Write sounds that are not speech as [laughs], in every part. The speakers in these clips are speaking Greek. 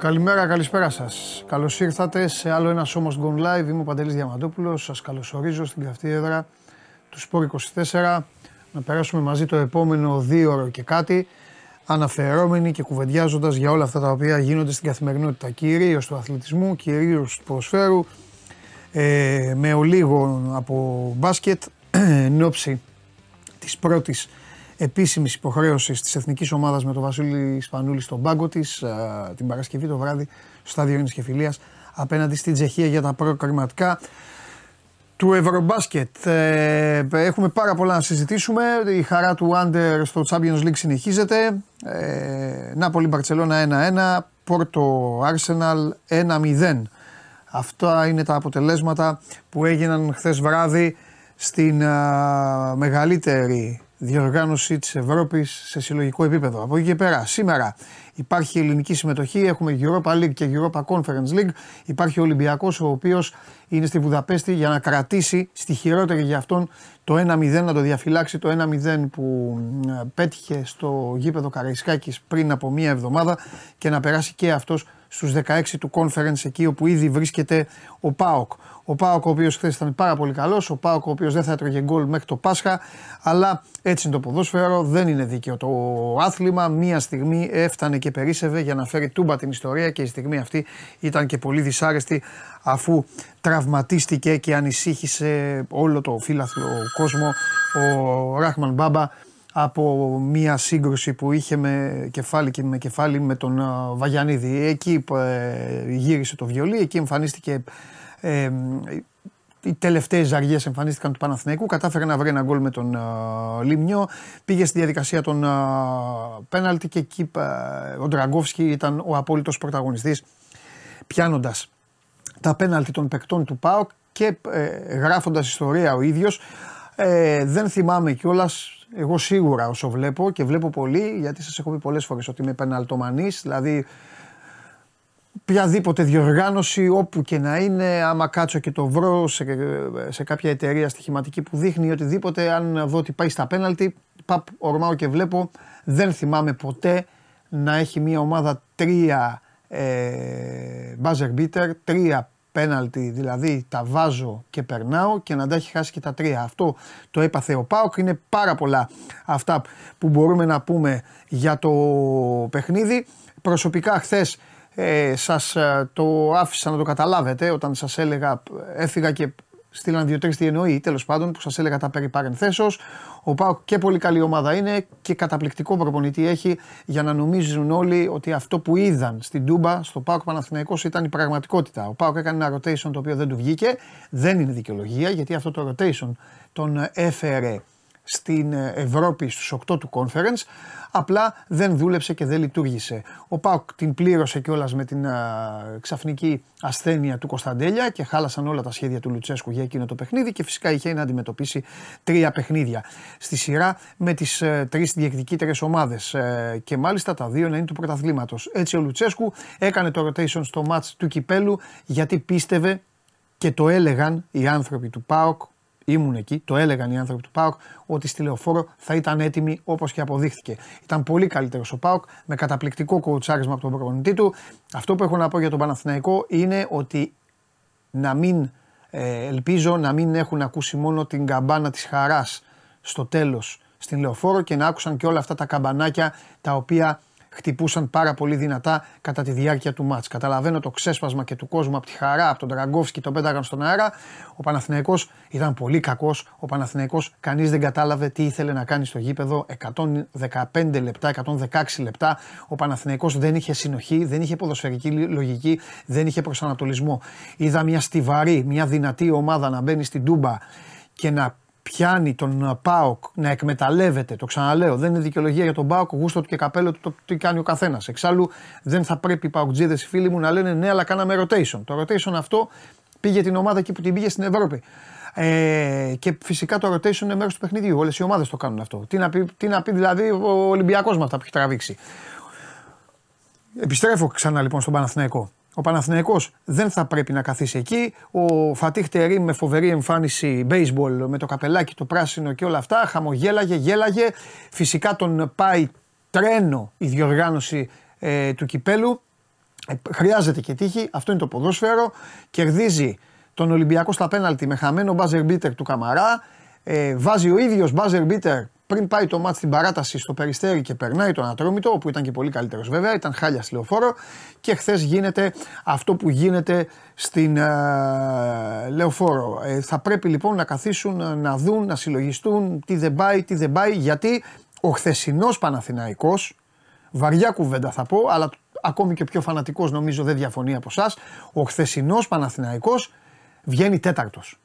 Καλημέρα, καλησπέρα σας. Καλώς ήρθατε σε άλλο ένα σώμα Gone Live. Είμαι ο Παντελής Διαμαντόπουλος. Σας καλωσορίζω στην καυτή έδρα του Σπόρ 24. Να περάσουμε μαζί το επόμενο δύο ώρο και κάτι. Αναφερόμενοι και κουβεντιάζοντας για όλα αυτά τα οποία γίνονται στην καθημερινότητα. Κυρίως του αθλητισμού, κυρίως του ποδοσφαίρου. Ε, με ολίγο από μπάσκετ [clears throat] εν ώψη της πρώτης επίσημης υποχρέωσης της εθνικής ομάδας με τον Βασίλη Σπανούλη στον πάγκο της την Παρασκευή το βράδυ στο στάδιο Ειρήνης και Φιλίας απέναντι στην Τσεχία για τα προκριματικά του Ευρωμπάσκετ. Ε, έχουμε πάρα πολλά να συζητήσουμε. Η χαρά του Άντερ στο Champions League συνεχίζεται. Ε, Νάπολη Μπαρτσελώνα 1-1. Πόρτο Άρσεναλ 1-0. Αυτά είναι τα αποτελέσματα που έγιναν χθες βράδυ στην μεγαλύτερη διοργάνωση της Ευρώπης σε συλλογικό επίπεδο. Από εκεί και πέρα, σήμερα υπάρχει ελληνική συμμετοχή. Έχουμε Europa League και Europa Conference League. Υπάρχει ο Ολυμπιακός, ο οποίος είναι στη Βουδαπέστη για να κρατήσει στη χειρότερη για αυτόν το 1-0, να το διαφυλάξει το 1-0 που πέτυχε στο γήπεδο Καραϊσκάκης πριν από μία εβδομάδα και να περάσει και αυτός στους 16 του conference εκεί όπου ήδη βρίσκεται ο ΠΑΟΚ. Ο Πάοκ, ο οποίος χθες ήταν πάρα πολύ καλός. Ο Πάοκ, ο οποίος δεν θα έτρωγε γκολ μέχρι το Πάσχα. Αλλά έτσι είναι το ποδόσφαιρο. Δεν είναι δίκαιο το άθλημα. Μία στιγμή έφτανε και περίσευε για να φέρει τούμπα την ιστορία και η στιγμή αυτή ήταν και πολύ δυσάρεστη αφού τραυματίστηκε και ανησύχησε όλο το φύλαθλο κόσμο ο Ράχμαν Μπάμπα από μία σύγκρουση που είχε με κεφάλι και με κεφάλι με τον Βαγιανίδη. Εκεί ε, γύρισε το βιολί, εκεί εμφανίστηκε ε, οι τελευταίες ζαριές εμφανίστηκαν του Παναθηναϊκού. Κατάφερε να βρει ένα γκολ με τον uh, Λιμνιό. Πήγε στη διαδικασία των uh, πέναλτι και εκεί uh, ο Ντραγκόφσκι ήταν ο απόλυτος πρωταγωνιστής, πιάνοντας τα πέναλτι των παικτών του ΠΑΟΚ και ε, γράφοντας ιστορία ο ίδιος. Ε, δεν θυμάμαι κιόλας, εγώ σίγουρα όσο βλέπω και βλέπω πολύ, γιατί σας έχω πει πολλές φορές ότι είμαι πεναλτομανή, δηλαδή οποιαδήποτε διοργάνωση όπου και να είναι, άμα κάτσω και το βρω σε, σε κάποια εταιρεία στοιχηματική που δείχνει οτιδήποτε, αν δω ότι πάει στα πέναλτι, παπ, ορμάω και βλέπω, δεν θυμάμαι ποτέ να έχει μια ομάδα τρία ε, buzzer beater, τρία πέναλτι, δηλαδή τα βάζω και περνάω και να τα έχει χάσει και τα τρία. Αυτό το έπαθε ο Πάοκ. Είναι πάρα πολλά αυτά που μπορούμε να πούμε για το παιχνίδι. Προσωπικά χθες ε, σας ε, το άφησα να το καταλάβετε όταν σας έλεγα έφυγα και στείλαν δύο-τρεις τι εννοεί, τέλος πάντων, που σας έλεγα τα περί παρενθέσεως. Ο Πάοκ και πολύ καλή ομάδα είναι και καταπληκτικό προπονητή έχει για να νομίζουν όλοι ότι αυτό που είδαν στην Τούμπα, στο Πάοκ Παναθηναϊκός ήταν η πραγματικότητα. Ο Πάοκ έκανε ένα rotation το οποίο δεν του βγήκε. Δεν είναι δικαιολογία γιατί αυτό το rotation τον έφερε στην Ευρώπη στους 8 του conference Απλά δεν δούλεψε και δεν λειτουργήσε. Ο Πάουκ την πλήρωσε κιόλας με την α, ξαφνική ασθένεια του Κωνσταντέλια και χάλασαν όλα τα σχέδια του Λουτσέσκου για εκείνο το παιχνίδι και φυσικά είχε να αντιμετωπίσει τρία παιχνίδια στη σειρά με τις ε, τρεις διεκδικήτερε ομάδες. Ε, και μάλιστα τα δύο να είναι του πρωταθλήματος. Έτσι ο Λουτσέσκου έκανε το rotation στο match του κυπέλου γιατί πίστευε και το έλεγαν οι άνθρωποι του ΠΑΟΚ, ήμουν εκεί, το έλεγαν οι άνθρωποι του ΠΑΟΚ, ότι στη λεωφόρο θα ήταν έτοιμη όπως και αποδείχθηκε. Ήταν πολύ καλύτερος ο ΠΑΟΚ με καταπληκτικό κοουτσάρισμα από τον προπονητή του. Αυτό που έχω να πω για τον Παναθηναϊκό είναι ότι να μην ε, ελπίζω να μην έχουν ακούσει μόνο την καμπάνα της χαράς στο τέλος στην λεωφόρο και να άκουσαν και όλα αυτά τα καμπανάκια τα οποία χτυπούσαν πάρα πολύ δυνατά κατά τη διάρκεια του μάτς. Καταλαβαίνω το ξέσπασμα και του κόσμου από τη χαρά, από τον Τραγκόφσκι, τον πέταγαν στον αέρα. Ο Παναθηναϊκός ήταν πολύ κακός. Ο Παναθηναϊκός κανείς δεν κατάλαβε τι ήθελε να κάνει στο γήπεδο. 115 λεπτά, 116 λεπτά. Ο Παναθηναϊκός δεν είχε συνοχή, δεν είχε ποδοσφαιρική λογική, δεν είχε προσανατολισμό. Είδα μια στιβαρή, μια δυνατή ομάδα να μπαίνει στην Τούμπα και να πιάνει τον ε, Πάοκ να εκμεταλλεύεται, το ξαναλέω, δεν είναι δικαιολογία για τον Πάοκ, γούστο του και καπέλο του το τι κάνει ο καθένας. Εξάλλου δεν θα πρέπει οι Πάοκτζίδε, οι φίλοι μου, να λένε ναι, αλλά κάναμε rotation. Το rotation αυτό πήγε την ομάδα εκεί που την πήγε στην Ευρώπη. Ε, και φυσικά το rotation είναι μέρος του παιχνιδιού. Όλες οι ομάδες το κάνουν αυτό. Τι να, πει, τι να πει δηλαδή ο Ολυμπιακός με αυτά που έχει τραβήξει. Επιστρέφω ξανά λοιπόν στον Παναθηναϊκό. Ο Παναθηναϊκός δεν θα πρέπει να καθίσει εκεί. Ο Φατίχ Τερή με φοβερή εμφάνιση baseball με το καπελάκι το πράσινο και όλα αυτά. Χαμογέλαγε, γέλαγε. Φυσικά τον πάει τρένο η διοργάνωση ε, του κυπέλου. Ε, χρειάζεται και τύχη, αυτό είναι το ποδόσφαιρο. Κερδίζει τον Ολυμπιακό στα πέναλτι με χαμένο μπάζερ μπίτερ του Καμαρά. Ε, βάζει ο ίδιος μπάζερ μπίτερ πριν πάει το μάτς στην παράταση στο περιστέρι και περνάει τον Ατρόμητο, όπου ήταν και πολύ καλύτερος βέβαια, ήταν χάλια στη λεωφόρο. Και χθες γίνεται αυτό που γίνεται στην ε, λεωφόρο. Ε, θα πρέπει λοιπόν να καθίσουν, να δουν, να συλλογιστούν τι δεν πάει, τι δεν πάει, γιατί ο χθεσινός Παναθηναϊκός, βαριά κουβέντα θα πω, αλλά ακόμη και πιο φανατικός νομίζω δεν διαφωνεί από εσάς. Ο χθεσινός Παναθηναϊκός βγαίνει τέταρτος.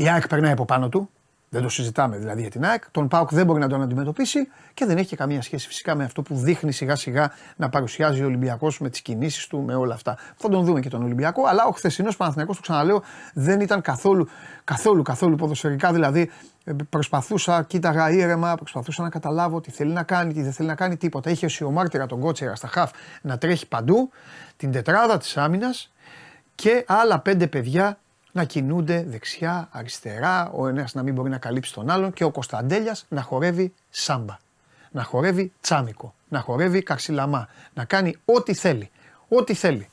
Η ΑΕΚ περνάει από πάνω του. Δεν το συζητάμε δηλαδή για την ΑΕΚ. Τον Πάουκ δεν μπορεί να τον αντιμετωπίσει και δεν έχει και καμία σχέση φυσικά με αυτό που δείχνει σιγά σιγά να παρουσιάζει ο Ολυμπιακός με τις κινήσεις του, με όλα αυτά. Θα τον δούμε και τον Ολυμπιακό. Αλλά ο χθεσινός Παναθηναϊκός, το ξαναλέω, δεν ήταν καθόλου, καθόλου, καθόλου ποδοσφαιρικά. Δηλαδή ε, προσπαθούσα, κοίταγα ήρεμα, προσπαθούσα να καταλάβω τι θέλει να κάνει, τι δεν θέλει να κάνει, τίποτα. Είχε ο Μάρτυρα τον Κότσερα στα χαφ να τρέχει παντού, την τετράδα της άμυνας και άλλα πέντε παιδιά να κινούνται δεξιά, αριστερά, ο ένας να μην μπορεί να καλύψει τον άλλον και ο Κωνσταντέλιας να χορεύει σάμπα. Να χορεύει τσάμικο, να χορεύει καρσιλαμά, να κάνει ό,τι θέλει. Ό,τι θέλει.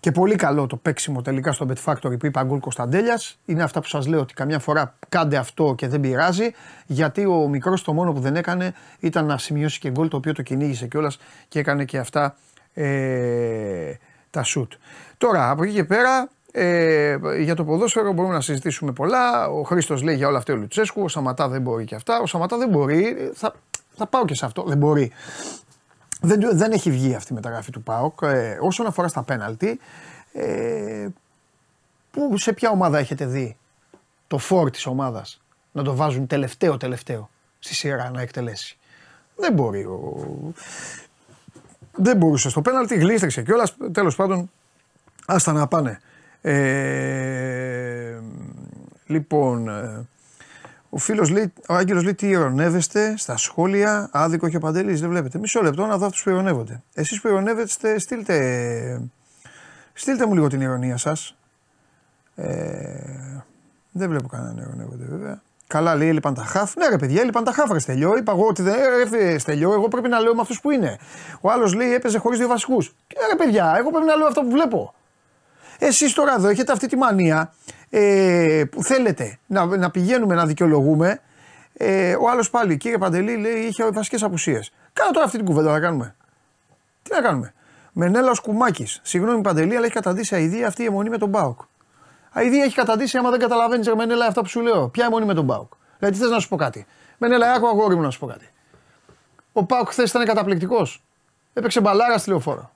Και πολύ καλό το παίξιμο τελικά στο Bet Factory που είπα γκολ Κωνσταντέλιας. Είναι αυτά που σας λέω ότι καμιά φορά κάντε αυτό και δεν πειράζει. Γιατί ο μικρός το μόνο που δεν έκανε ήταν να σημειώσει και γκολ το οποίο το κυνήγησε κιόλας και έκανε και αυτά ε, τα σουτ. Τώρα από εκεί και πέρα ε, για το ποδόσφαιρο μπορούμε να συζητήσουμε πολλά. Ο Χρήστος λέει για όλα αυτά ο Λουτσέσκου. Ο Σαματά δεν μπορεί και αυτά. Ο Σαματά δεν μπορεί. Θα, θα πάω και σε αυτό. Δεν μπορεί. Δεν, δεν έχει βγει αυτή η μεταγραφή του ΠΑΟΚ. Ε, όσον αφορά στα πέναλτι, ε, που, σε ποια ομάδα έχετε δει το φόρ της ομάδας να το βάζουν τελευταίο τελευταίο στη σειρά να εκτελέσει. Δεν μπορεί. Ο... Δεν μπορούσε στο πέναλτι, γλίστρεξε κιόλας. Τέλος πάντων, άστα να πάνε. Ε, λοιπόν, ε, ο φίλος λέει, ο Άγγελος λέει τι ειρωνεύεστε στα σχόλια, άδικο και ο Παντελής, δεν βλέπετε. Μισό λεπτό να δω αυτούς που ειρωνεύονται. Εσείς που ειρωνεύεστε, στείλτε, στείλτε μου λίγο την ηρωνία σας. Ε, δεν βλέπω κανέναν να ειρωνεύονται βέβαια. Καλά λέει έλειπαν τα χαφ. Ναι ρε παιδιά, έλειπαν τα χαφ ρε στελιό. Είπα εγώ ότι δεν ρε στελιό, εγώ πρέπει να λέω με αυτούς που είναι. Ο άλλος λέει έπαιζε χωρίς δύο βασικούς. Ε, ρε παιδιά, εγώ πρέπει να λέω αυτό που βλέπω. Εσείς τώρα εδώ έχετε αυτή τη μανία ε, που θέλετε να, να πηγαίνουμε να δικαιολογούμε. Ε, ο άλλος πάλι, κύριε Παντελή, λέει είχε βασικές απουσίες. Κάνω τώρα αυτή την κουβέντα, να κάνουμε. Τι να κάνουμε; Μενέλα Κουμάκης. Συγγνώμη Παντελή, αλλά έχει καταντήσει αηδία αυτή η αιμονή με τον Μπάουκ. Αηδία έχει καταντήσει άμα δεν καταλαβαίνεις, ρε Μενέλα, αυτά που σου λέω. Ποια αιμονή με τον Μπάουκ; Δηλαδή, θες να σου πω κάτι. Μενέλα, άκου αγόρι μου να σου πω κάτι. Ο Πάουκ χθες ήταν καταπληκτικός. Έπαιξε μπαλάρα στη λεωφόρο.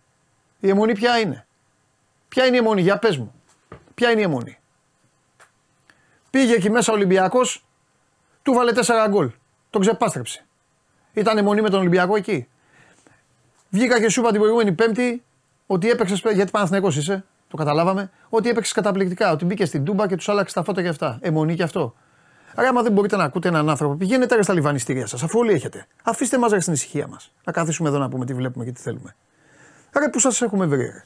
Η αιμονή ποια είναι; Ποια είναι η αιμονή, για πες μου. Ποια είναι η αιμονή; Πήγε εκεί μέσα ο Ολυμπιακός, του βάλε 4 γκολ. Τον ξεπάστρεψε. Ήταν αιμονή με τον Ολυμπιακό εκεί. Βγήκα και σου είπα την προηγούμενη Πέμπτη ότι έπαιξες. Γιατί Παναθηναϊκός είσαι, το καταλάβαμε. Ότι έπαιξες καταπληκτικά. Ότι μπήκες στην Τούμπα και τους άλλαξες τα φώτα και αυτά. Αιμονή και αυτό. Άρα, άμα δεν μπορείτε να ακούτε έναν άνθρωπο, πηγαίνετε ρε στα λιβανιστήρια σας, αφού όλοι έχετε. Αφήστε μας στην ησυχία μας. Να καθίσουμε εδώ να πούμε τι βλέπουμε και τι θέλουμε. Άρα, που σας έχουμε βρει.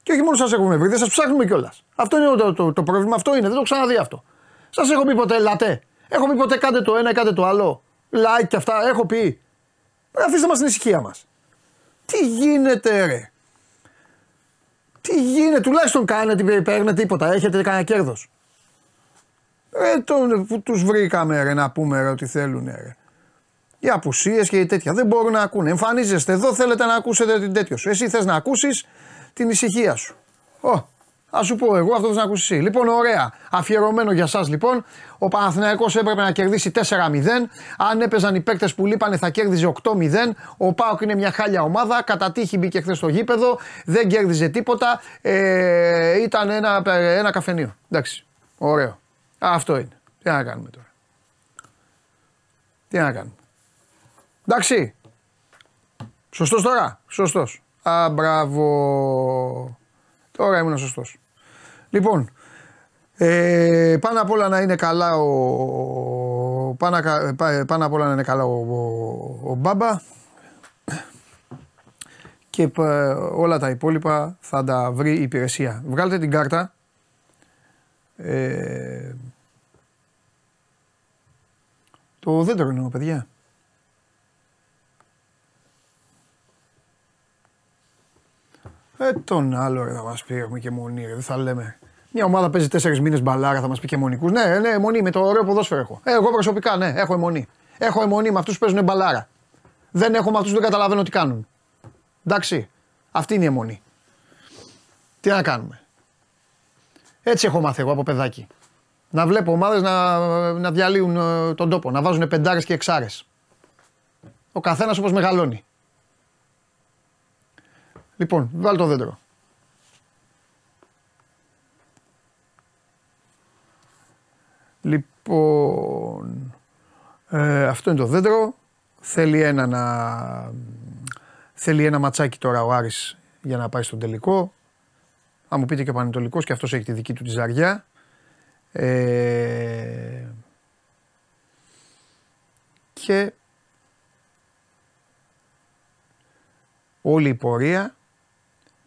Ρε. Και όχι μόνο σας έχουμε βρει, δεν σας ψάχνουμε κιόλας. Αυτό είναι το, το, το, πρόβλημα, αυτό είναι, δεν το ξαναδεί αυτό. Σας έχω πει ποτέ λατέ. Έχω πει ποτέ κάντε το ένα ή κάντε το άλλο. Like και αυτά, έχω πει. Αφήστε μας την ησυχία μας. Τι γίνεται, ρε. Τι γίνεται, τουλάχιστον κάνετε, παίρνετε τίποτα, έχετε κανένα κέρδος. Ε, το, που τους βρήκαμε ρε, να πούμε ρε, ότι θέλουν. Ρε. Οι απουσίες και οι τέτοια δεν μπορούν να ακούνε. Εμφανίζεστε εδώ, θέλετε να ακούσετε την τέτοιο σου. Εσύ θες να ακούσεις την ησυχία σου. Ω, Α σου πω εγώ, αυτό θα να ακούσει εσύ. Λοιπόν, ωραία. Αφιερωμένο για εσά λοιπόν. Ο Παναθηναϊκός έπρεπε να κερδίσει 4-0. Αν έπαιζαν οι παίκτες που λείπανε θα κέρδιζε 8-0. Ο Πάοκ είναι μια χάλια ομάδα. Κατά τύχη μπήκε χθες στο γήπεδο. Δεν κέρδιζε τίποτα. Ε, ήταν ένα, ένα καφενείο. Εντάξει. Ωραίο. Αυτό είναι. Τι να κάνουμε τώρα. Τι να κάνουμε. Εντάξει. Σωστός τώρα. Σωστός. Α, μπράβο. Τώρα ήμουν σωστός. Λοιπόν, ε, πάνω απ' όλα να είναι καλά ο, πάνω, πάνω απ' όλα να είναι καλά ο, ο, Μπάμπα και όλα τα υπόλοιπα θα τα βρει η υπηρεσία. Βγάλτε την κάρτα. Ε, το δέντρο είναι παιδιά. Ε, τον άλλο ρε, θα μας πει: Έχουμε και μονή, ρε, δεν θα λέμε. Μια ομάδα παίζει τέσσερις μήνες μπαλάρα, θα μας πει και μονικούς. Ναι, ναι, μονή με το ωραίο ποδόσφαιρο έχω. Ε, εγώ προσωπικά, ναι, έχω αιμονή. Έχω αιμονή με αυτούς που παίζουν μπαλάρα. Δεν έχω με αυτούς που δεν καταλαβαίνω τι κάνουν. Εντάξει. Αυτή είναι η αιμονή. Τι να κάνουμε. Έτσι έχω μάθει εγώ από παιδάκι. Να βλέπω ομάδες να, να διαλύουν ε, τον τόπο, να βάζουν πεντάρες και εξάρες. Ο καθένας όπως μεγαλώνει. Λοιπόν, βάλει το δέντρο. Λοιπόν, ε, αυτό είναι το δέντρο. Θέλει ένα, να, θέλει ένα ματσάκι τώρα ο Άρης για να πάει στον τελικό. Αν μου πείτε και ο Πανετολικός και αυτός έχει τη δική του τη ζαριά. Ε, και όλη η πορεία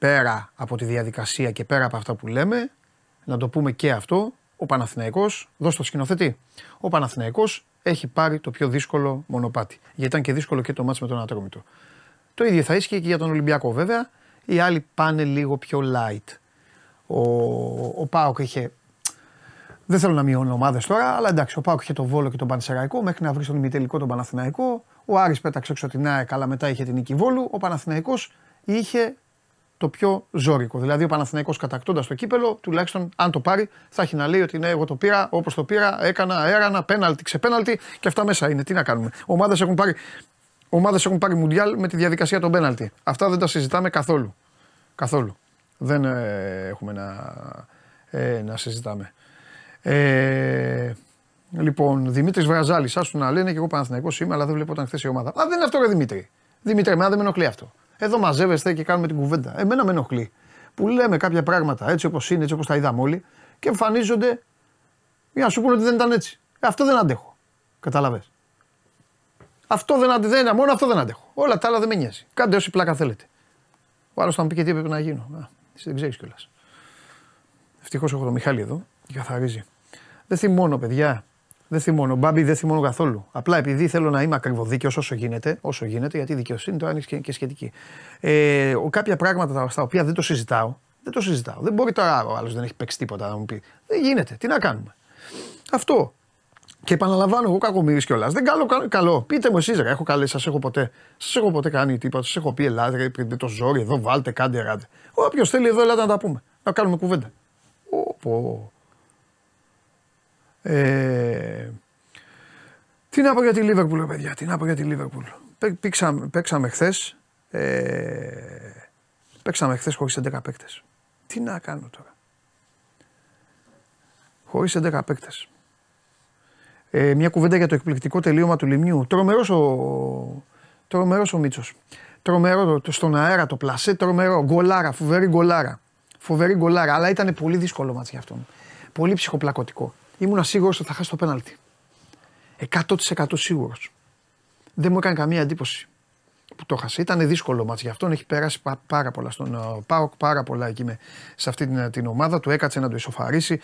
πέρα από τη διαδικασία και πέρα από αυτά που λέμε, να το πούμε και αυτό, ο Παναθηναϊκός, δώσ' το σκηνοθετή, ο Παναθηναϊκός έχει πάρει το πιο δύσκολο μονοπάτι. Γιατί ήταν και δύσκολο και το μάτς με τον Ατρόμητο. Το ίδιο θα ίσχυε και για τον Ολυμπιακό βέβαια. Οι άλλοι πάνε λίγο πιο light. Ο, ο Πάοκ είχε. Δεν θέλω να μειώνω ομάδες τώρα, αλλά εντάξει, ο Πάοκ είχε τον Βόλο και τον Πανσεραϊκό μέχρι να βρει στον ημιτελικό τον Παναθηναϊκό. Ο Άρης πέταξε έξω την ΑΕΚ, αλλά μετά είχε την νίκη Βόλου. Ο Παναθηναϊκός είχε το πιο ζώρικο. Δηλαδή ο Παναθηναϊκός κατακτώντας το κύπελο, τουλάχιστον αν το πάρει, θα έχει να λέει ότι ναι, εγώ το πήρα όπως το πήρα, έκανα, έρανα, πέναλτι, ξεπέναλτι και αυτά μέσα είναι. Τι να κάνουμε. Ομάδες έχουν πάρει, ομάδες έχουν πάρει μουντιάλ με τη διαδικασία των πέναλτι. Αυτά δεν τα συζητάμε καθόλου. Καθόλου. Δεν ε, έχουμε να, ε, να συζητάμε. Ε, λοιπόν, Δημήτρης Βραζάλης, άσου να λένε και εγώ Παναθηναϊκός είμαι, αλλά δεν βλέπω όταν χθες η ομάδα. Α, δεν είναι αυτό, ρε Δημήτρη. Δημήτρη, εμένα δεν με ενοχλεί αυτό. Εδώ μαζεύεστε και κάνουμε την κουβέντα. Εμένα με ενοχλεί. Που λέμε κάποια πράγματα έτσι όπως είναι, έτσι όπως τα είδαμε όλοι και εμφανίζονται για να σου πούνε ότι δεν ήταν έτσι. Ε, αυτό δεν αντέχω. Κατάλαβε. Αυτό δεν αντέχω. Μόνο αυτό δεν αντέχω. Όλα τα άλλα δεν με νοιάζει. Κάντε όση πλάκα θέλετε. Ο άλλος θα μου πει και τι έπρεπε να γίνω. Α, εσύ δεν ξέρεις κιόλας. Ευτυχώς έχω τον Μιχάλη εδώ και καθαρίζει. Δεν θυμώνω, παιδιά. Δεν θυμώνω. Μπάμπι δεν θυμώνω καθόλου. Απλά επειδή θέλω να είμαι ακριβοδίκαιος όσο γίνεται, όσο γίνεται, γιατί η δικαιοσύνη τώρα είναι και σχετική. Ε, κάποια πράγματα στα οποία δεν το συζητάω, δεν το συζητάω. Δεν μπορεί τώρα ο άλλος δεν έχει παίξει τίποτα να μου πει. Δεν γίνεται. Τι να κάνουμε. Αυτό. Και επαναλαμβάνω, εγώ κακομοίρης κιόλας. Δεν κάνω καλό. Πείτε μου εσείς, έχω καλέ, σας έχω ποτέ. Σας έχω ποτέ κάνει τίποτα. Σας έχω πει Ελλάδα, πριν το ζόρι, εδώ βάλτε, κάντε, ράντε. Όποιος θέλει εδώ, ελάτε να τα πούμε. Να κάνουμε κουβέντα. Οπό. Ε, τι να πω για τη Λίβερπουλ, παιδιά, τι να πω για τη Λίβερπουλ. Παίξαμε, παίξαμε χθες. Ε, παίξαμε χθες χωρίς 11 παίκτες. Τι να κάνω τώρα. Χωρίς 11 παίκτες. Ε, μια κουβέντα για το εκπληκτικό τελείωμα του Λιμνιού. Τρομερός ο, τρομερός ο Μίτσος. Τρομερό το, στον αέρα το πλασέ, τρομερό. Γκολάρα, φοβερή γκολάρα. Φοβερή γκολάρα, αλλά ήταν πολύ δύσκολο μάτς για αυτόν. Πολύ ψυχοπλακωτικό. Ήμουν σίγουρος ότι θα χάσει το πέναλτι. 100% σίγουρος. Δεν μου έκανε καμία εντύπωση που το χάσε. Ήταν δύσκολο μάτς για αυτόν. Έχει περάσει πάρα πολλά στον uh, ΠΑΟΚ, πάρα πολλά εκεί με, σε αυτή την, την ομάδα. Του έκατσε να το ισοφαρίσει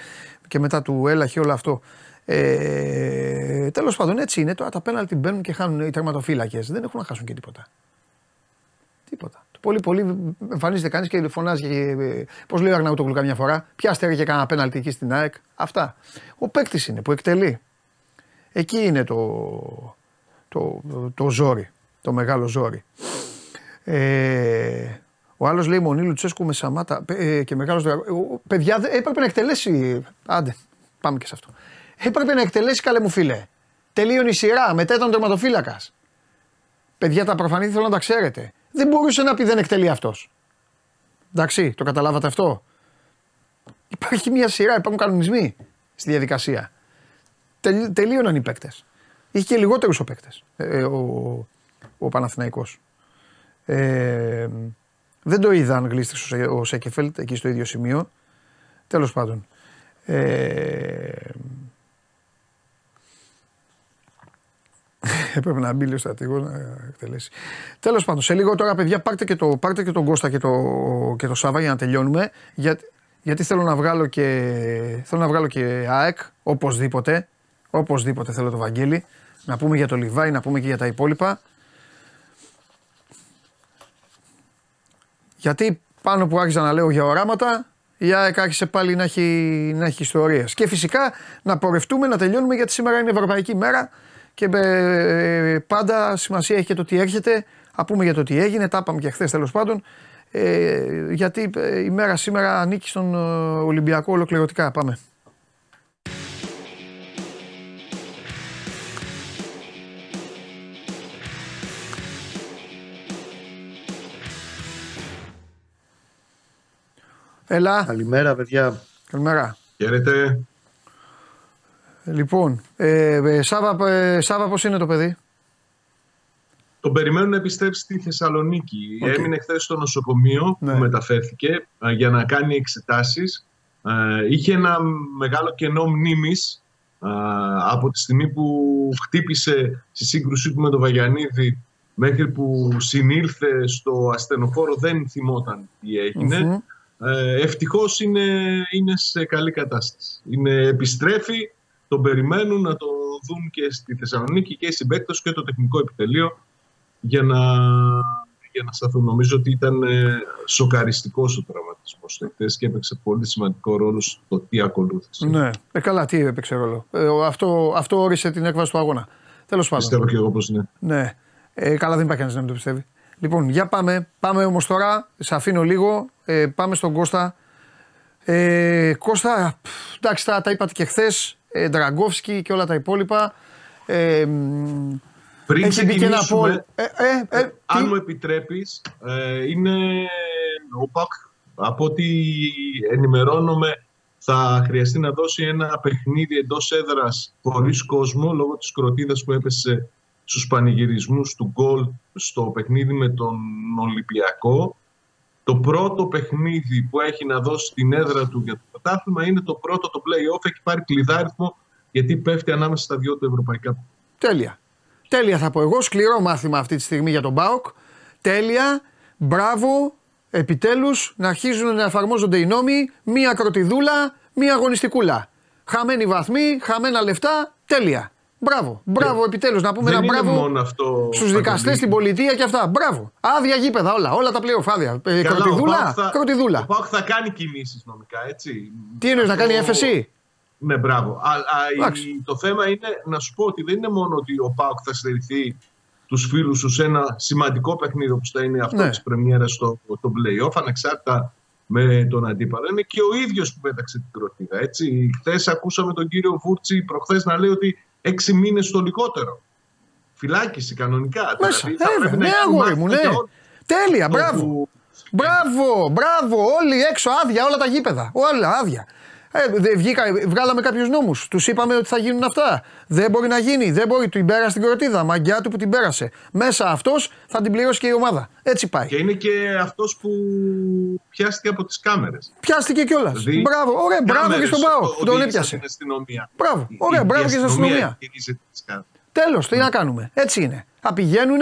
και μετά του έλαχε όλο αυτό. Ε, Τέλος πάντων, έτσι είναι. Τώρα τα πέναλτι μπαίνουν και χάνουν οι τερματοφύλακες. Δεν έχουν να χάσουν και τίποτα. Τίποτα. Πολύ, πολύ εμφανίζεται κανείς και φωνάζει. Ε, Πώς λέει ο Αρναούτογλου καμιά φορά, πιάστε και κανένα πέναλτι εκεί στην ΑΕΚ. Αυτά. Ο παίκτης είναι που εκτελεί. Εκεί είναι το, το, το, ζόρι. Το μεγάλο ζόρι. Ε, ο άλλος λέει Μονή Λουτσέσκου με Σαμάτα ε, και μεγάλος. Παιδιά έπρεπε να εκτελέσει. Άντε, πάμε και σε αυτό. Έπρεπε να εκτελέσει καλέ μου φίλε. Τελείωνε η σειρά. Μετά ήταν τερματοφύλακας. Παιδιά τα προφανή θέλω να τα ξέρετε δεν μπορούσε να πει δεν εκτελεί αυτός. Εντάξει, το καταλάβατε αυτό; Υπάρχει μια σειρά, υπάρχουν κανονισμοί στη διαδικασία. Τελ, τελείωναν οι παίκτες. Είχε και λιγότερους ο παίκτες. Ε, ο, ο Παναθηναϊκός. Ε, δεν το είδαν γλίστρες ο Σέκεφελτ εκεί στο ίδιο σημείο. Τέλος πάντων. Ε, [laughs] Έπρεπε να μπει λίγο στρατηγός να εκτελέσει. Τέλος πάντων, σε λίγο τώρα, παιδιά, πάρτε και, το, πάρτε και τον Κώστα και το, και το Σάβα για να τελειώνουμε. Για, γιατί θέλω να βγάλω και, θέλω να βγάλω και ΑΕΚ, οπωσδήποτε. Οπωσδήποτε θέλω το Βαγγέλη. Να πούμε για το Λιβάη, να πούμε και για τα υπόλοιπα. Γιατί πάνω που άρχισα να λέω για οράματα, η ΑΕΚ άρχισε πάλι να έχει, να έχει ιστορίες. Και φυσικά να πορευτούμε, να τελειώνουμε γιατί σήμερα είναι Ευρωπαϊκή μέρα και ε, πάντα σημασία έχει και το τι έρχεται. Α πούμε για το τι έγινε, τα είπαμε και χθες τέλος πάντων. Ε, γιατί ε, η μέρα σήμερα ανήκει στον ε, Ολυμπιακό ολοκληρωτικά. Πάμε. Έλα. Καλημέρα, παιδιά. Καλημέρα. Χαίρετε. Λοιπόν, ε, ε, Σάβα, ε, Σάβα πώς είναι το παιδί; Τον περιμένουν να επιστρέψει στη Θεσσαλονίκη. Okay. Έμεινε χθες στο νοσοκομείο ναι. που μεταφέρθηκε για να κάνει εξετάσεις. είχε ένα μεγάλο κενό μνήμης από τη στιγμή που χτύπησε στη σύγκρουσή του με τον Βαγιανίδη μέχρι που συνήλθε στο ασθενοφόρο δεν θυμόταν τι έγινε. Ε, ευτυχώς είναι, είναι σε καλή κατάσταση. Είναι, επιστρέφει, τον περιμένουν να το δουν και στη Θεσσαλονίκη και οι συμπαίκτες και το τεχνικό επιτελείο για να, για να σταθούν. Νομίζω ότι ήταν ε, σοκαριστικός ο τραυματισμός χθε και έπαιξε πολύ σημαντικό ρόλο στο τι ακολούθησε. Ναι, ε, καλά, τι έπαιξε ρόλο. Ε, αυτό, αυτό όρισε την έκβαση του αγώνα. Τέλος πάντων. Πιστεύω και εγώ πως είναι. Ναι. Ε, καλά, δεν υπάρχει κανεί να μην το πιστεύει. Λοιπόν, για πάμε. Πάμε όμως τώρα. Σε αφήνω λίγο. Ε, πάμε στον Κώστα. Ε, Κώστα, εντάξει, τα, τα είπατε και χθες. Ε, Ντραγκόφσκι και όλα τα υπόλοιπα. Ε, Πριν ξεκινήσουμε, ε, ε, ε, αν μου επιτρέπεις, ε, είναι ο ΠΑΚ, από ό,τι ενημερώνομαι, θα χρειαστεί να δώσει ένα παιχνίδι εντός έδρας χωρίς κόσμο, λόγω της κροτίδας που έπεσε στους πανηγυρισμούς του γκολ στο παιχνίδι με τον Ολυμπιακό. Το πρώτο παιχνίδι που έχει να δώσει την έδρα του για το πρωτάθλημα είναι το πρώτο το play-off. Έχει πάρει κλειδάριθμο γιατί πέφτει ανάμεσα στα δυο του ευρωπαϊκά. Τέλεια. Τέλεια θα πω εγώ. Σκληρό μάθημα αυτή τη στιγμή για τον Μπάουκ. Τέλεια. Μπράβο. Επιτέλους να αρχίζουν να εφαρμόζονται οι νόμοι. Μία κροτιδούλα, μία αγωνιστικούλα. Χαμένοι βαθμοί, χαμένα λεφτά. Τέλεια. Μπράβο, μπράβο, επιτέλους να πούμε δεν ένα μπράβο στους δικαστές στην πολιτεία και αυτά. Μπράβο. Άδεια γήπεδα όλα, όλα τα πλέον άδεια. Ε, κροτιδούλα, θα, κροτιδούλα. Ο Πάοκ θα κάνει κινήσεις νομικά, έτσι. Τι εννοείς, να κάνει έφεση; Ναι, μπράβο. Α, α, το θέμα είναι να σου πω ότι δεν είναι μόνο ότι ο Πάοκ θα στερηθεί τους φίλους τους σε ένα σημαντικό παιχνίδι όπως θα είναι αυτό ναι. της Πρεμιέρας στο το playoff, ανεξάρτητα με τον αντίπαλο. Είναι και ο ίδιος που πέταξε την κροτίδα. Έτσι. Χθες ακούσαμε τον κύριο Βούρτσι προχθές να λέει ότι έξι μήνες το λιγότερο. Φυλάκιση κανονικά. Μέσα, δηλαδή, ναι, αγόρι μου, ναι. Τέλεια, μπράβο. Μπράβο, μπράβο, όλοι έξω άδεια, όλα τα γήπεδα. Όλα άδεια. Ε, βγήκα, βγάλαμε κάποιους νόμους. Τους είπαμε ότι θα γίνουν αυτά. Δεν μπορεί να γίνει. Δεν μπορεί. Του την πέρασε την κροτίδα. Μαγκιά του που την πέρασε. Μέσα αυτός θα την πληρώσει και η ομάδα. Έτσι πάει. Και είναι και αυτός που πιάστηκε από τις κάμερες. Πιάστηκε κιόλας. Δηλαδή, μπράβο, ωραία, μπράβο και στον Πάο που τον έπιασε. Μπράβο, ωραία, μπράβο και στην αστυνομία. Τέλος, τι να κάνουμε. Έτσι είναι. Θα πηγαίνουν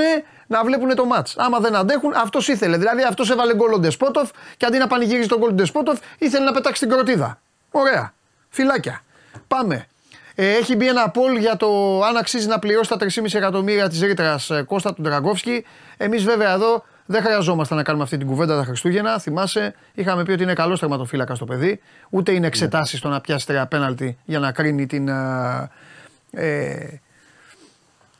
να βλέπουν το μάτς. Άμα δεν αντέχουν, αυτός ήθελε. Δηλαδή αυτός έβαλε γκολ ο Ντεσπότοφ και αντί να πανηγύριζει τον γκολ Ντεσπότοφ, ήθελε να πετάξει την κροτίδα. Ωραία. Φυλάκια. Πάμε. Ε, έχει μπει ένα poll για το αν αξίζει να πληρώσει τα 3,5 εκατομμύρια της ρήτρας ε, Κώστα του Ντραγκόφσκι. Εμείς βέβαια εδώ δεν χρειαζόμαστε να κάνουμε αυτή την κουβέντα τα Χριστούγεννα. Θυμάσαι, είχαμε πει ότι είναι καλός τερματοφύλακας το παιδί. Ούτε είναι εξετάσεις ναι. στο να πιάσει τρία πέναλτι για να κρίνει την. Ε, ε,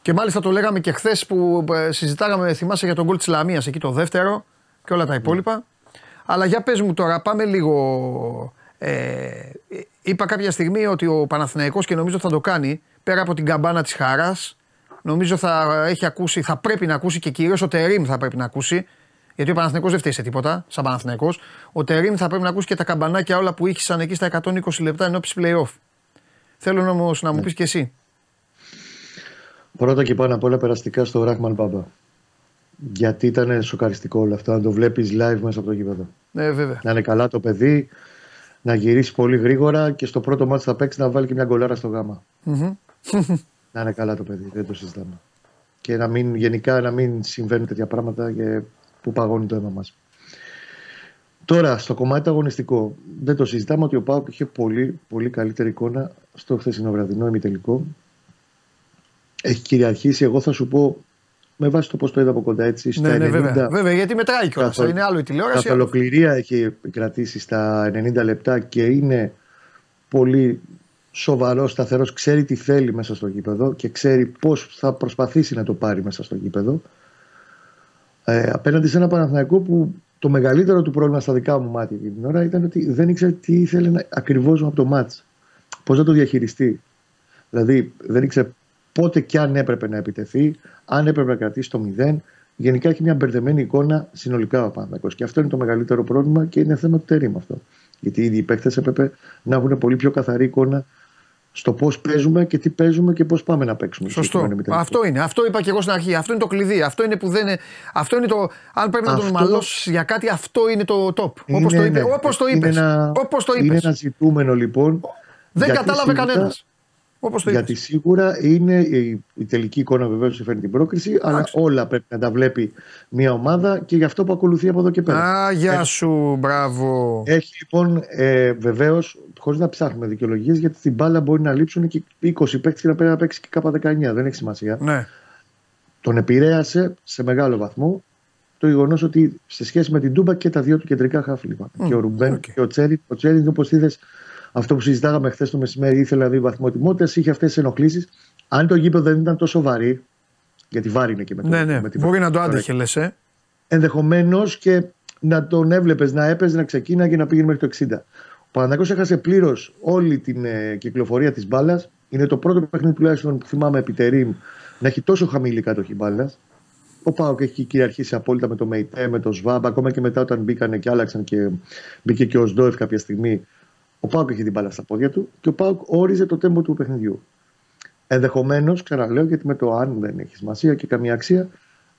και μάλιστα το λέγαμε και χθες που ε, συζητάγαμε, θυμάσαι για τον γκολ της Λαμίας εκεί το δεύτερο και όλα τα υπόλοιπα. Ναι. Αλλά για πες μου τώρα, πάμε λίγο ε, είπα κάποια στιγμή ότι ο Παναθηναϊκός και νομίζω θα το κάνει πέρα από την καμπάνα της χαράς νομίζω θα έχει ακούσει, θα πρέπει να ακούσει και κυρίως ο Τερίμ θα πρέπει να ακούσει γιατί ο Παναθηναϊκός δεν φταίει σε τίποτα, σαν Παναθηναϊκός. Ο Τερίμ θα πρέπει να ακούσει και τα καμπανάκια όλα που ήχησαν εκεί στα 120 λεπτά ενώπιση play-off. Θέλω όμως να μου ναι. πεις και εσύ. Πρώτα και πάνω απ' όλα περαστικά στο Ράχμαν Μπάμπα. Γιατί ήταν σοκαριστικό όλο αυτό, να το βλέπεις live μέσα από το γήπεδο. Ναι, βέβαια. Να είναι καλά το παιδί, να γυρίσει πολύ γρήγορα και στο πρώτο μάτι θα παίξει να βάλει και μια γκολάρα στο γαμα [laughs] να είναι καλά το παιδί, δεν το συζητάμε. Και να μην, γενικά να μην συμβαίνουν τέτοια πράγματα και που παγώνει το αίμα μας. Τώρα, στο κομμάτι το αγωνιστικό, δεν το συζητάμε ότι ο Πάουκ είχε πολύ, πολύ καλύτερη εικόνα στο χθεσινό βραδινό ημιτελικό. Έχει κυριαρχήσει, εγώ θα σου πω, με βάση το πώς το είδα από κοντά έτσι. Στα ναι, ναι, 90, βέβαια. βέβαια, γιατί μετράει κιόλα. Είναι άλλο η τηλεόραση. Κατά ολοκληρία έχει κρατήσει στα 90 λεπτά και είναι πολύ σοβαρό, σταθερός, ξέρει τι θέλει μέσα στο γήπεδο και ξέρει πώς θα προσπαθήσει να το πάρει μέσα στο γήπεδο. Ε, απέναντι σε ένα Παναθηναϊκό που το μεγαλύτερο του πρόβλημα στα δικά μου μάτια την ώρα ήταν ότι δεν ήξερε τι ήθελε ακριβώς από το μάτς. Πώς να το διαχειριστεί. Δηλαδή δεν ήξερε πότε και αν έπρεπε να επιτεθεί, αν έπρεπε να κρατήσει το μηδέν. Γενικά έχει μια μπερδεμένη εικόνα συνολικά ο Παναθηναϊκός. Και αυτό είναι το μεγαλύτερο πρόβλημα και είναι θέμα του τερίμ αυτό. Γιατί οι ίδιοι παίκτες έπρεπε να έχουν πολύ πιο καθαρή εικόνα στο πώς παίζουμε και τι παίζουμε και πώς πάμε να παίξουμε. Σωστό. Αυτό είναι. Αυτό είπα και εγώ στην αρχή. Αυτό είναι το κλειδί. Αυτό είναι που δεν είναι. Αυτό είναι το. Αν πρέπει αυτό... να τον μαλώσεις για κάτι, αυτό είναι το top. Όπως το είπε. Όπως το είπες. Είναι, ένα... Όπως το είναι ένα ζητούμενο λοιπόν. Δεν κατάλαβε κανένας. Όπως το Γιατί σίγουρα είναι η, η τελική εικόνα βεβαίως που φέρνει την πρόκριση, αλλά όλα πρέπει να τα βλέπει μια ομάδα και γι' αυτό που ακολουθεί από εδώ και πέρα. Α, γεια σου, μπράβο. Έχει λοιπόν ε, βεβαίως, χωρίς να ψάχνουμε δικαιολογίες, γιατί στην μπάλα μπορεί να λείψουν και 20 παίκτες και να πρέπει να παίξει και κάπα 19. Δεν έχει σημασία. Ναι. Τον επηρέασε σε μεγάλο βαθμό το γεγονός ότι σε σχέση με την Τούμπα και τα δύο του κεντρικά χάφλιμα. Mm, και ο Ρουμπέν okay. και ο Τσέρι. Ο Τσέρι, όπως είδες, αυτό που συζητάγαμε χθες το μεσημέρι, ήθελε να δει βαθμοτιμότητα, είχε αυτές τις ενοχλήσεις. Αν το γήπεδο δεν ήταν τόσο βαρύ, γιατί βάρη είναι και με το. Ναι, ναι. Με τη Μπορεί να το άντεχε, λες. Ε. Ενδεχομένως και να τον έβλεπες να έπαιζε, να ξεκίνα και να πήγαινε μέχρι το 60. Ο Παναγιώ έχασε πλήρως όλη την ε, κυκλοφορία της μπάλας. Είναι το πρώτο παιχνίδι τουλάχιστον που θυμάμαι επιτερή να έχει τόσο χαμηλή κατοχή μπάλας. Ο Πάοκ έχει κυριαρχήσει απόλυτα με το Μεϊτέ, με το Σβάμπ, ακόμα και μετά όταν μπήκαν και άλλαξαν και μπήκε και ο Σντόεφ κάποια στιγμή. Ο Πάουκ είχε την μπάλα στα πόδια του και ο Πάουκ όριζε το τέμπο του παιχνιδιού. Ενδεχομένως, ξαναλέω, γιατί με το αν δεν έχεις σημασία και καμία αξία,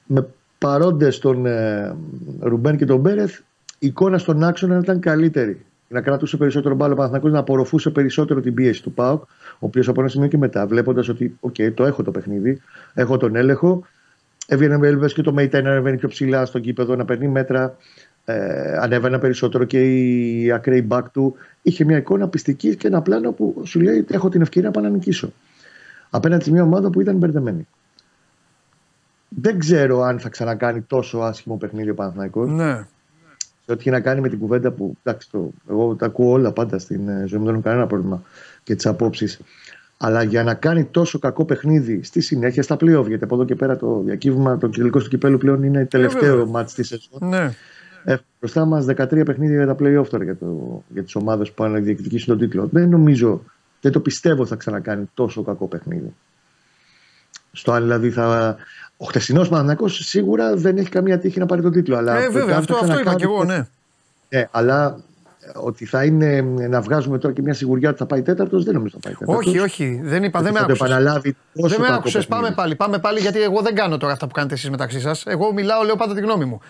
με παρόντες τον ε, Ρουμπέν και τον Μπέρεθ, η εικόνα στον άξονα ήταν καλύτερη. Να κρατούσε περισσότερο μπάλα ο Παναθηναϊκός, να απορροφούσε περισσότερο την πίεση του Πάουκ, ο οποίος από ένα σημείο και μετά, βλέποντας ότι, OK, το έχω το παιχνίδι, έχω τον έλεγχο. Έβγαινε με και το Μέιτα να ανεβαίνει πιο ψηλά στον κήπεδο, να παίρνει μέτρα ε, ανέβαινα περισσότερο και η ακραίη μπακ του. Είχε μια εικόνα πιστικής και ένα πλάνο που σου λέει ότι έχω την ευκαιρία να πάω να νικήσω. Απέναντι σε μια ομάδα που ήταν μπερδεμένη. Δεν ξέρω αν θα ξανακάνει τόσο άσχημο παιχνίδι ο Παναθηναϊκός. Ναι. Σε ό,τι έχει να κάνει με την κουβέντα που. Εντάξει, το, εγώ τα ακούω όλα πάντα στην ε, ζωή μου, δεν έχω κανένα πρόβλημα και τις απόψεις. Αλλά για να κάνει τόσο κακό παιχνίδι στη συνέχεια στα playoff, γιατί από εδώ και πέρα το διακύβημα, το κυκλικό του κυπέλου πλέον είναι τελευταίο μάτι της σεζόν. Ναι. Έχουμε μπροστά μας 13 παιχνίδια για τα playoff τώρα για, το, για τις ομάδες που πάνε να διεκδικήσουν τον τίτλο. Δεν νομίζω, δεν το πιστεύω θα ξανακάνει τόσο κακό παιχνίδι. Στο άλλο δηλαδή θα. Ο χτεσινός Παναγιακό σίγουρα δεν έχει καμία τύχη να πάρει τον τίτλο. Αλλά ε, βέβαια, αυτό, αυτό είπα και εγώ, ναι. ναι. αλλά ότι θα είναι να βγάζουμε τώρα και μια σιγουριά ότι θα πάει τέταρτος, δεν νομίζω θα πάει τέταρτος. Όχι, όχι, δεν είπα, δεν με άκουσες. Δεν με άκουσες. Πάμε πάλι, πάμε πάλι, γιατί εγώ δεν κάνω τώρα αυτά που κάνετε εσείς μεταξύ σας. Εγώ μιλάω, λέω πάντα τη γνώμη μου.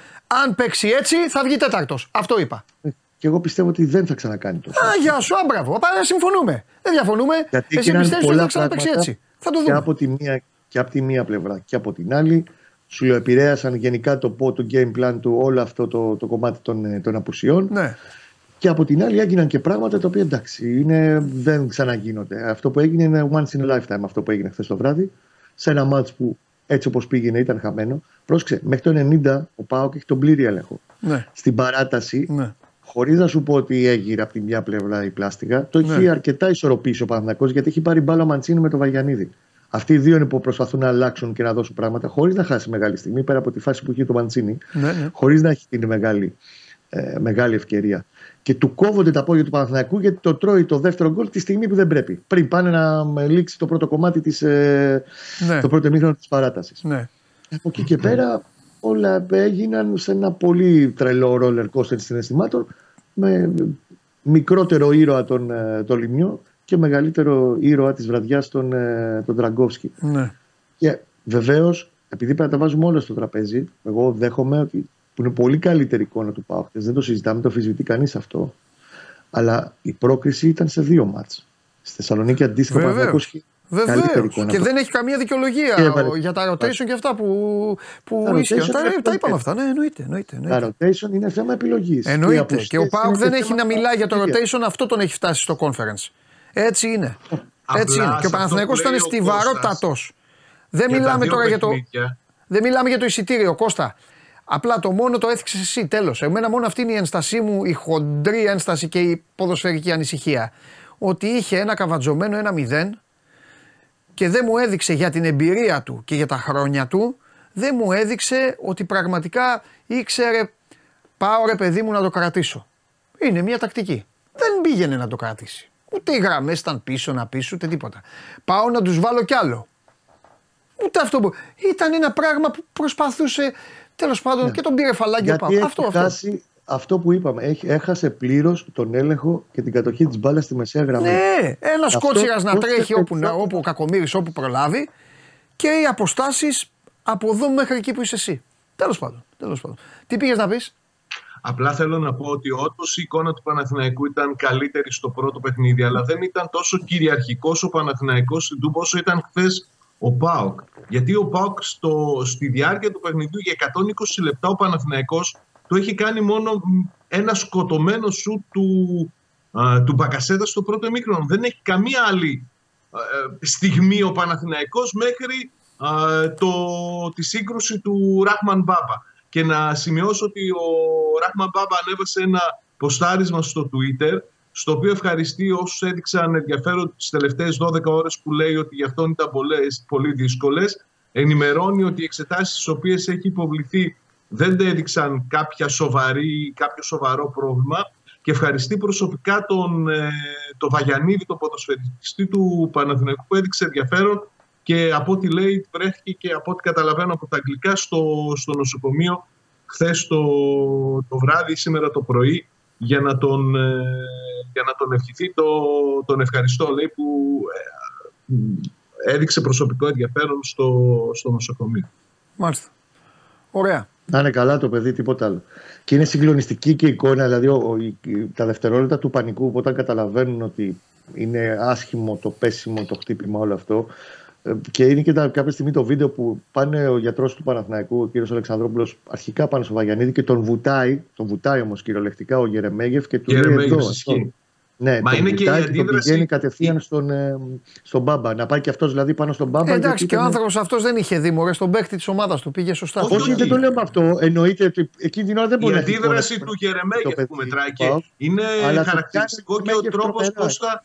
Αν παίξει έτσι, θα βγει τέταρτος. Αυτό είπα. Και εγώ πιστεύω ότι δεν θα ξανακάνει τόσο. Α, γεια σου, άμπραβο. Πάμε, συμφωνούμε. Δεν διαφωνούμε. Γιατί Εσύ πιστεύεις ότι θα ξαναπέξει έτσι. Θα το δούμε. Και από, τη μία, και από τη μία πλευρά και από την άλλη, σου λέω, επηρέασαν γενικά το, το game plan του όλο αυτό το, το κομμάτι των, ε, των απουσιών. Ναι. Και από την άλλη έγιναν και πράγματα τα οποία εντάξει είναι, δεν ξαναγίνονται. Αυτό που έγινε είναι once in a lifetime αυτό που έγινε χθες το βράδυ. Σε ένα μάτς που έτσι όπως πήγαινε ήταν χαμένο. Πρόσεξε, μέχρι το 90 ο Πάοκ έχει τον πλήρη έλεγχο. Ναι. Στην παράταση, ναι. χωρίς να σου πω ότι έγινε από τη μια πλευρά η πλάστιγα, το έχει ναι. αρκετά ισορροπήσει ο Παναθυνακό γιατί έχει πάρει μπάλα Μαντσίνη με τον Βαγιανίδη. Αυτοί οι δύο είναι που προσπαθούν να αλλάξουν και να δώσουν πράγματα χωρίς να χάσει μεγάλη στιγμή πέρα από τη φάση που είχε το Μαντσίνη, ναι, ναι. χωρίς να έχει την μεγάλη, ε, μεγάλη ευκαιρία και του κόβονται τα πόδια του Παναθηναϊκού γιατί το τρώει το δεύτερο γκολ τη στιγμή που δεν πρέπει. Πριν πάνε να λήξει το πρώτο κομμάτι της, ε, ναι. το πρώτο μήχρονο της παράτασης. Ναι. Από εκεί και πέρα όλα έγιναν σε ένα πολύ τρελό ρόλερ coaster συναισθημάτων με μικρότερο ήρωα τον, ε, τον Λιμιό και μεγαλύτερο ήρωα της βραδιάς τον, ε, τον Τραγκόφσκι. Ναι. Και βεβαίως, επειδή πρέπει να τα βάζουμε όλα στο τραπέζι, εγώ δέχομαι ότι που είναι πολύ καλύτερη εικόνα του Πάου Δεν το συζητάμε, το αφισβητεί κανείς αυτό. Αλλά η πρόκριση ήταν σε δύο μάτς. Στη Θεσσαλονίκη αντίστοιχα Παναγιακό Βεβαίως. Και δεν έχει καμία δικαιολογία και για τα rotation και αυτά που, που ίσχυαν. Τα, τα είπαμε αυτά. Ναι, εννοείται. εννοείται, εννοείται. Τα rotation είναι θέμα επιλογής. Εννοείται. Και, και ο Πάουκ δεν έχει να μιλάει για το rotation, αυτό τον έχει φτάσει στο conference. Έτσι είναι. Έτσι είναι. Και ο Παναθηναϊκός ήταν στιβαρότατος. Δεν μιλάμε τώρα για το. Δεν μιλάμε για το εισιτήριο, Κώστα. Απλά το μόνο το έθιξες εσύ, τέλος. Εμένα μόνο αυτή είναι η ένστασή μου, η χοντρή ένσταση και η ποδοσφαιρική ανησυχία. Ότι είχε ένα καβατζωμένο ένα μηδέν και δεν μου έδειξε για την εμπειρία του και για τα χρόνια του, δεν μου έδειξε ότι πραγματικά ήξερε πάω ρε παιδί μου να το κρατήσω. Είναι μια τακτική. Δεν πήγαινε να το κρατήσει. Ούτε οι γραμμές ήταν πίσω να πίσω, ούτε τίποτα. Πάω να τους βάλω κι άλλο. Ούτε αυτό που. Ήταν ένα πράγμα που προσπαθούσε τέλος πάντων ναι. και τον πήρε φαλάκι από Αυτό, αυτό. αυτό που είπαμε. έχασε πλήρως τον έλεγχο και την κατοχή της μπάλας στη μεσαία γραμμή. Ναι, ένας κότσιρας να τρέχει όπου, όπου ο Κακομήρης όπου προλάβει και οι αποστάσεις από εδώ μέχρι εκεί που είσαι εσύ. Τέλος πάντων, τέλος πάντων. Τι πήγες να πεις; Απλά θέλω να πω ότι όντως η εικόνα του Παναθηναϊκού ήταν καλύτερη στο πρώτο παιχνίδι, αλλά δεν ήταν τόσο κυριαρχικός ο Παναθηναϊκός στην Τούμπο όσο ήταν χθες ο Πάοκ. Γιατί ο Πάοκ στη διάρκεια του παιχνιδιού για 120 λεπτά ο Παναθηναϊκός το έχει κάνει μόνο ένα σκοτωμένο σου του, α, του Μπακασέτα στο πρώτο εμίχρονο. Δεν έχει καμία άλλη στιγμή ο Παναθηναϊκός μέχρι το, τη σύγκρουση του Ράχμαν Μπάμπα. Και να σημειώσω ότι ο Ράχμαν Μπάμπα ανέβασε ένα ποστάρισμα στο Twitter στο οποίο ευχαριστεί όσους έδειξαν ενδιαφέρον τις τελευταίες 12 ώρες που λέει ότι γι' αυτόν ήταν πολλές, πολύ δύσκολες. Ενημερώνει ότι οι εξετάσεις στις οποίες έχει υποβληθεί δεν έδειξαν κάποια σοβαρή, κάποιο σοβαρό πρόβλημα και ευχαριστεί προσωπικά τον, ε, τον Βαγιανίδη, τον ποδοσφαιριστή του Παναθηναϊκού που έδειξε ενδιαφέρον και από ό,τι λέει βρέθηκε και από ό,τι καταλαβαίνω από τα αγγλικά στο, στο νοσοκομείο χθες το, το βράδυ, σήμερα το πρωί για να τον, ε, για να τον ευχηθεί το, τον ευχαριστώ λέει που ε, έδειξε προσωπικό ενδιαφέρον στο, στο νοσοκομείο. Μάλιστα. Ωραία. Να είναι καλά το παιδί, τίποτα άλλο. Και είναι συγκλονιστική και η εικόνα, δηλαδή ο, τα δευτερόλεπτα του πανικού που όταν καταλαβαίνουν ότι είναι άσχημο το πέσιμο, το χτύπημα, όλο αυτό. Ε, και είναι και τα, κάποια στιγμή το βίντεο που πάνε ο γιατρός του Παναθηναϊκού, ο κύριος Αλεξανδρόπουλος, αρχικά πάνω στο Βαγιανίδη και τον βουτάει, τον βουτάει όμως κυριολεκτικά ο Γερεμέγεφ και του λέει εδώ. Ναι, Μα είναι και η αντίδραση. Τον πηγαίνει κατευθείαν στον, ε, στον Μπάμπα. Να πάει και αυτός δηλαδή πάνω στον Μπάμπα. Ε, εντάξει, και ο άνθρωπος αυτός δεν είχε δει μωρέ στον παίχτη της ομάδας του. Πήγε σωστά. Όχι, όχι, δεν το λέω αυτό. Εννοείται ότι εκείνη την ώρα δεν μπορεί να Η αντίδραση του Γερεμέγεφ που μετράει και είναι χαρακτηριστικό και ο τρόπος πώς θα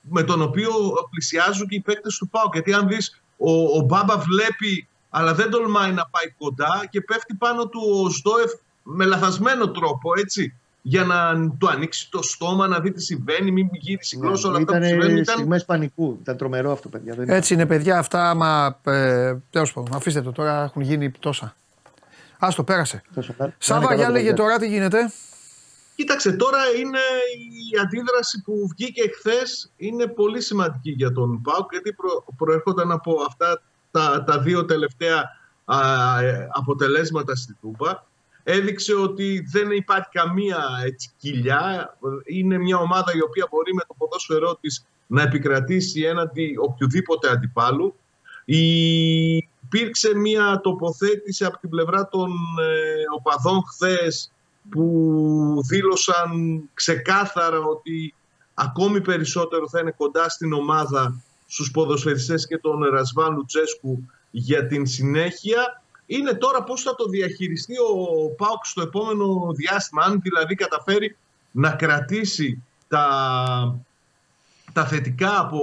με τον οποίο πλησιάζουν και οι παίκτες του ΠΑΟ. Γιατί αν δεις, ο, ο Μπάμπα βλέπει, αλλά δεν τολμάει να πάει κοντά και πέφτει πάνω του ο Σδόεφ με λαθασμένο τρόπο, έτσι. Για να του ανοίξει το στόμα, να δει τι συμβαίνει, μην γύρει συχνό ναι, όλα αυτά που συμβαίνουν. Ήταν στιγμές πανικού. Ήταν τρομερό αυτό, παιδιά. Δεν έτσι είναι, παιδιά, αυτά. Μα ε, τέλος πάντων, αφήστε το τώρα, έχουν γίνει τόσα. Α το πέρασε. Σάβα, για λέγε τώρα τι γίνεται; Κοίταξε, τώρα είναι η αντίδραση που βγήκε χθες είναι πολύ σημαντική για τον ΠΑΟΚ γιατί προ, προέρχονταν από αυτά τα, τα δύο τελευταία α, αποτελέσματα στη Τούμπα. Έδειξε ότι δεν υπάρχει καμία έτσι, κοιλιά. Είναι μια ομάδα η οποία μπορεί με το ποδόσφαιρό της να επικρατήσει έναντι οποιοδήποτε αντιπάλου. Υπήρξε μια τοποθέτηση από την πλευρά των ε, οπαδών χθες που δήλωσαν ξεκάθαρα ότι ακόμη περισσότερο θα είναι κοντά στην ομάδα στους ποδοσφαιριστές και τον Ρασβάν Λουτσέσκου για την συνέχεια. Είναι τώρα πώς θα το διαχειριστεί ο ΠΑΟΚ στο επόμενο διάστημα αν δηλαδή καταφέρει να κρατήσει τα, τα θετικά από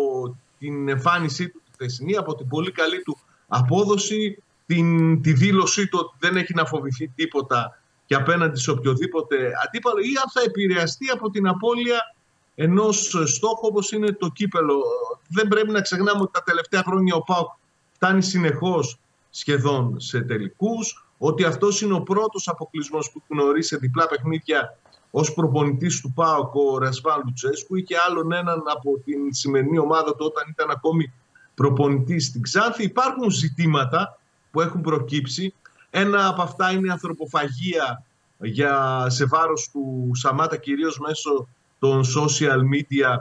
την εμφάνισή του τη θεσινή, από την πολύ καλή του απόδοση την, τη δήλωσή του ότι δεν έχει να φοβηθεί τίποτα και απέναντι σε οποιοδήποτε αντίπαλο ή αν θα επηρεαστεί από την απώλεια ενός στόχου όπως είναι το κύπελο. Δεν πρέπει να ξεχνάμε ότι τα τελευταία χρόνια ο ΠΑΟΚ φτάνει συνεχώς σχεδόν σε τελικούς, ότι αυτός είναι ο πρώτος αποκλεισμός που γνωρίζει σε διπλά παιχνίδια ως προπονητής του ΠΑΟΚ ο Ρασβάν Λουτσέσκου ή και άλλον έναν από την σημερινή ομάδα του όταν ήταν ακόμη προπονητής στην Ξάνθη. Υπάρχουν ζητήματα που έχουν προκύψει ένα από αυτά είναι η ανθρωποφαγία για, σε βάρος του Σαμάτα κυρίως μέσω των social media.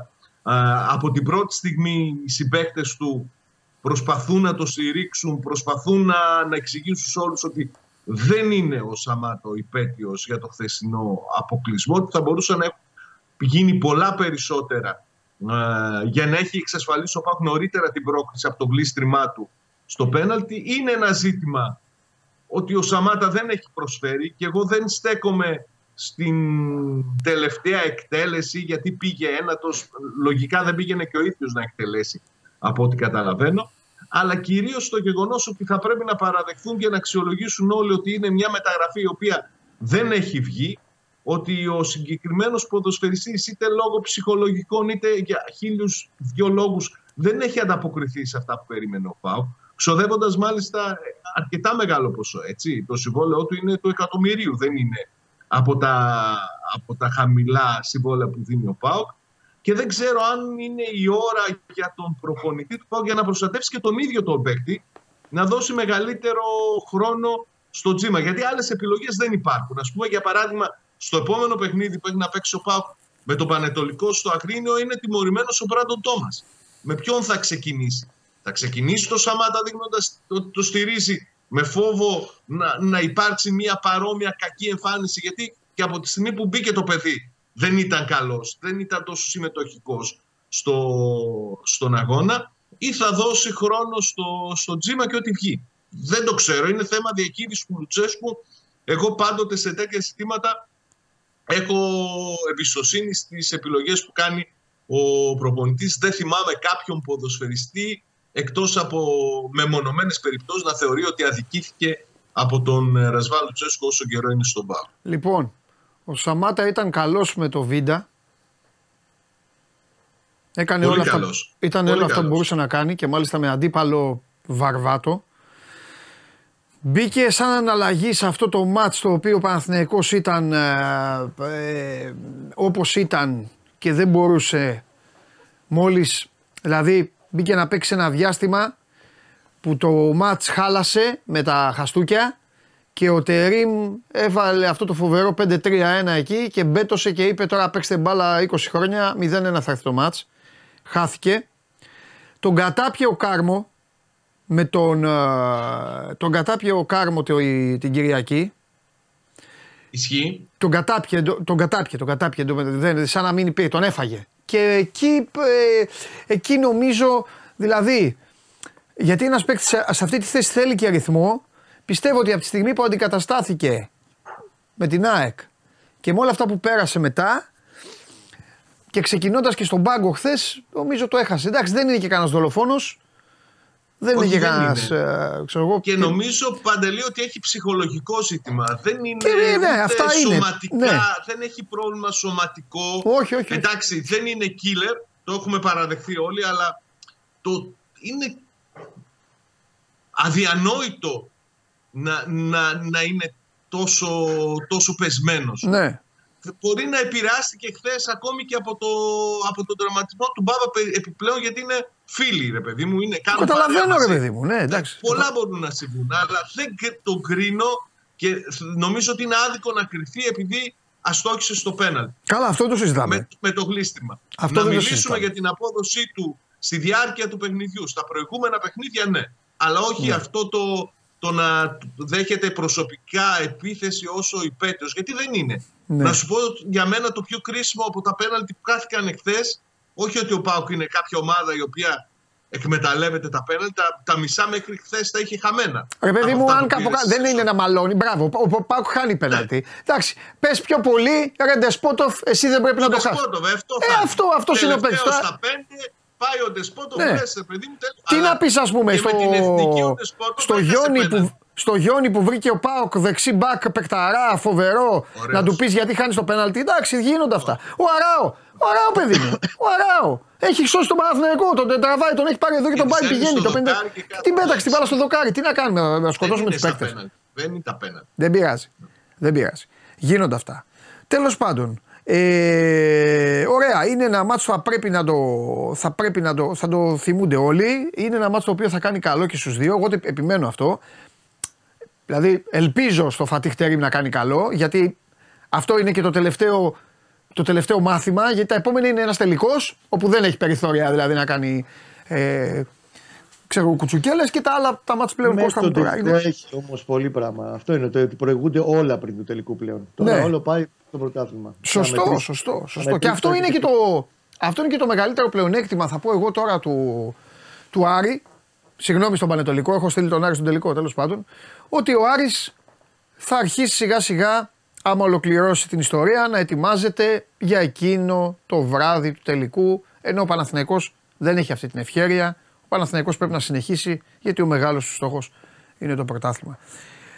Από την πρώτη στιγμή οι συμπαίκτες του προσπαθούν να το στηρίξουν, προσπαθούν να, να εξηγήσουν σε όλους ότι δεν είναι ο Σαμάτα ο υπέτειος για το χθεσινό αποκλεισμό, ότι θα μπορούσαν να έχουν γίνει πολλά περισσότερα για να έχει εξασφαλίσει ο Πάκ νωρίτερα την πρόκληση από το βλήστριμά του στο πέναλτι. Είναι ένα ζήτημα ότι ο Σαμάτα δεν έχει προσφέρει και εγώ δεν στέκομαι στην τελευταία εκτέλεση γιατί πήγε ένατος, λογικά δεν πήγαινε και ο ίδιος να εκτελέσει από ό,τι καταλαβαίνω. Αλλά κυρίως στο γεγονός ότι θα πρέπει να παραδεχθούν και να αξιολογήσουν όλοι ότι είναι μια μεταγραφή η οποία δεν έχει βγει ότι ο συγκεκριμένος ποδοσφαιριστής είτε λόγω ψυχολογικών είτε για χίλιους δυο λόγους δεν έχει ανταποκριθεί σε αυτά που περίμενε ο Πάου ξοδεύοντας μάλιστα αρκετά μεγάλο ποσό. Έτσι. Το συμβόλαιό του είναι του εκατομμυρίου, δεν είναι από τα, από τα χαμηλά συμβόλαια που δίνει ο ΠΑΟΚ και δεν ξέρω αν είναι η ώρα για τον προπονητή του ΠΑΟΚ για να προστατεύσει και τον ίδιο τον παίκτη να δώσει μεγαλύτερο χρόνο στο τζίμα. Γιατί άλλες επιλογές δεν υπάρχουν. Α πούμε, για παράδειγμα, στο επόμενο παιχνίδι που έχει να παίξει ο ΠΑΟΚ με τον Πανετολικό στο Ακρίνιο είναι τιμωρημένος ο Μπράντον Τόμας. Με ποιον θα ξεκινήσει; Θα ξεκινήσει το Σαμάτα δείχνοντα το, το στηρίζει με φόβο να, να υπάρξει μια παρόμοια κακή εμφάνιση γιατί και από τη στιγμή που μπήκε το παιδί δεν ήταν καλός, δεν ήταν τόσο συμμετοχικός στο, στον αγώνα ή θα δώσει χρόνο στο, στο τζίμα και ό,τι βγει. Δεν το ξέρω, είναι θέμα διακίνηση του Λουτσέσκου. Εγώ πάντοτε σε τέτοια ζητήματα έχω εμπιστοσύνη στις επιλογές που κάνει ο προπονητής. Δεν θυμάμαι κάποιον ποδοσφαιριστή εκτός από μεμονωμένες περιπτώσεις να θεωρεί ότι αδικήθηκε από τον ε, Ρασβάλ Τσέσκο όσο καιρό είναι στον Πάο. Λοιπόν, ο Σαμάτα ήταν καλός με το Βίντα. Έκανε Πολύ όλα αυτά, καλός. ήταν Πολύ όλα αυτά που καλός. μπορούσε να κάνει και μάλιστα με αντίπαλο Βαρβάτο. Μπήκε σαν αναλλαγή σε αυτό το μάτς το οποίο ο Παναθηναϊκός ήταν ε, ε, όπως ήταν και δεν μπορούσε μόλις, δηλαδή μπήκε να παίξει ένα διάστημα που το μάτς χάλασε με τα χαστούκια και ο Τερίμ έβαλε αυτό το φοβερό 5-3-1 εκεί και μπέτωσε και είπε τώρα παίξτε μπάλα 20 χρόνια, 0-1 θα έρθει το μάτς. Χάθηκε. Τον κατάπιε ο Κάρμο με τον, ε, τον κατάπιε ο Κάρμο το- η- την Κυριακή. Ισχύει. Τον κατάπιε, τον κατάπιε, τον κατάπιε, τον- δεν, σαν να μην υπήρχε, τον έφαγε. Και εκεί, ε, εκεί νομίζω, δηλαδή, γιατί ένας παίκτης σε, σε αυτή τη θέση θέλει και αριθμό, πιστεύω ότι από τη στιγμή που αντικαταστάθηκε με την ΑΕΚ και με όλα αυτά που πέρασε μετά και ξεκινώντας και στον πάγκο χθες, νομίζω το έχασε. Εντάξει, δεν είναι και κανένας δολοφόνος, δεν Όχι, είναι και δεν κανένας, είναι. ε, ξέρω εγώ, Και νομίζω παντελή ότι έχει ψυχολογικό ζήτημα. Δεν είναι Και ναι, ναι, ούτε αυτά είναι. σωματικά, Ναι. δεν έχει πρόβλημα σωματικό. Όχι, όχι. Εντάξει, δεν είναι killer, το έχουμε παραδεχθεί όλοι, αλλά το είναι αδιανόητο να, να, να είναι τόσο, τόσο πεσμένος. ναι. Μπορεί να επηρεάστηκε χθες ακόμη και από, το, από τον τραυματισμό του Μπάμπα πε- επιπλέον γιατί είναι φίλοι, ρε παιδί μου. Είναι, κάνουν Καταλαβαίνω παρέα ρε μαζί. παιδί μου, ναι εντάξει. Πολλά μπορούν να συμβούν, αλλά δεν κρ- το κρίνω και νομίζω ότι είναι άδικο να κρυθεί επειδή αστόχησε στο πέναλ Καλά, αυτό το συζητάμε. με, με το γλίστημα. Αυτό να δεν το μιλήσουμε συζητάμε. για την απόδοσή του στη διάρκεια του παιχνιδιού. Στα προηγούμενα παιχνίδια ναι. Αλλά όχι αυτό το, το να δέχεται προσωπικά επίθεση όσο υπέτειος. Γιατί δεν είναι. Ναι. Να σου πω για μένα το πιο κρίσιμο από τα πέναλτι που χάθηκαν εχθές όχι ότι ο Πάουκ είναι κάποια ομάδα η οποία εκμεταλλεύεται τα πέναλτι, τα, τα μισά μέχρι χθες τα είχε χαμένα. Ρε παιδί Από μου, αυτά αν που κάπου πήρες κα- στις δεν είναι να μαλώνει. Μπράβο, ο ο Πάουκ χάνει πέναλτι. Εντάξει, πες πιο πολύ, ρε Ντεσπότοφ, εσύ δεν πρέπει να το χάσεις. Ντεσπότοβ, αυτό, Ε, θα είναι. αυτό- αυτός είναι ο παίκτης. Τελευταίος Τώρα- στα πέντε, πάει ο Ντεσπότοβ, Ναι. λες, ρε παιδί μου, τέλος. Τι Αλλά να πεις, ας πούμε, και στο, με την εθνική ο Ντεσπότοβ στο, έχασε γιόνι πέναλτι. που, στο γιόνι που βρήκε ο Πάοκ δεξί μπακ, παικταρά, φοβερό, Ωραίος. να του πεις γιατί χάνεις το πέναλτι. Εντάξει, γίνονται αυτά. Ο Αράο, ο Αράο, παιδί μου. [laughs] Ο Αράο. Έχει σώσει τον Παναθηναϊκό, τον τραβάει, τον έχει πάρει εδώ και τον πάει Ξέρεις, πηγαίνει. στο Το 50... δοκάρι και κάτω. Την πέταξε την μπάλα στο δοκάρι. Τι να κάνουμε, να Δεν σκοτώσουμε είναι τους στα παίκτες. πέναλτι. Δεν είναι τα πέναλτι. Δεν πειράζει. Δεν πειράζει. Γίνονται αυτά. Τέλος πάντων. Ε, ωραία, είναι ένα μάτσο θα πρέπει να το, θα πρέπει να το, θα το θυμούνται όλοι. Είναι ένα μάτσο το οποίο θα κάνει καλό και στους δύο. Εγώ το επιμένω αυτό. Δηλαδή ελπίζω στο Φατίχ Τερίμ να κάνει καλό γιατί αυτό είναι και το τελευταίο, το τελευταίο μάθημα γιατί τα επόμενα είναι ένας τελικός όπου δεν έχει περιθώρια δηλαδή να κάνει ε, ξέρω κουτσουκέλες και τα άλλα τα μάτς πλέον Μέχρι Κώστα το μου τώρα. τελικό Είναι- έχει όμως πολύ πράγμα. Αυτό είναι το ότι προηγούνται όλα πριν του τελικού πλέον. Τώρα Ναι. όλο πάει στο πρωτάθλημα. Να Σωστό, μετρήσει. σωστό, Να σωστό. Και μετρήσει αυτό είναι και, τελικό. το, αυτό είναι και το μεγαλύτερο πλεονέκτημα, θα πω εγώ τώρα, του, του Άρη, συγγνώμη στον Πανετολικό, έχω στείλει τον Άρη στον τελικό τέλος πάντων, ότι ο Άρης θα αρχίσει σιγά σιγά, άμα ολοκληρώσει την ιστορία, να ετοιμάζεται για εκείνο το βράδυ του τελικού, ενώ ο Παναθηναϊκός δεν έχει αυτή την ευχαίρεια. Ο Παναθηναϊκός πρέπει να συνεχίσει, γιατί ο μεγάλος του στόχος είναι το πρωτάθλημα.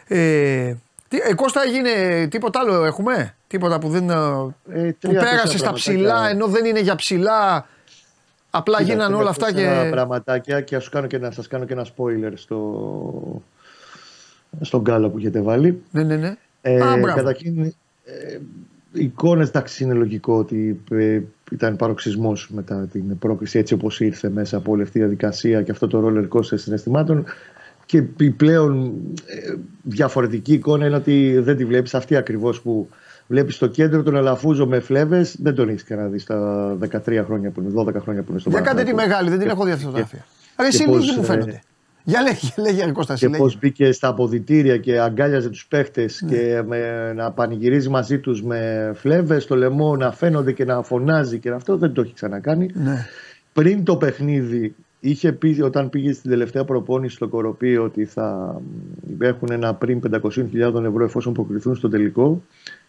Ε, τι, ε, Κώστα έγινε τίποτα άλλο έχουμε, τίποτα που δεν ε, που πέρασε στα ψηλά ενώ δεν είναι για ψηλά Απλά γίνανε όλα αυτά και. Πραγματάκια και ας κάνω και να σας κάνω και ένα spoiler στο, στον γκάλο που έχετε βάλει. Ναι, ναι, ναι. Ε, καταρχήν, ε, εικόνες εντάξει είναι λογικό ότι ε, ήταν παροξισμός μετά την πρόκληση έτσι όπως ήρθε μέσα από όλη αυτή τη διαδικασία και αυτό το roller coaster συναισθημάτων. Και η πλέον ε, διαφορετική εικόνα είναι ότι δεν τη βλέπεις αυτή ακριβώς που Βλέπεις στο κέντρο τον Αλαφούζο με φλέβες, δεν τον έχεις κανένα στα 13 χρόνια που είναι, 12 χρόνια που είναι στο Για κάντε τη μεγάλη, δεν την έχω δει αυτή τη φωτογραφία. Αλλά εσύ λίγη μου ε, φαίνεται. Για λέγε, λέγε Κώστας, Και πώς μπήκε στα αποδητήρια και αγκάλιαζε τους παίχτες ναι. και με, να πανηγυρίζει μαζί τους με φλέβες στο λαιμό, να φαίνονται και να φωνάζει και αυτό δεν το έχει ξανακάνει. Ναι. Πριν το παιχνίδι είχε πει όταν πήγε στην τελευταία προπόνηση στο Κοροπή ότι θα έχουν ένα πριν 500.000 ευρώ εφόσον προκριθούν στο τελικό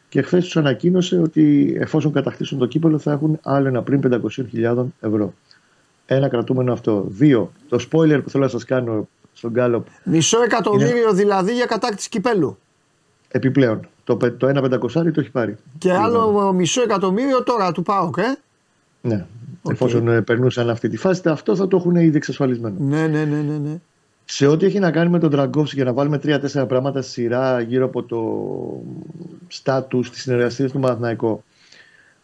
και χθες τους ανακοίνωσε ότι εφόσον κατακτήσουν το κύπελο θα έχουν άλλο ένα πριν 500.000 ευρώ. Ένα κρατούμενο αυτό. Δύο, το spoiler που θέλω να σας κάνω στον Γκάλοπ. Μισό εκατομμύριο είναι... δηλαδή για κατάκτηση κυπέλου. Επιπλέον. Το, το ένα πεντακοσάρι το έχει πάρει. Και άλλο μισό εκατομμύριο τώρα του ΠΑΟΚ, ε; Ναι. Okay. Εφόσον ε, περνούσαν αυτή τη φάση, αυτό θα το έχουν ήδη εξασφαλισμένο. Ναι, ναι, ναι, ναι. ναι. Σε ό,τι έχει να κάνει με τον Τραγκόφσκι, για να βάλουμε τρία-τέσσερα πράγματα στη σειρά γύρω από το στάτου της συνεργασίας του Παναθηναϊκού. Ο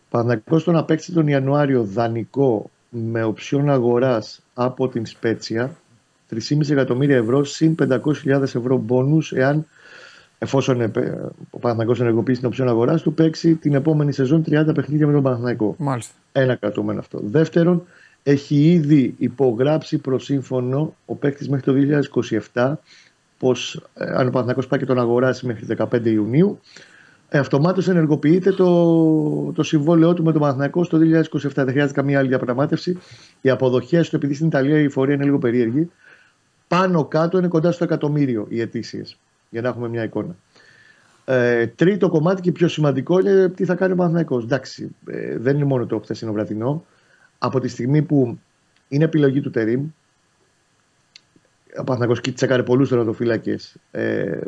Παναθηναϊκός τον απέκτησε τον Ιανουάριο δανεικό με οψιόν αγοράς από την Σπέτσια 3,5 εκατομμύρια ευρώ συν 500.000 ευρώ μπόνους εάν εφόσον ο Παναθηναϊκός ενεργοποιήσει την οψιόν αγοράς του παίξει την επόμενη σεζόν 30 παιχνίδια με τον Παναθηναϊκό. Μάλιστα. Ένα κρατούμενο αυτό. Δεύτερον, έχει ήδη υπογράψει προσύμφωνο ο παίκτης μέχρι το 2027 πως ε, αν ο Παναθηναϊκός πάει και τον αγοράσει μέχρι 15 Ιουνίου ε, αυτομάτως ενεργοποιείται το, το συμβόλαιό του με τον Παναθηναϊκό στο 2027. Δεν χρειάζεται καμία άλλη διαπραγμάτευση. Οι αποδοχές του, επειδή στην Ιταλία η φορεία είναι λίγο περίεργη, πάνω κάτω είναι κοντά στο εκατομμύριο οι αιτήσεις. Για να έχουμε μια εικόνα. Ε, τρίτο κομμάτι και πιο σημαντικό είναι τι θα κάνει ο Παναθηναϊκός. Εντάξει, ε, δεν είναι μόνο το χθεσινό βραδινό από τη στιγμή που είναι επιλογή του Τερίμ, ο Παναθηναϊκός τσεκάρε πολλούς τερματοφύλακες ε,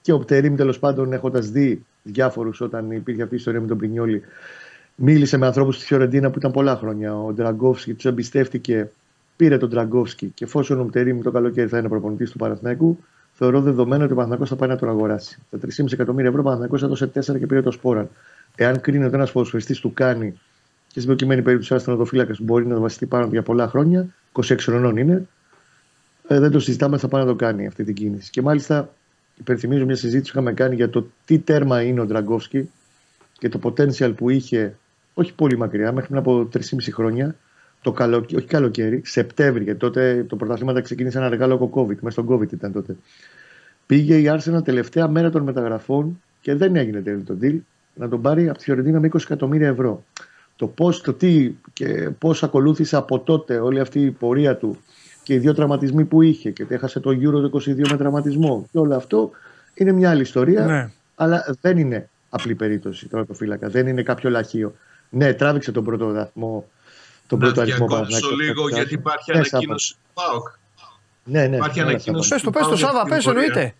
και ο Τερίμ τέλος πάντων έχοντας δει διάφορους όταν υπήρχε αυτή η ιστορία με τον Πρινιόλη μίλησε με ανθρώπους στη Φιωρεντίνα που ήταν πολλά χρόνια. Ο Ντραγκόφσκι τους εμπιστεύτηκε, πήρε τον Ντραγκόφσκι και εφόσον ο Τερίμ το καλοκαίρι θα είναι προπονητής του Παναθηναϊκού, θεωρώ δεδομένο ότι ο Παναθηναϊκός θα πάει να τον αγοράσει. Τα 3,5 εκατομμύρια ευρώ ο Παναθηναϊκός έδωσε 4 και πήρε το σπόραν. Εάν κρίνει ότι ένας ποδοσφαιριστής του κάνει και στην προκειμένη περίπτωση ένα τερματοφύλακα που μπορεί να βασιστεί πάνω για πολλά χρόνια, 26 χρονών είναι, ε, δεν το συζητάμε, θα πάει να το κάνει αυτή την κίνηση. Και μάλιστα υπενθυμίζω μια συζήτηση που είχαμε κάνει για το τι τέρμα είναι ο Ντραγκόφσκι και το potential που είχε, όχι πολύ μακριά, μέχρι πριν από 3,5 χρόνια, το καλοκαίρι, όχι καλοκαίρι, Σεπτέμβρη, γιατί τότε το πρωταθλήματα ξεκίνησε ένα μεγάλο COVID, μέσα στον COVID ήταν τότε. Πήγε η Άρσενα τελευταία μέρα των μεταγραφών και δεν έγινε τέλειο το deal να τον πάρει από τη Φιωρεντίνα με 20 εκατομμύρια ευρώ το πώς, το τι και πώς ακολούθησε από τότε όλη αυτή η πορεία του και οι δύο τραυματισμοί που είχε και έχασε το Euro το 22 με τραυματισμό και όλο αυτό είναι μια άλλη ιστορία ναι. αλλά δεν είναι απλή περίπτωση τώρα το φύλακα, δεν είναι κάποιο λαχείο. Ναι, τράβηξε τον πρώτο βαθμό τον να πρώτο αριθμό λίγο γιατί υπάρχει ανακοίνωση του ΠΑΟΚ. Ναι, ναι. Υπάρχει ανακοίνωση. Πες το, πες το Σάβα, πες εννοείται.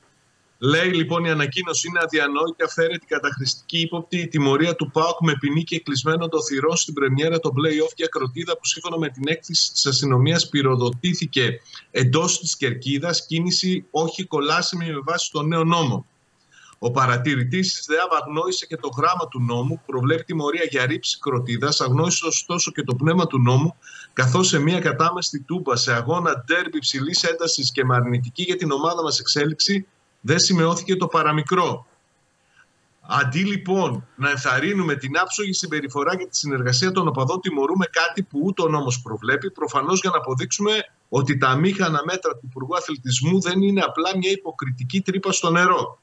Λέει λοιπόν η ανακοίνωση είναι αδιανόητη, αυθαίρετη καταχρηστική ύποπτη η τιμωρία του ΠΑΟΚ με ποινή και κλεισμένο το θηρό στην πρεμιέρα των play-off για κροτίδα που σύμφωνα με την έκθεση της αστυνομίας πυροδοτήθηκε εντός της κερκίδας κίνηση όχι κολάσιμη με βάση τον νέο νόμο. Ο παρατηρητής της ΔΕΑΒ αγνόησε και το γράμμα του νόμου που προβλέπει τιμωρία για ρήψη κροτίδας, αγνόησε ωστόσο και το πνεύμα του νόμου, καθώς σε μια κατάμεστη τούμπα σε αγώνα ντέρμπι ψηλή έντασης και με αρνητική για την ομάδα μας εξέλιξη, δεν σημειώθηκε το παραμικρό. Αντί λοιπόν να ενθαρρύνουμε την άψογη συμπεριφορά και τη συνεργασία των οπαδών, τιμωρούμε κάτι που ούτε ο νόμος προβλέπει, προφανώς για να αποδείξουμε ότι τα μήχανα μέτρα του Υπουργού Αθλητισμού δεν είναι απλά μια υποκριτική τρύπα στο νερό.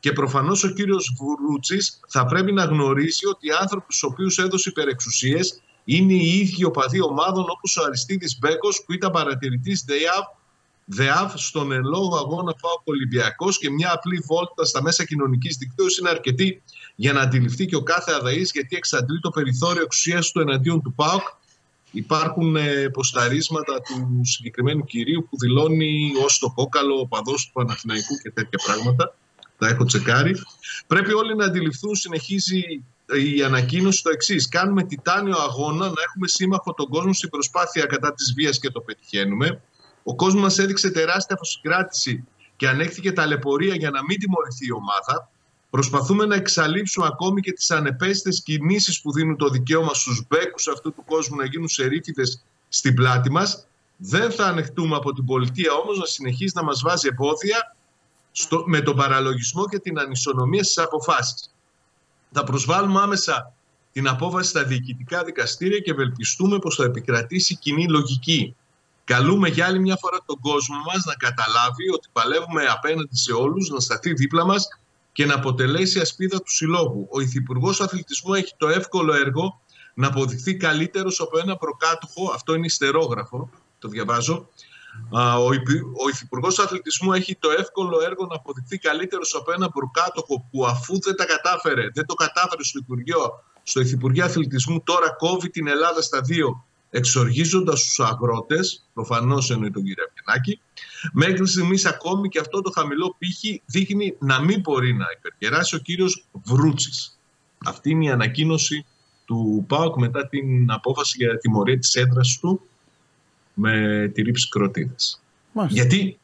Και προφανώς ο κύριος Βουρούτσης θα πρέπει να γνωρίσει ότι οι άνθρωποι στους οποίους έδωσε υπερεξουσίες είναι οι ίδιοι οπαδοί ομάδων όπως ο Αριστίδης Μπέκος που ήταν παρατηρητής ΔΕΙΑΒ ΔΕΑΒ στον εν λόγω αγώνα ΠΑΟΚ Ολυμπιακός και μια απλή βόλτα στα μέσα κοινωνικής δικτύωσης είναι αρκετή για να αντιληφθεί και ο κάθε αδαής γιατί εξαντλεί το περιθώριο εξουσίας του εναντίον του ΠΑΟΚ. Υπάρχουν ε, ποσταρίσματα του συγκεκριμένου κυρίου που δηλώνει ως το κόκαλο ο παδός του Παναθηναϊκού και τέτοια πράγματα. Τα έχω τσεκάρει. Πρέπει όλοι να αντιληφθούν, συνεχίζει η ανακοίνωση το εξής. Κάνουμε τιτάνιο αγώνα να έχουμε σύμμαχο τον κόσμο στην προσπάθεια κατά της βίας και το πετυχαίνουμε. Ο κόσμος μας έδειξε τεράστια αυτοσυγκράτηση και ανέχθηκε ταλαιπωρία για να μην τιμωρηθεί η ομάδα. Προσπαθούμε να εξαλείψουμε ακόμη και τις ανεπαίσθητες κινήσεις που δίνουν το δικαίωμα στους μπέκους αυτού του κόσμου να γίνουν σερίφιδε στην πλάτη μας. Δεν θα ανεχτούμε από την πολιτεία όμως να συνεχίσει να μας βάζει εμπόδια στο, με τον παραλογισμό και την ανισονομία στις αποφάσεις. Θα προσβάλλουμε άμεσα την απόφαση στα διοικητικά δικαστήρια και ευελπιστούμε πως θα επικρατήσει κοινή λογική. Καλούμε για άλλη μια φορά τον κόσμο μας να καταλάβει ότι παλεύουμε απέναντι σε όλους, να σταθεί δίπλα μας και να αποτελέσει ασπίδα του συλλόγου. Ο Υφυπουργός Αθλητισμού έχει το εύκολο έργο να αποδειχθεί καλύτερος από ένα προκάτοχο, αυτό είναι ιστερόγραφο, το διαβάζω. Ο Υφυπουργός Αθλητισμού έχει το εύκολο έργο να αποδειχθεί καλύτερος από ένα προκάτοχο που αφού δεν τα κατάφερε, δεν το κατάφερε στο Υπουργείο, στο Υφυπουργείο Αθλητισμού, τώρα κόβει την Ελλάδα στα δύο εξοργίζοντας τους αγρότες, προφανώς εννοεί τον κύριο Αυγενάκη, μέχρι στιγμής ακόμη και αυτό το χαμηλό πύχη δείχνει να μην μπορεί να υπερκεράσει ο κύριος Βρούτσης. Αυτή είναι η ανακοίνωση του ΠΑΟΚ μετά την απόφαση για τιμωρία της έδρας του με τη ρήψη κροτίδας. Γιατί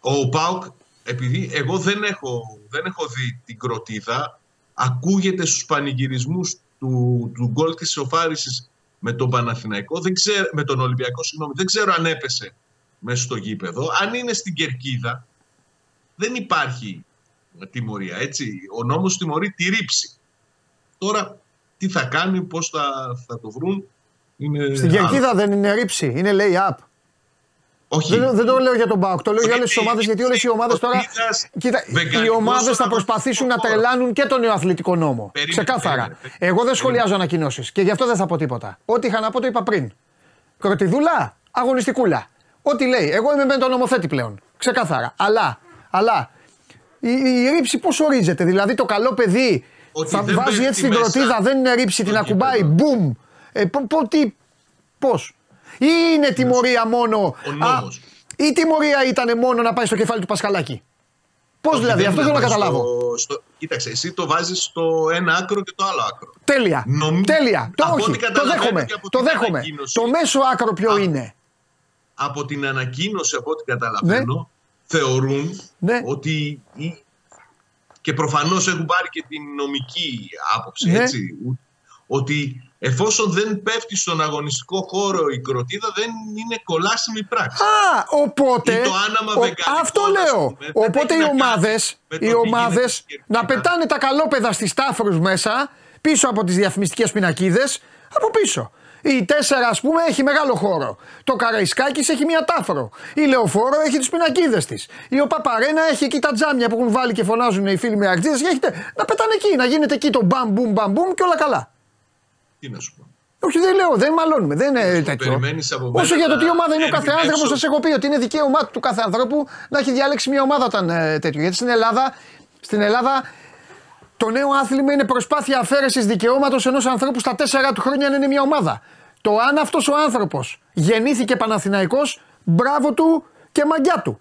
ο ΠΑΟΚ, επειδή εγώ δεν έχω, δεν έχω δει την κροτίδα, ακούγεται στους πανηγυρισμούς του, του γκολ της σοφάρισης με τον Παναθηναϊκό, δεν ξέρω, με τον Ολυμπιακό, συγγνώμη, δεν ξέρω αν έπεσε μέσα στο γήπεδο. Αν είναι στην Κερκίδα, δεν υπάρχει τιμωρία, έτσι. Ο νόμος τιμωρεί τη ρήψη. Τώρα, τι θα κάνει, πώς θα, θα το βρουν, είναι Στην Κερκίδα δεν είναι ρήψη, είναι lay-up. Όχι. Δεν, δεν το λέω για τον Μπάουκ, το λέω για όλες τις ομάδες γιατί όλες οι ομάδες τώρα. Κοίτα, οι ομάδες θα προσπαθήσουν να τρελάνουν και τον νεοαθλητικό νόμο. Περίμενε, Ξεκάθαρα. Περίμενε, περίμενε. Εγώ δεν σχολιάζω ανακοινώσεις και γι' αυτό δεν θα πω τίποτα. Ό,τι είχα να πω το είπα πριν. Κροτιδούλα, αγωνιστικούλα. Ό,τι λέει. Εγώ είμαι με τον νομοθέτη πλέον. Ξεκάθαρα. Αλλά, αλλά η, η ρήψη πώς ορίζεται; Δηλαδή το καλό παιδί Ότι θα βάζει έτσι την κροτίδα, δεν είναι ρήψη, την ακουμπάει, μπούμ. Ε, Πώς; Ή είναι τιμωρία μόνο. Ο Α, ή τιμωρία ήταν μόνο να πάει στο κεφάλι του Πασχαλάκη. Πώς δηλαδή, αυτό θέλω να καταλάβω. Στο, κοίταξε, εσύ το βάζεις στο ένα άκρο και το άλλο άκρο. Τέλεια. Νομ... Τέλεια. Το, όχι, το δέχομαι. Το δέχομαι. Το μέσο άκρο ποιο είναι; Από την ανακοίνωση, από ό,τι καταλαβαίνω, ναι. θεωρούν ναι. ότι. Και προφανώς έχουν πάρει και την νομική άποψη, ναι. έτσι. Ότι εφόσον δεν πέφτει στον αγωνιστικό χώρο η κροτίδα, δεν είναι κολάσιμη πράξη. Α, οπότε. το άναμα ο, αυτό λέω. οπότε οι ομάδες οι ομάδες να πετάνε τα καλόπεδα στις τάφρου μέσα, πίσω από τις διαφημιστικές πινακίδες, από πίσω. Η 4 ας πούμε έχει μεγάλο χώρο. Το Καραϊσκάκης έχει μία τάφρο. Η Λεωφόρο έχει τις πινακίδες της. Η Οπαπαρένα έχει εκεί τα τζάμια που έχουν βάλει και φωνάζουν οι φίλοι με αρτζίδες. Να πετάνε εκεί, να γίνεται εκεί το μπαμ μπουμ μπαμ μπουμ και όλα καλά. Τι να σου πω. Όχι, δεν λέω, δεν μαλώνουμε. Δεν είναι τέτοιο. Όσο για το τι ομάδα είναι ο κάθε άνθρωπος, σα έχω πει ότι είναι δικαίωμά του κάθε ανθρώπου να έχει διαλέξει μια ομάδα όταν ε, τέτοιο. Γιατί στην Ελλάδα, στην Ελλάδα το νέο άθλημα είναι προσπάθεια αφαίρεσης δικαιώματος ενός ανθρώπου στα τέσσερα του χρόνια να είναι μια ομάδα. Το αν αυτός ο άνθρωπος γεννήθηκε Παναθηναϊκός, μπράβο του και μαγκιά του.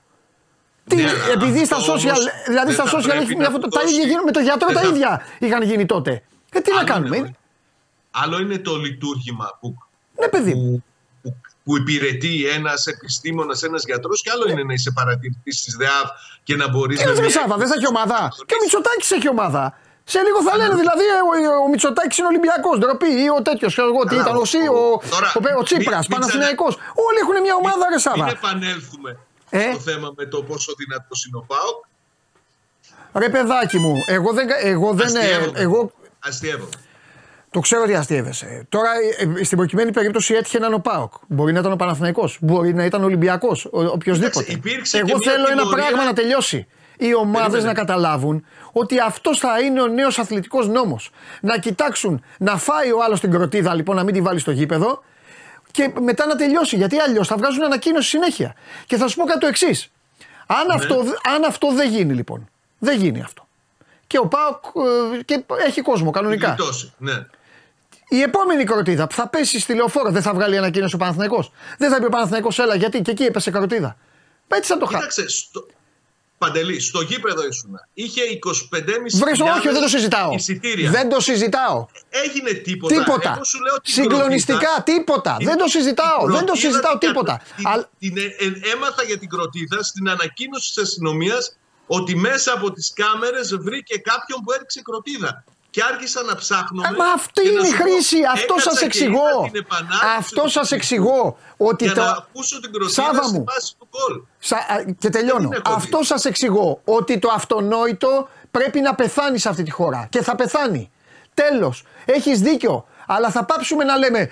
Τι, ναι, επειδή στα social, δηλαδή στα social έχει μια φωτο, τα ίδια με το γιατρό τα ίδια είχαν γίνει τότε. Ε, τι να κάνουμε; Άλλο είναι το λειτουργήμα που, ναι, παιδί. που, που, που υπηρετεί ένας επιστήμονας, ένας γιατρός, και άλλο είναι να είσαι παρατηρητής της ΔΕΑΒ και να μπορείς να. Κύριε Μισάβα, δεν θα έχει ομάδα. Και ο Μητσοτάκης έχει ομάδα. Σε λίγο θα λένε δηλαδή ο, ο Μητσοτάκης είναι Ολυμπιακός, ντροπή ή ο τέτοιος. Εγώ τι ήταν, ο, ο, ο, ο Τσίπρας, Παναθηναϊκός. Όλοι έχουν μια ομάδα, ρε Σάβα. Μην επανέλθουμε ε; στο θέμα με το πόσο δυνατός είναι ο Πάοκ. Ρε παιδάκι μου, εγώ δεν. Εγώ δεν εγώ... Το ξέρω ότι αστείευεσαι. Τώρα ε, ε, στην προκειμένη περίπτωση έτυχε να είναι ο Πάοκ. Μπορεί να ήταν ο Παναθηναϊκός. Μπορεί να ήταν ο Ολυμπιακός. Οποιοδήποτε. Εγώ θέλω ένα πράγμα να τελειώσει. Οι ομάδες να καταλάβουν ότι αυτός θα είναι ο νέος αθλητικός νόμος. Να κοιτάξουν να φάει ο άλλος την κροτίδα, λοιπόν, να μην τη βάλει στο γήπεδο και μετά να τελειώσει. Γιατί αλλιώς θα βγάζουν ανακοίνωση συνέχεια. Και θα σου πω κάτι το εξής. Αν, ναι. αυτό, αν αυτό δεν γίνει λοιπόν, δεν γίνει αυτό. Και ο Πάοκ ε, και έχει κόσμο κανονικά. ναι. Η επόμενη κροτίδα που θα πέσει στη λεωφόρο δεν θα βγάλει ανακοίνωση ο Παναθηναϊκός. Δεν θα πει ο Παναθηναϊκός έλα γιατί και εκεί έπεσε κροτίδα. Έτσι θα το χάσει. Παντελή, στο γήπεδο ήσουν. Είχε 25,5 Βρες, όχι, δεν το συζητάω. Εισιτήρια. Δεν το συζητάω. Έγινε τίποτα. Τίποτα. Εγώ σου λέω Συγκλονιστικά, τίποτα. δεν το συζητάω. δεν το συζητάω τίποτα. Την, Αλλά... την, ε, ε, έμαθα για την κροτίδα στην ανακοίνωση της αστυνομίας ότι μέσα από τις κάμερες βρήκε κάποιον που έριξε κροτίδα και άρχισα να ψάχνω. Μα αυτή είναι η χρήση. Αυτό σας εξηγώ. Αυτό σας εξηγώ. Ότι για το... να ακούσω την κροτίδα στη βάση του κόλ. Σα... Και τελειώνω. Αυτό σας εξηγώ. Ότι το αυτονόητο πρέπει να πεθάνει σε αυτή τη χώρα. Και θα πεθάνει. Τέλος. Έχεις δίκιο. Αλλά θα πάψουμε να λέμε.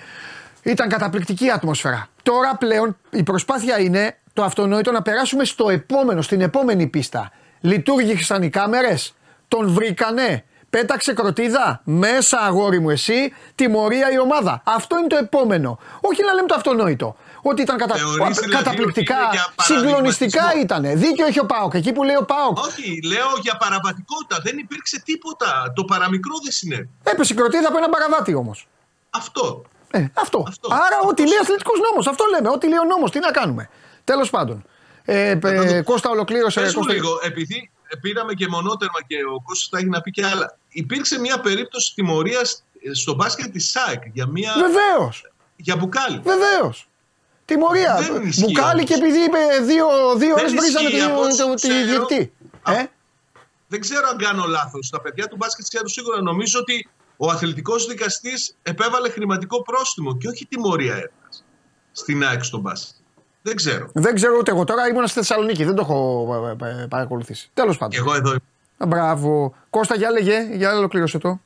Ήταν καταπληκτική ατμόσφαιρα. Τώρα πλέον η προσπάθεια είναι το αυτονόητο να περάσουμε στο επόμενο, στην επόμενη πίστα. Λειτουργήσαν οι κάμερες, τον βρήκανε, Πέταξε κροτίδα. Μέσα αγόρι μου εσύ. Τιμωρία η ομάδα. Αυτό είναι το επόμενο. Όχι να λέμε το αυτονόητο. Ότι ήταν κατα... δηλαδή καταπληκτικά, συγκλονιστικά ήταν. Δίκιο έχει ο Πάοκ. Εκεί που λέει ο Πάοκ. Όχι, λέω για παραβατικότητα. Δεν υπήρξε τίποτα. Το παραμικρό δεν συνέβη. Έπεσε κροτίδα από ένα παραβάτη όμως. Αυτό. Ε, αυτό. αυτό. Άρα, αυτό. ό,τι λέει αθλητικός νόμος. Αυτό λέμε. Ό,τι λέει ο νόμος. Τι να κάνουμε. Τέλος πάντων. Ε, ε, Κώστα ολοκλήρωσε. Πες Κώστα... λίγο, επειδή πήραμε και μονότερμα και ο Κώστας θα έχει να πει και άλλα. Υπήρξε μια περίπτωση τιμωρίας στο μπάσκετ της ΣΑΕΚ για μια. Βεβαίως. Για μπουκάλι. Βεβαίως. Τιμωρία. Μπουκάλι και επειδή είπε δύο, δύο ώρες βρίζανε τη διεκτή. Ε; Δεν ξέρω αν κάνω λάθος. Τα παιδιά του μπάσκετ ξέρουν σίγουρα. Νομίζω ότι ο αθλητικός δικαστής επέβαλε χρηματικό πρόστιμο και όχι τιμωρία έρευνα στην ΑΕΚ στο μπάσκετ. Δεν ξέρω. Δεν ξέρω ούτε εγώ τώρα. Ήμουν στη Θεσσαλονίκη. Δεν το έχω ε, ε, παρακολουθήσει. Τέλος πάντων. Εγώ εδώ Μπράβο. Κώστα, για λέγε, για ολοκλήρωσε το.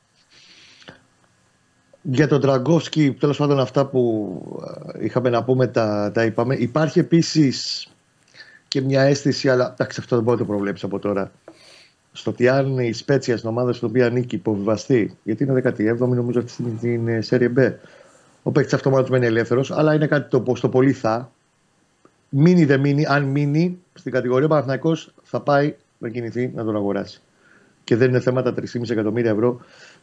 Για τον Τραγκόφσκι, τέλος πάντων, αυτά που ε, είχαμε να πούμε τα, τα είπαμε. Υπάρχει επίσης και μια αίσθηση, αλλά εντάξει, αυτό δεν μπορεί να το προβλέψει από τώρα. Στο ότι αν η Σπέτσια στην ομάδα στην οποία ανήκει υποβιβαστεί, γιατί είναι 17η, νομίζω αυτή στην Serie B, ο παίκτης αυτομάτως είναι ελεύθερος, αλλά είναι κάτι το, το πολύ θα. Μείνει δεν μείνει, αν μείνει στην κατηγορία Παναθυνακό θα πάει να κινηθεί να τον αγοράσει. Και δεν είναι θέμα τα 3,5 εκατομμύρια ευρώ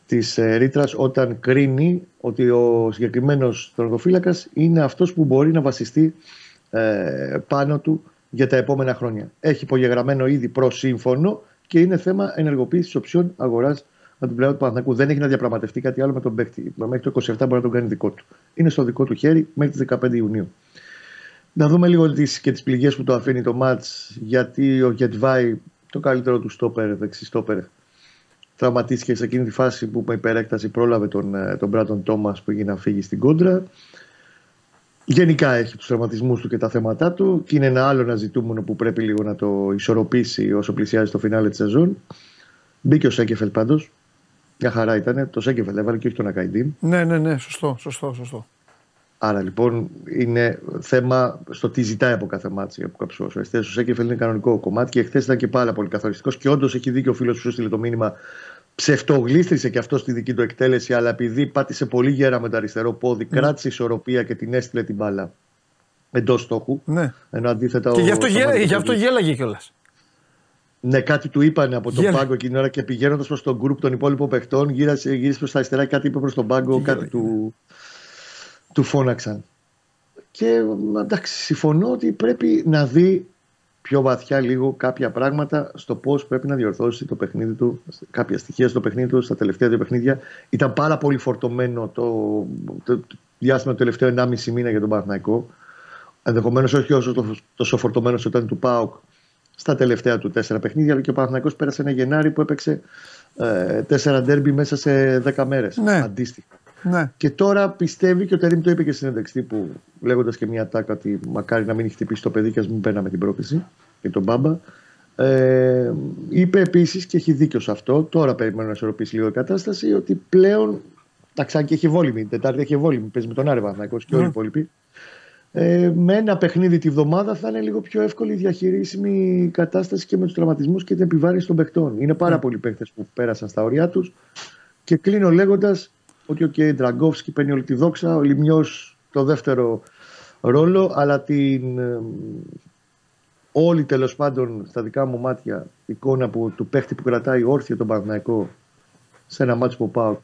της ε, ρήτρας όταν κρίνει ότι ο συγκεκριμένος τερματοφύλακα είναι αυτός που μπορεί να βασιστεί ε, πάνω του για τα επόμενα χρόνια. Έχει υπογεγραμμένο ήδη προ σύμφωνο και είναι θέμα ενεργοποίησης οψιών αγοράς με την πλευρά του Παναθηνακού. Δεν έχει να διαπραγματευτεί κάτι άλλο με τον παίκτη. Μέχρι το 27 μπορεί να τον κάνει δικό του. Είναι στο δικό του χέρι μέχρι τις 15 Ιουνίου. Να δούμε λίγο τις, και τις πληγές που το αφήνει το μάτς γιατί ο Γετβάη το καλύτερο του στόπερ, δεξί στόπερ τραυματίστηκε σε εκείνη τη φάση που με υπερέκταση πρόλαβε τον, ε, τον Μπράτον Τόμας που έγινε να φύγει στην κόντρα. Γενικά έχει τους τραυματισμούς του και τα θέματα του και είναι ένα άλλο ένα ζητούμενο που πρέπει λίγο να το ισορροπήσει όσο πλησιάζει το φινάλε της σεζόν. Μπήκε ο Σέκεφελ πάντως. Μια χαρά ήταν. Το Σέκεφελ έβαλε και όχι τον Ακαϊντίν. Ναι, ναι, ναι, σωστό, σωστό, σωστό. Άρα λοιπόν είναι θέμα στο τι ζητάει από κάθε μάτσο από κάποιους Ο Σέκεφελ είναι κανονικό κομμάτι και χθες ήταν και πάρα πολύ καθοριστικός. Και όντως έχει δίκιο ο φίλος που σου στείλε το μήνυμα. Ψευτογλίστρισε και αυτό στη δική του εκτέλεση, αλλά επειδή πάτησε πολύ γέρα με το αριστερό πόδι, mm. κράτησε ισορροπία και την έστειλε την μπάλα εντός στόχου. Ναι. Ενώ αντίθετα και γι' αυτό, γέλαγε, γι αυτό γέλαγε κιόλας. Ναι, κάτι του είπαν από τον πάγκο εκείνη την ώρα και πηγαίνοντας προς τον γκρουπ των υπόλοιπων παιχτών, γύρισε, γύρισε προς τα αριστερά και κάτι είπε προς τον πάγκο, κάτι του του φώναξαν. Και εντάξει, συμφωνώ ότι πρέπει να δει πιο βαθιά λίγο κάποια πράγματα στο πώς πρέπει να διορθώσει το παιχνίδι του, κάποια στοιχεία στο παιχνίδι του στα τελευταία δύο παιχνίδια. Ήταν πάρα πολύ φορτωμένο το, το, το διάστημα του τελευταίου 1,5 μήνα για τον Παναθναϊκό. Ενδεχομένως όχι όσο τόσο φορτωμένος ήταν του ΠΑΟΚ στα τελευταία του τέσσερα παιχνίδια, αλλά και ο Παναθναϊκό πέρασε ένα Γενάρη που έπαιξε ε, τέσσερα ντέρμπι μέσα σε δέκα μέρες. Ναι. Αντίστοιχα. Ναι. Και τώρα πιστεύει και ο Τερήμ το είπε και στην ένταξη που λέγοντας και μια τάκα ότι μακάρι να μην έχει χτυπήσει το παιδί και ας μην παίρναμε την πρόκληση για τον μπάμπα. Ε, είπε επίσης και έχει δίκιο σε αυτό. Τώρα περιμένω να ισορροπήσει λίγο η κατάσταση ότι πλέον. Τα και έχει βόλυμη. Τετάρτη έχει βόλυμη. Παίζει με τον Άρεβα να και όλοι οι ναι. υπόλοιποι. Ε, με ένα παιχνίδι τη βδομάδα θα είναι λίγο πιο εύκολη η διαχειρίσιμη κατάσταση και με τους τραυματισμούς και την επιβάρυνση των παιχτών. Είναι πάρα mm. πολλοί παίχτες που πέρασαν στα ωριά τους. Και κλείνω λέγοντας ότι ο okay, Ντραγκόφσκι παίρνει όλη τη δόξα, ο Λιμιός το δεύτερο ρόλο, αλλά την, ε, όλη τέλος πάντων στα δικά μου μάτια εικόνα που, του παίχτη που κρατάει όρθιο τον Παναθηναϊκό σε ένα μάτσο που πάω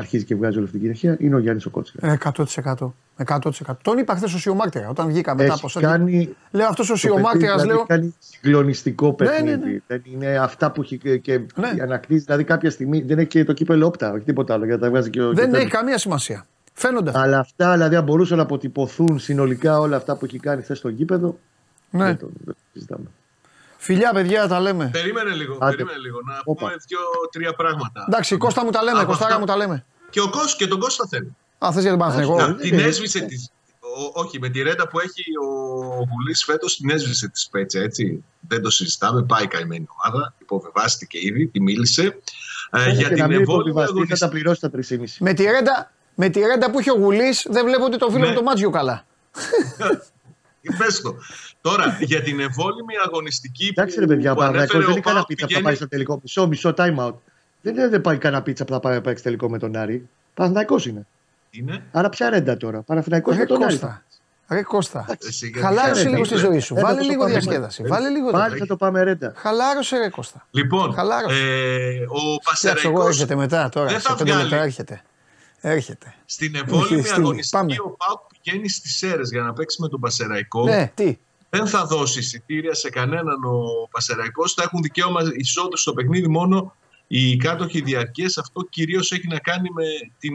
αρχίζει και βγάζει όλη αυτή την κυριαρχία είναι ο Γιάννης Οκότσικα. 100%. 100%. Τον είπα χθες ο Σιωμάρτυρα όταν βγήκα μετά Έχει από κάνει, Λέω αυτός ο Σιωμάρτυρα. δηλαδή, Λέω. κάνει συγκλονιστικό Ναι, ναι, παιχνίδι. ναι. Δεν είναι αυτά που έχει και, και Ναι. ανακτήσει. Δηλαδή κάποια στιγμή δεν έχει και το κύπελο όπτα, όχι τίποτα άλλο. Γιατί τα βγάζει και ο, και Δεν ο έχει Τέρμις. καμία σημασία. Φαίνονται αυτά. Αλλά αυτά δηλαδή αν μπορούσαν να αποτυπωθούν συνολικά όλα αυτά που έχει κάνει χθες στο γήπεδο. Ναι. Δεν το, δεν το συζητάμε. Φιλιά, παιδιά, τα λέμε. Περίμενε λίγο, Άντε. περίμενε λίγο. Να Όπα. πούμε δύο-τρία πράγματα. Εντάξει, Κώστα μου τα λέμε. Από Κωστάρα αυτό- μου τα λέμε. Και, ο Κώσ, και τον Κώστα θέλει. Α, θες για τον Παναθηναϊκό; Α, Να, την είναι. έσβησε τη. Όχι, με τη ρέντα που έχει ο Γουλή φέτος την έσβησε της Σπέτσα, έτσι. Δεν το συζητάμε. Πάει καημένη ομάδα. Υποβεβάστηκε ήδη, τη μίλησε. Ε, Και για να την μην εμβόλυμη υποβιβαστεί, θα αγωνιστική. τα πληρώσει τα 3,5. Με τη ρέντα, με τη ρέντα που έχει ο Γουλή, δεν βλέπω ότι το φίλο Ναι. μου το Μάτζιο καλά. [laughs] Πες το. Τώρα, για την εμβόλυμη αγωνιστική. Εντάξει που- ρε παιδιά, ο που Παναγιακό ανέφερε δεν ο είναι κανένα Πάοκ πίτσα που θα πηγαίνει- πάει στο τελικό. Μισό, μισό time out. Δεν είναι δεν πάει κανένα πίτσα που θα πάει να παίξει τελικό με τον Άρη. Παναθυναϊκό είναι. Είναι. Άρα ποια ρέντα τώρα. Παναθυναϊκό Ρε με τον Άρη. Κώστα. Ρε Κώστα. Εσύ, γιατί Χαλάρωσε δεν λίγο είναι. στη ζωή σου. Ένα Βάλε το λίγο πάμε διασκέδαση. μαζί. Βάλε λίγο Πάλι διασκέδαση. θα το πάμε ρέντα. Χαλάρωσε ρε Κώστα. Λοιπόν, Χαλάρωσε. ε, ο Φτιάξω εγώ, Πασεραϊκός έρχεται μετά τώρα. δεν Σε θα πέντε λεπτά βγάλει. έρχεται. Έρχεται. στην εμβόλυμη στείλει. αγωνιστική Πάμε. ο Πάουκ πηγαίνει στις αίρε για να παίξει με τον Πασεραϊκό. Ναι, τι; Δεν θα δώσει εισιτήρια σε κανέναν ο Πασεραϊκό. Θα έχουν δικαίωμα εισόδου στο παιχνίδι μόνο οι κάτοχοι διαρκέ. Αυτό κυρίως έχει να κάνει με την...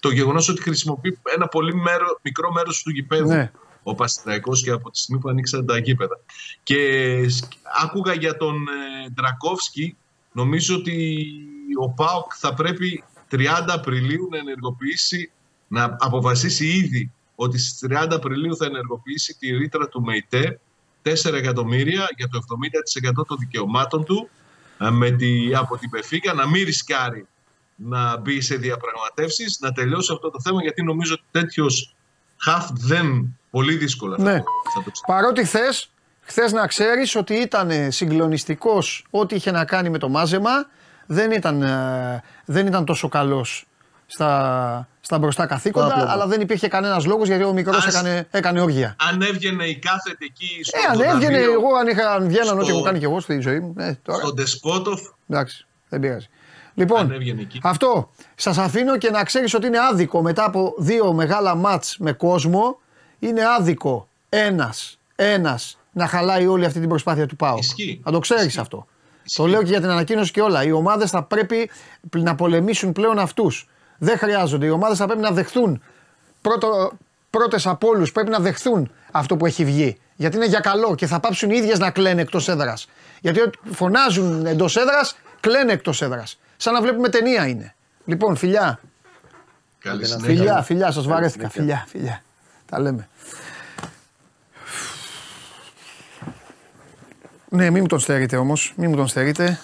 το γεγονός ότι χρησιμοποιεί ένα πολύ μέρο, μικρό μέρος του γηπέδου. Ναι. Ο Πασεραϊκό και από τη στιγμή που ανοίξαν τα γήπεδα. Και σκ- άκουγα για τον ε, Ντρακόφσκι. Νομίζω ότι ο ΠΑΟΚ θα πρέπει 30 Απριλίου να ενεργοποιήσει, να αποφασίσει ήδη ότι στις 30 Απριλίου θα ενεργοποιήσει τη ρήτρα του ΜΕΙΤΕ 4 εκατομμύρια για το 70% των δικαιωμάτων του ε, με τη, από την Πεφίκα να μην ρισκάρει να μπει σε διαπραγματεύσεις, να τελειώσει αυτό το θέμα γιατί νομίζω ότι τέτοιος χαφ δεν πολύ δύσκολα θα, Ναι. το, θα το ξε- Παρότι χθες, χθες να ξέρεις ότι ήταν συγκλονιστικός ό,τι είχε να κάνει με το μάζεμα, δεν ήταν, ε, δεν ήταν τόσο καλός στα, στα μπροστά καθήκοντα, Άπλωμα. αλλά δεν υπήρχε κανένας λόγος γιατί ο μικρός Ας- έκανε, έκανε όργια. Αν έβγαινε η κάθετη εκεί στο Ε, αν έβγαινε, Δοναβίο, εγώ αν, είχα, αν βγαίναν ό,τι στο- έχω κάνει και εγώ στη ζωή μου, ε, τώρα, στον Ντεσπότοφ, εντάξει, δεν πειράζει. Λοιπόν, αν έβγαινε εκεί. Αυτό. Σας αφήνω και να ξέρεις ότι είναι άδικο μετά από δύο μεγάλα μάτς με κόσμο. Είναι άδικο ένας ένας, να χαλάει όλη αυτή την προσπάθεια του ΠΑΟΚ. Ισχύει. Να το ξέρεις Ισχύει. αυτό. Το λέω και για την ανακοίνωση και όλα. Οι ομάδες θα πρέπει να πολεμήσουν πλέον αυτούς. Δεν χρειάζονται. Οι ομάδες θα πρέπει να δεχθούν. Πρώτο, Πρώτες από όλους πρέπει να δεχθούν αυτό που έχει βγει. Γιατί είναι για καλό και θα πάψουν οι ίδιες να κλαίνε εκτός έδρας. Γιατί ό,τι φωνάζουν εντός έδρας, κλαίνε εκτός έδρας. Σαν να βλέπουμε ταινία είναι. Λοιπόν, φιλιά. Καλή Φιλιά, συνέχεια. Φιλιά, φιλιά, σας Καλή βαρέθηκα. συνέχεια. Φιλιά, φιλιά. Τα λέμε. Ναι, μην μου τον στερείτε όμως. Μην μου τον στερείτε.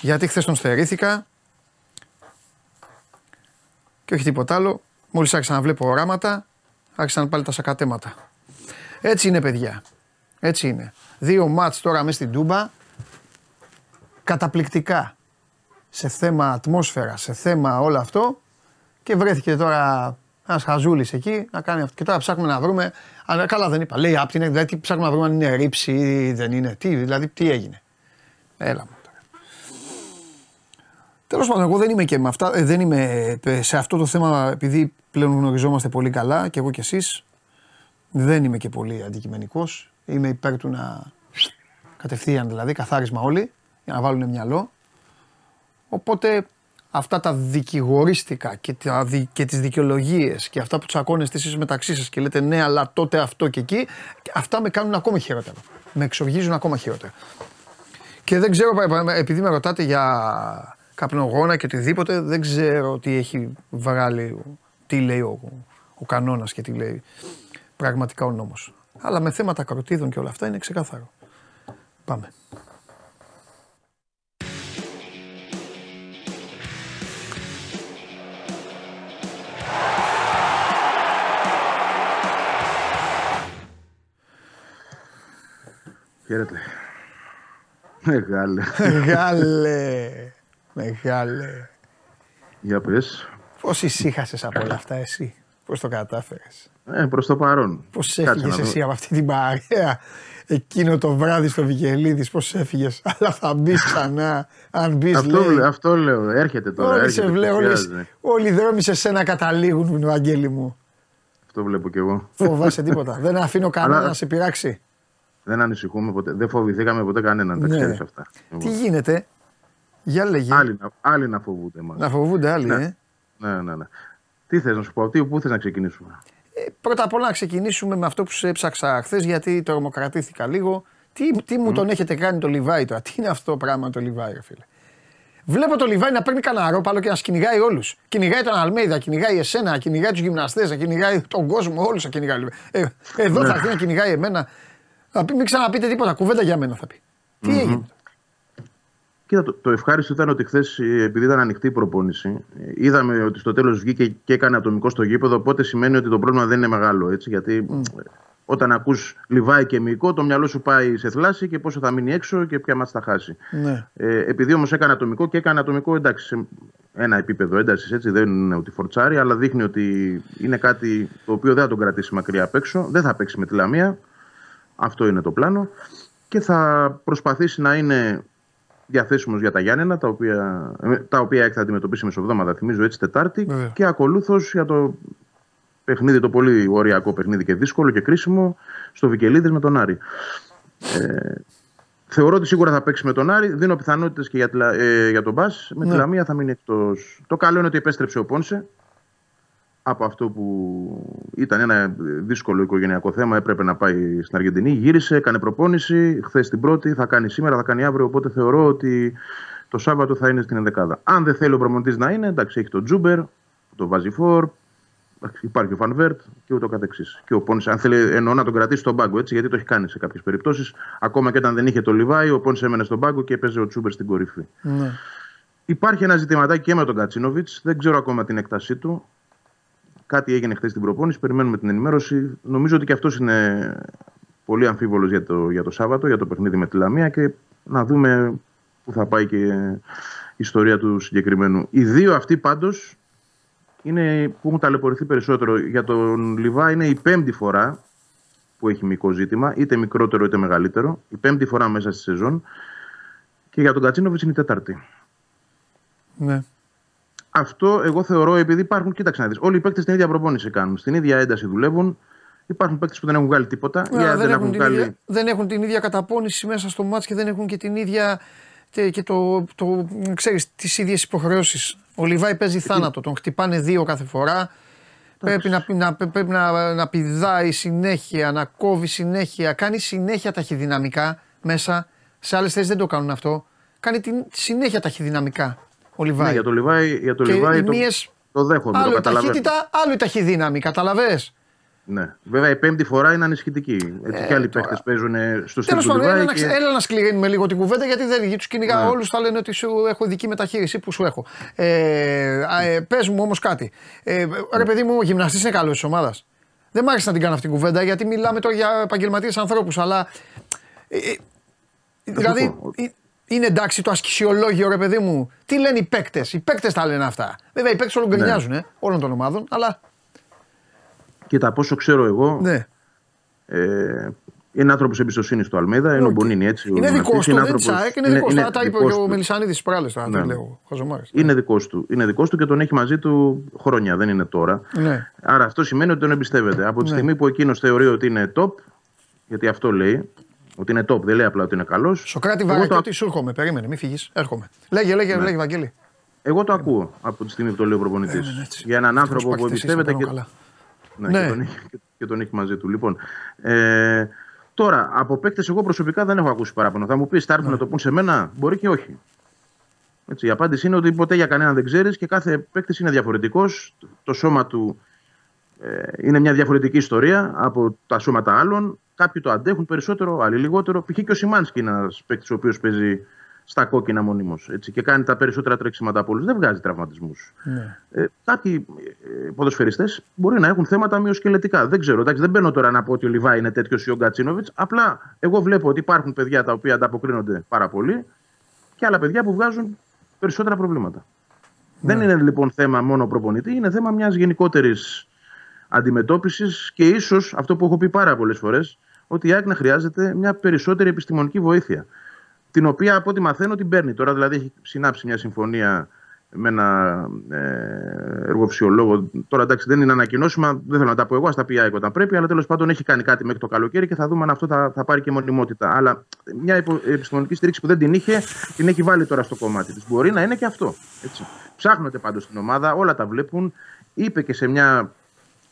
Γιατί χθες τον στερήθηκα. Και όχι τίποτα άλλο. Μόλις άρχισα να βλέπω οράματα, άρχισαν πάλι τα σακατέματα. Έτσι είναι, παιδιά. Έτσι είναι. Δύο μάτς τώρα μέσα στην Τούμπα. Καταπληκτικά. Σε θέμα ατμόσφαιρα, σε θέμα όλο αυτό. Και βρέθηκε τώρα ένας χαζούλης εκεί να κάνει αυτό. Και τώρα ψάχνουμε να βρούμε. Αν, καλά δεν είπα. Λέει απ' την δηλαδή τι ψάχνουμε να βρούμε αν είναι ρήψη ή δεν είναι. Τι, δηλαδή τι έγινε. Έλα μου τώρα. Τέλος πάντων, εγώ δεν είμαι και με αυτά. ε, δεν είμαι ε, σε αυτό το θέμα, επειδή πλέον γνωριζόμαστε πολύ καλά και εγώ κι εσείς. Δεν είμαι και πολύ αντικειμενικός. Είμαι υπέρ του να κατευθείαν δηλαδή, καθάρισμα όλοι, για να βάλουν μυαλό. Οπότε αυτά τα δικηγορίστικα και, τα, δι- και τις δικαιολογίες και αυτά που τσακώνεστε εσείς μεταξύ σας και λέτε ναι αλλά τότε αυτό και εκεί, αυτά με κάνουν ακόμα χειρότερο. Με εξοργίζουν ακόμα χειρότερα. Και δεν ξέρω, πα- πα- επειδή με ρωτάτε για καπνογόνα και οτιδήποτε, δεν ξέρω τι έχει βγάλει, ο- τι λέει ο, ο κανόνας και τι λέει πραγματικά ο νόμος. Αλλά με θέματα καροτίδων και όλα αυτά είναι ξεκάθαρο. Πάμε. Χαίρετε. Μεγάλε. Μεγάλε. Μεγάλε. Για πες. Πώς ησύχασες από όλα αυτά, εσύ; Πώς Πώ το κατάφερες; Ε, προς το παρόν. Πώς έφυγες εσύ από αυτή την παρέα; Εκείνο το βράδυ στο Βικελίδης, πώς έφυγες; [laughs] Αλλά θα μπεις ξανά. Αν μπεις, αυτό, λέει. αυτό λέω. Έρχεται τώρα. Όλοι, έρχεται, σε βλέ, όλοι, όλοι οι δρόμοι σε σένα καταλήγουν, Βαγγέλη μου. Αυτό βλέπω κι εγώ. Φοβάσαι [laughs] τίποτα. Δεν αφήνω κανένα να σε πειράξει. Δεν ανησυχούμε ποτέ. Δεν φοβηθήκαμε ποτέ κανέναν. Τα ναι. ξέρεις αυτά. Τι γίνεται; Για λέγε. Άλλοι, άλλοι να φοβούνται. Μας. Να φοβούνται άλλοι, ναι. ε. Ναι, ναι, ναι. Τι θες να σου πω, τι, πού θες να ξεκινήσουμε; Ε, πρώτα απ' όλα να ξεκινήσουμε με αυτό που σου έψαξα χθες, γιατί τρομοκρατήθηκα λίγο. Τι, τι μου τον έχετε κάνει το Λιβάη τώρα, τι είναι αυτό το πράγμα το Λιβάη, ρε φίλε; Βλέπω το Λιβάη να παίρνει κανένα ρόπαλο και να σκυνηγάει όλους. Κυνηγάει τον Αλμέιδα, κυνηγάει εσένα, κυνηγάει τους γυμναστές, κυνηγάει τον κόσμο, όλους θα κυνηγάει. Ε, εδώ ναι. θα έρθει να κυνηγάει εμένα. Θα πει, μην ξαναπείτε τίποτα, κουβέντα για μένα θα πει. Τι mm-hmm. έγινε. Κοίτα, το, το ευχάριστο ήταν ότι χθες, επειδή ήταν ανοιχτή η προπόνηση, είδαμε ότι στο τέλος βγήκε και έκανε ατομικό στο γήπεδο. Οπότε σημαίνει ότι το πρόβλημα δεν είναι μεγάλο. Έτσι, γιατί mm. όταν ακούς λιβάει και μυϊκό, το μυαλό σου πάει σε θλάση και πόσο θα μείνει έξω και ποια μα θα χάσει. Ναι. Ε, επειδή όμως έκανε ατομικό και έκανε ατομικό, εντάξει, σε ένα επίπεδο έντασης, έτσι δεν είναι ότι φορτσάρει, αλλά δείχνει ότι είναι κάτι το οποίο δεν θα τον κρατήσει μακριά απ' έξω. Δεν θα παίξει με τη λαμία. Αυτό είναι το πλάνο. Και θα προσπαθήσει να είναι διαθέσιμος για τα Γιάννενα, τα οποία, τα οποία θα αντιμετωπίσει μεσοβδόμαδα, θυμίζω έτσι Τετάρτη. Και ακολούθως για το παιχνίδι, το πολύ οριακό παιχνίδι και δύσκολο και κρίσιμο, στο Βικελίδης με τον Άρη. Ε, θεωρώ ότι σίγουρα θα παίξει με τον Άρη. Δίνω πιθανότητες και για, ε, για τον Μπα. Με ναι. τη Λαμία θα μείνει εκτός. Το καλό είναι ότι επέστρεψε ο Πόνσε από αυτό που ήταν ένα δύσκολο οικογενειακό θέμα. Έπρεπε να πάει στην Αργεντινή. Γύρισε, έκανε προπόνηση. Χθες την πρώτη, θα κάνει σήμερα, θα κάνει αύριο. Οπότε θεωρώ ότι το Σάββατο θα είναι στην ενδεκάδα. Αν δεν θέλει ο προπονητής να είναι, εντάξει, έχει τον Τσούμπερ, τον βάζει φορ, υπάρχει ο Φαν Βερτ και ούτω καθεξής. Και ο Πόνσε, αν θέλει εννοώ να τον κρατήσει στον πάγκο, έτσι, γιατί το έχει κάνει σε κάποιες περιπτώσεις. Ακόμα και όταν δεν είχε το Λιβάι, ο Πόνσε έμενε στον πάγκο και έπαιζε ο Τσούμπερ στην κορυφή. Ναι. Υπάρχει ένα ζητηματάκι και με τον Κατσίνοβιτς. Δεν ξέρω ακόμα την έκτασή του. Κάτι έγινε χθες στην προπόνηση, περιμένουμε την ενημέρωση. Νομίζω ότι και αυτός είναι πολύ αμφίβολος για το, για το Σάββατο, για το παιχνίδι με τη Λαμία και να δούμε πού θα πάει και η ιστορία του συγκεκριμένου. Οι δύο αυτοί πάντως είναι που έχουν ταλαιπωρηθεί περισσότερο. Για τον Λιβά είναι η πέμπτη φορά που έχει μικρό ζήτημα, είτε μικρότερο είτε μεγαλύτερο. Η πέμπτη φορά μέσα στη σεζόν. Και για τον Κατσίνοβιτς είναι η τέταρτη. Ναι. Αυτό εγώ θεωρώ επειδή υπάρχουν, κοίταξε να δεις. Όλοι οι παίκτες την ίδια προπόνηση κάνουν. Στην ίδια ένταση δουλεύουν. Υπάρχουν παίκτες που δεν έχουν βγάλει τίποτα. Ναι, δεν, δεν, έχουν την ίδια, δεν έχουν την ίδια καταπώνηση μέσα στο μάτς και δεν έχουν και την ίδια. και το, το, ξέρεις, τις ίδιες υποχρεώσεις. Ο Λιβάη παίζει θάνατο, τον χτυπάνε δύο κάθε φορά. Πρέπει να, να, πρέπει να, να πηδάει συνέχεια, να κόβει συνέχεια, κάνει συνέχεια ταχυδυναμικά μέσα. Σε άλλες θέσεις δεν το κάνουν αυτό. Κάνει την, συνέχεια ταχυδυναμικά ο Λιβάη. Ναι, για το Λιβάη, για το, Λιβάη το, το δέχομαι. Άλλο η ταχύτητα, άλλο η ταχυδύναμη. Καταλαβέ. Ναι. Βέβαια η πέμπτη φορά είναι ανησυχητική. Έτσι ε, και άλλοι παίχτε παίζουν στο στυλ του Λιβάη. Έλα, και... έλα να σκληρύνουμε λίγο την κουβέντα γιατί δεν τους κυνηγά ναι. όλους. Θα λένε ότι σου έχω ειδική μεταχείριση που σου έχω. Ε, ε, Πες μου όμως κάτι. Ε, ρε παιδί μου, ο γυμναστής είναι καλός της ομάδας. Δεν μ' άρεσε να την κάνω αυτή την κουβέντα γιατί μιλάμε τώρα για επαγγελματίες ανθρώπους. Αλλά. Ε, ε δηλαδή, είναι εντάξει το ασκησιολόγιο, ρε παιδί μου. Τι λένε οι παίκτες; Οι παίκτες τα λένε αυτά. Βέβαια οι παίκτες όλων γκρινιάζουν, ναι. όλων των ομάδων, αλλά. Κοίτα, πόσο ξέρω εγώ. Ναι. Ε, είναι άνθρωπος εμπιστοσύνης του Αλμέδα, είναι ο Μπονίνη έτσι. Είναι δικός του, δεν τσάεκ, είναι δικός του. Τα είπε ο Μελισανίδη προάλλε τώρα. Ναι. λέω. Είναι δικός του. Είναι δικός του και τον έχει μαζί του χρόνια, δεν είναι τώρα. Ναι. Άρα αυτό σημαίνει ότι τον εμπιστεύεται. Από τη ναι. στιγμή που εκείνος θεωρεί ότι είναι top, γιατί αυτό λέει, ότι είναι top, δεν λέει απλά ότι είναι καλός. Σοκράτη βαράκι το... ότι σου έρχομαι. Περίμενε, μην φύγεις. Έρχομαι. Λέγε, λέγε, ναι. λέγε, Βαγγέλη. Εγώ το ακούω από τη στιγμή που το λέει ο προπονητής. Για έναν άνθρωπο που εμπιστεύεται και... Ναι, ναι. Και, τον έχει, και τον έχει μαζί του. Λοιπόν, ε, τώρα, από παίκτες, εγώ προσωπικά δεν έχω ακούσει παράπονο. Θα μου πεις, θα έρθουν ναι. να το πούν σε μένα, μπορεί και όχι. Έτσι, η απάντηση είναι ότι ποτέ για κανέναν δεν ξέρεις και κάθε παίκτης είναι διαφορετικός. Το σώμα του ε, είναι μια διαφορετική ιστορία από τα σώματα άλλων. Κάποιοι το αντέχουν περισσότερο, άλλοι λιγότερο. Π.χ. και ο Σιμάνσκι είναι ένας παίκτης ο οποίος παίζει στα κόκκινα μονίμως και κάνει τα περισσότερα τρέξιματα από όλους. Δεν βγάζει τραυματισμούς. Ναι. Ε, κάποιοι ε, ποδοσφαιριστές μπορεί να έχουν θέματα μειοσκελετικά. Δεν ξέρω. Εντάξει, δεν μπαίνω τώρα να πω ότι ο Λιβάη είναι τέτοιος ή ο Γκατσίνοβιτς. Απλά εγώ βλέπω ότι υπάρχουν παιδιά τα οποία ανταποκρίνονται πάρα πολύ και άλλα παιδιά που βγάζουν περισσότερα προβλήματα. Ναι. Δεν είναι λοιπόν θέμα μόνο προπονητή, είναι θέμα μιας γενικότερης αντιμετώπισης και ίσως αυτό που έχω πει πάρα πολλές φορές, ότι η ΑΕΚ να χρειάζεται μια περισσότερη επιστημονική βοήθεια. Την οποία από ό,τι μαθαίνω την παίρνει. Τώρα δηλαδή έχει συνάψει μια συμφωνία με ένα ε, εργοφυσιολόγο. Τώρα εντάξει δεν είναι ανακοινώσιμα, δεν θέλω να τα πω εγώ, ας τα πει ΑΕΚ όταν πρέπει, αλλά τέλος πάντων έχει κάνει κάτι μέχρι το καλοκαίρι και θα δούμε αν αυτό θα, θα πάρει και μονιμότητα. Αλλά μια επιστημονική στήριξη που δεν την είχε, την έχει βάλει τώρα στο κομμάτι της. Μπορεί να είναι και αυτό. Έτσι. Ψάχνονται πάντως στην ομάδα, όλα τα βλέπουν. Είπε και σε μια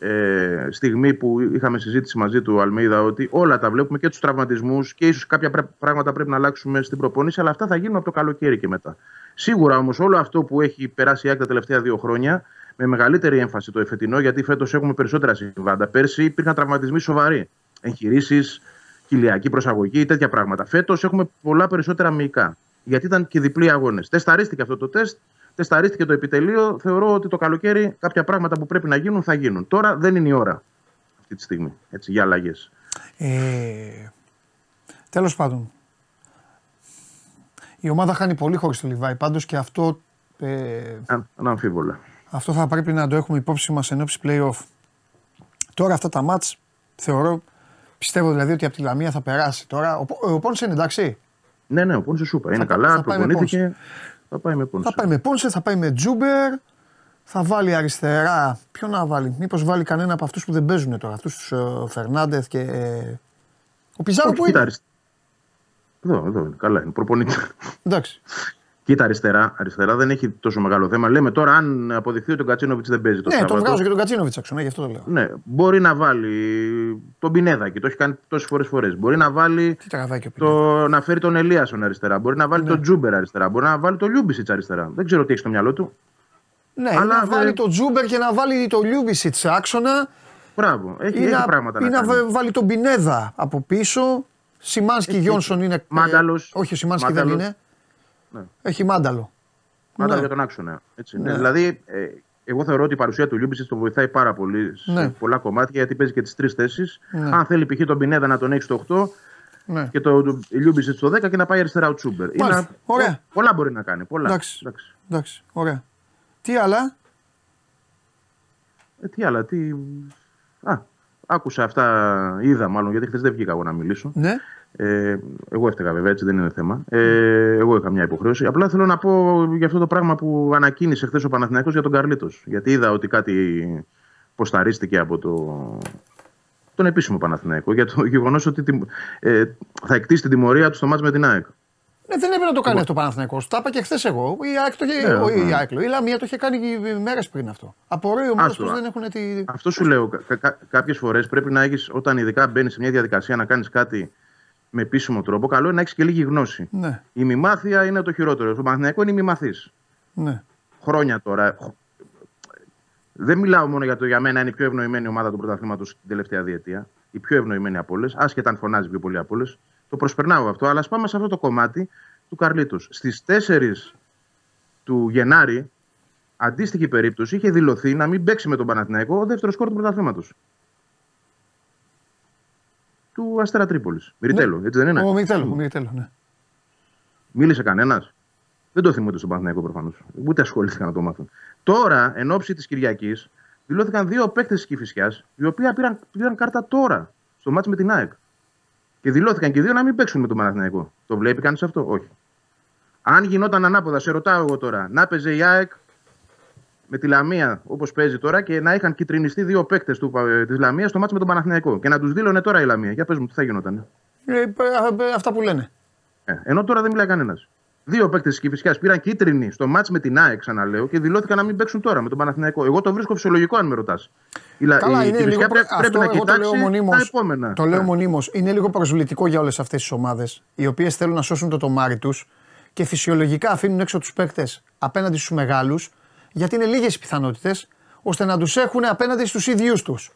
ε, στιγμή που είχαμε συζήτηση μαζί του Αλμίδα ότι όλα τα βλέπουμε και τους τραυματισμούς και ίσως κάποια πράγματα πρέπει να αλλάξουμε στην προπόνηση, αλλά αυτά θα γίνουν από το καλοκαίρι και μετά. Σίγουρα όμως όλο αυτό που έχει περάσει η ΑΕΚ τα τελευταία δύο χρόνια, με μεγαλύτερη έμφαση το εφετινό, γιατί φέτος έχουμε περισσότερα συμβάντα. Πέρσι υπήρχαν τραυματισμοί σοβαροί. Εγχειρήσεις, κοιλιακή προσαγωγή, τέτοια πράγματα. Φέτος έχουμε πολλά περισσότερα μυϊκά. Γιατί ήταν και διπλοί αγώνες. Τεσταρίστηκε αυτό το τεστ τεσταρίστηκε το επιτελείο. Θεωρώ ότι το καλοκαίρι κάποια πράγματα που πρέπει να γίνουν θα γίνουν. Τώρα δεν είναι η ώρα αυτή τη στιγμή έτσι, για αλλαγές. Ε, Τέλος πάντων. Η ομάδα χάνει πολύ χωρίς το Λιβάη πάντως και αυτό. Ε, Αναμφίβολα. Αυτό θα πρέπει να το έχουμε υπόψη μας εν ώψη playoff. Τώρα αυτά τα μάτς θεωρώ. Πιστεύω δηλαδή ότι από τη Λαμία θα περάσει. Τώρα ο, ο, ο είναι εντάξει. Ναι, ναι, ο Πόνσε σούπα. Είναι καλά, προπονήθηκε. Θα πάει με Πόνσε. Θα πάει με Πόνσε, θα πάει με Τζούμπερ. Θα βάλει αριστερά. Ποιο να βάλει, Μήπως βάλει κανένα από αυτούς που δεν παίζουν τώρα. Αυτούς τους uh, Φερνάντεθ και. Ε, ο Πιζάρο που είναι. Εδώ, εδώ είναι. Καλά είναι. Προπονητή. Εντάξει. Κοίτα αριστερά. Αριστερά δεν έχει τόσο μεγάλο θέμα. Λέμε τώρα αν αποδειχθεί ότι ο Κατσίνοβιτς δεν παίζει το Ναι, τον βγάζω και τον Γκατσίνοβιτς έξω. Ναι, γι' αυτό το λέω. Ναι, μπορεί να βάλει τον Πινέδα και το έχει κάνει τόσες φορές φορές. Μπορεί να βάλει. Τι τραβάει το... Να φέρει τον Ελίασον αριστερά. Μπορεί να βάλει ναι. τον Τσούμπερ αριστερά. Μπορεί να βάλει τον Λιούμπισιτς αριστερά. Δεν ξέρω τι έχει στο μυαλό του. Ναι, Αλλά να βάλει τον Τσούμπερ και να βάλει τον Λιούμπισιτς άξονα. Μπράβο, έχει, έχει πράγματα. Ή να, να βάλει τον Πινέδα από πίσω. Σιμάνσκι Γιόνσον είναι. Μάνταλος. Όχι, ο Σιμάνσκι δεν είναι. Ναι. Έχει Μάνταλο. Μάνταλο ναι. για τον άξονα. Έτσι, ναι. Δηλαδή, ε, εγώ θεωρώ ότι η παρουσία του Λιούμπισιτς τον βοηθάει πάρα πολύ σε ναι. πολλά κομμάτια γιατί παίζει και τις τρεις θέσεις. Ναι. Αν θέλει π.χ. τον Πινέδα να τον έχει στο 8 ναι. και το, το Λιούμπισιτς στο 10 και να πάει αριστερά ο Τσούμπερ. Είναι, Ωραία. Πολλά μπορεί να κάνει. Πολλά. Εντάξει. Εντάξει. Εντάξει. Ωραία. Τι άλλα; Ε, τι άλλα. Τι... Α, άκουσα αυτά, είδα μάλλον γιατί χθες δεν βγήκα εγώ να μιλήσω. Ναι. Ε, εγώ έφταιγα βέβαια, έτσι δεν είναι θέμα. Ε, εγώ είχα μια υποχρέωση. Απλά θέλω να πω για αυτό το πράγμα που ανακοίνησε χθες ο Παναθηναϊκός για τον Καρλίτος. Γιατί είδα ότι κάτι ποσταρίστηκε από το, τον επίσημο Παναθηναϊκό για το γεγονός ότι ε, θα εκτίσει την τιμωρία του στο μάτς με την ΑΕΚ. Ναι, δεν έπρεπε να το κάνει αυτό ο Παναθηναϊκός. Τα είπα και χθες εγώ. Η ΑΕΚ το είχε, ναι, ναι. η, ΑΕΚ, η Λαμία το είχε κάνει μέρες πριν αυτό. Απορρέει ο που δεν έχουν τη. Αυτό σου λέω. Κα, κα, Κάποιες φορές πρέπει να έχεις, όταν ειδικά μπαίνεις σε μια διαδικασία να κάνεις κάτι με επίσημο τρόπο, καλό είναι να έχεις και λίγη γνώση. Ναι. Η μημάθεια είναι το χειρότερο. Στο Παναθηναϊκό είναι η μημαθής. Ναι. Χρόνια τώρα. Δεν μιλάω μόνο για το για μένα είναι η πιο ευνοημένη ομάδα του πρωταθλήματος την τελευταία διετία. Η πιο ευνοημένη από όλες, άσχετα αν φωνάζει πιο πολύ από όλες. Το προσπερνάω αυτό, αλλά ας πάμε σε αυτό το κομμάτι του Καρλίτου. Στις 4 του Γενάρη, αντίστοιχη περίπτωση, είχε δηλωθεί να μην παίξει με τον Παναθηναϊκό ο δεύτερος κόρ του πρωταθλήματος του Αστέρα Τρίπολης. Μυριτέλο, ναι. έτσι δεν είναι; Ο Μυριτέλο, ο Μυριτέλο, ναι. Μίλησε κανένας; Δεν το θυμούνται στον Παναθηναϊκό προφανώς. Ούτε ασχολήθηκαν να το μάθουν. Τώρα, εν ώψη της Κυριακής, δηλώθηκαν δύο παίκτες της Κυφυσιάς, οι οποίοι πήραν, πήραν κάρτα τώρα στο μάτσο με την ΑΕΚ. Και δηλώθηκαν και δύο να μην παίξουν με τον Παναθηναϊκό. Το βλέπει κανείς αυτό, όχι. Αν γινόταν ανάποδα, σε ρωτάω εγώ τώρα, να παίζε η ΑΕΚ με τη Λαμία όπως παίζει τώρα και να είχαν κυτρινιστεί δύο παίκτες της Λαμίας στο μάτσο με τον Παναθηναϊκό και να τους δήλωνε τώρα η Λαμία. Για πες μου, τι θα γινόταν. Ε, ε, αυτά που λένε. Ε, ενώ τώρα δεν μιλάει κανένας. Δύο παίκτες της Κυφυσιά πήραν κίτρινη στο μάτ με την ΑΕΚ, ξαναλέω, και δηλώθηκαν να μην παίξουν τώρα με τον Παναθηναϊκό. Εγώ το βρίσκω φυσιολογικό, αν με ρωτάς. Καλά, η είναι λίγο πρέ... πρέπει να κοιτάξει το μονίμως, τα επόμενα. Το λέω μονίμως. Είναι λίγο προσβλητικό για όλες αυτές τις ομάδες, οι οποίες θέλουν να σώσουν το τομάρι τους και φυσιολογικά αφήνουν έξω τους παίκτες απέναντι στους μεγάλους γιατί είναι λίγες οι πιθανότητες ώστε να τους έχουν απέναντι στους ίδιους τους.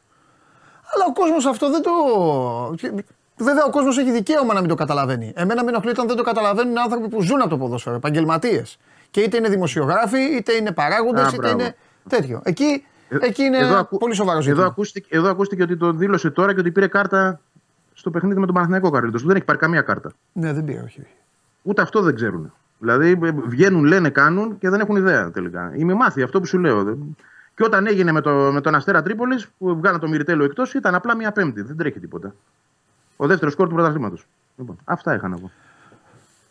Αλλά ο κόσμος αυτό δεν το. Βέβαια, ο κόσμος έχει δικαίωμα να μην το καταλαβαίνει. Εμένα με ενοχλεί όταν δεν το καταλαβαίνουν άνθρωποι που ζουν από το ποδόσφαιρο, επαγγελματίες. Και είτε είναι δημοσιογράφοι, είτε είναι παράγοντες, είτε είναι τέτοιο. Εκεί, ε, εκεί είναι εδώ, πολύ σοβαρό ζήτημα. Εδώ ακούστηκε, εδώ ακούστηκε ότι το δήλωσε τώρα και ότι πήρε κάρτα στο παιχνίδι με τον Παναθηναϊκό Καρλίτος. Δεν έχει πάρει καμία κάρτα. Ναι, δεν πήρε, όχι. Ούτε αυτό δεν ξέρουν. Δηλαδή βγαίνουν, λένε, κάνουν και δεν έχουν ιδέα τελικά. Η μημάθεια, αυτό που σου λέω. Και όταν έγινε με, το, με τον Αστέρα Τρίπολης, που βγάλαν το Μυριτέλο εκτός, ήταν απλά μια πέμπτη. Δεν τρέχει τίποτα. Ο δεύτερος σκορ του πρωταθλήματος. Λοιπόν, αυτά είχα να πω.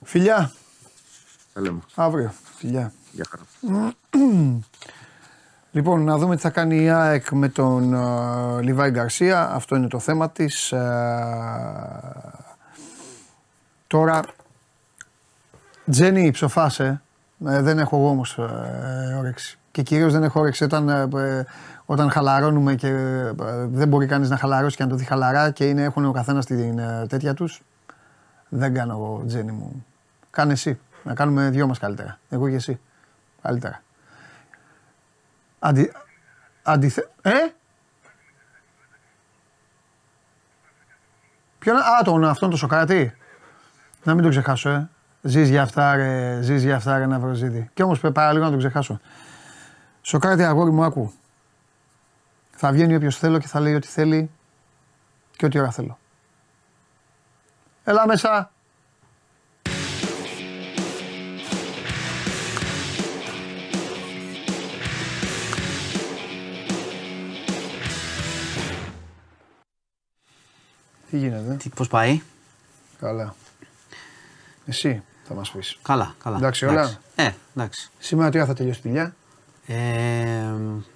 Φιλιά. Τα λέμε. Αύριο. Φιλιά. Γεια χαρά. [clears throat] Λοιπόν, να δούμε τι θα κάνει η ΑΕΚ με τον uh, Λιβάη Γκαρσία. Αυτό είναι το θέμα της. Ε, τώρα, Τζένι ψοφάσε. Ε, δεν έχω εγώ όμως ε, όρεξη. Και κυρίως δεν έχω όρεξη όταν, ε, όταν χαλαρώνουμε και δεν μπορεί κανείς να χαλαρώσει και να το δει χαλαρά και είναι, έχουν ο καθένας την τέτοια τους. Δεν κάνω εγώ, Τζένι μου. Κάνε εσύ. Να κάνουμε δυο μας καλύτερα. Εγώ και εσύ. Καλύτερα. Αντι... Αντιθε... Ε; Ποιον... Α, τον αυτόν το Σοκράτη. Να μην το ξεχάσω, ε. Ζεις για αυτά, ρε, ζεις για αυτά, ρε, να βροζίδι. Κι όμως παραλίγο να το ξεχάσω. Σοκράτη, αγόρι μου, άκου. Θα βγαίνει όποιος θέλω και θα λέει ό,τι θέλει και ό,τι ώρα θέλω. Έλα μέσα. Τι γίνεται; Τι, πώς πάει; Καλά. Εσύ; Θα μας πεις. Καλά, καλά. Εντάξει, όλα. Ε, εντάξει. Σήμερα τι ώρα θα τελειώσει τη δουλειά; Ε,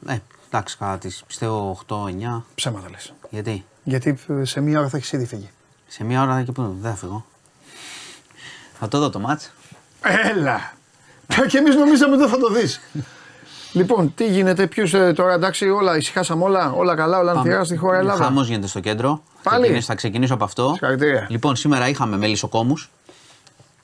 ε, εντάξει, καλά τις πιστεύω 8-9. Ψέματα λες. Γιατί; Γιατί σε μία ώρα θα έχεις ήδη φύγει. Σε μία ώρα και πού δεν θα φύγω. Θα το δω το μάτς. Έλα. και εμείς νομίζαμε ότι δεν θα το δεις. Λοιπόν, τι γίνεται, ποιους ε, τώρα εντάξει, όλα ησυχάσαμε όλα, όλα καλά, όλα ανθυρά στη χώρα Ελλάδα. Χαμός γίνεται στο κέντρο. Πάλι. Θα ξεκινήσω από αυτό. Συγχαρητήρια. Λοιπόν, σήμερα είχαμε μελισσοκόμους.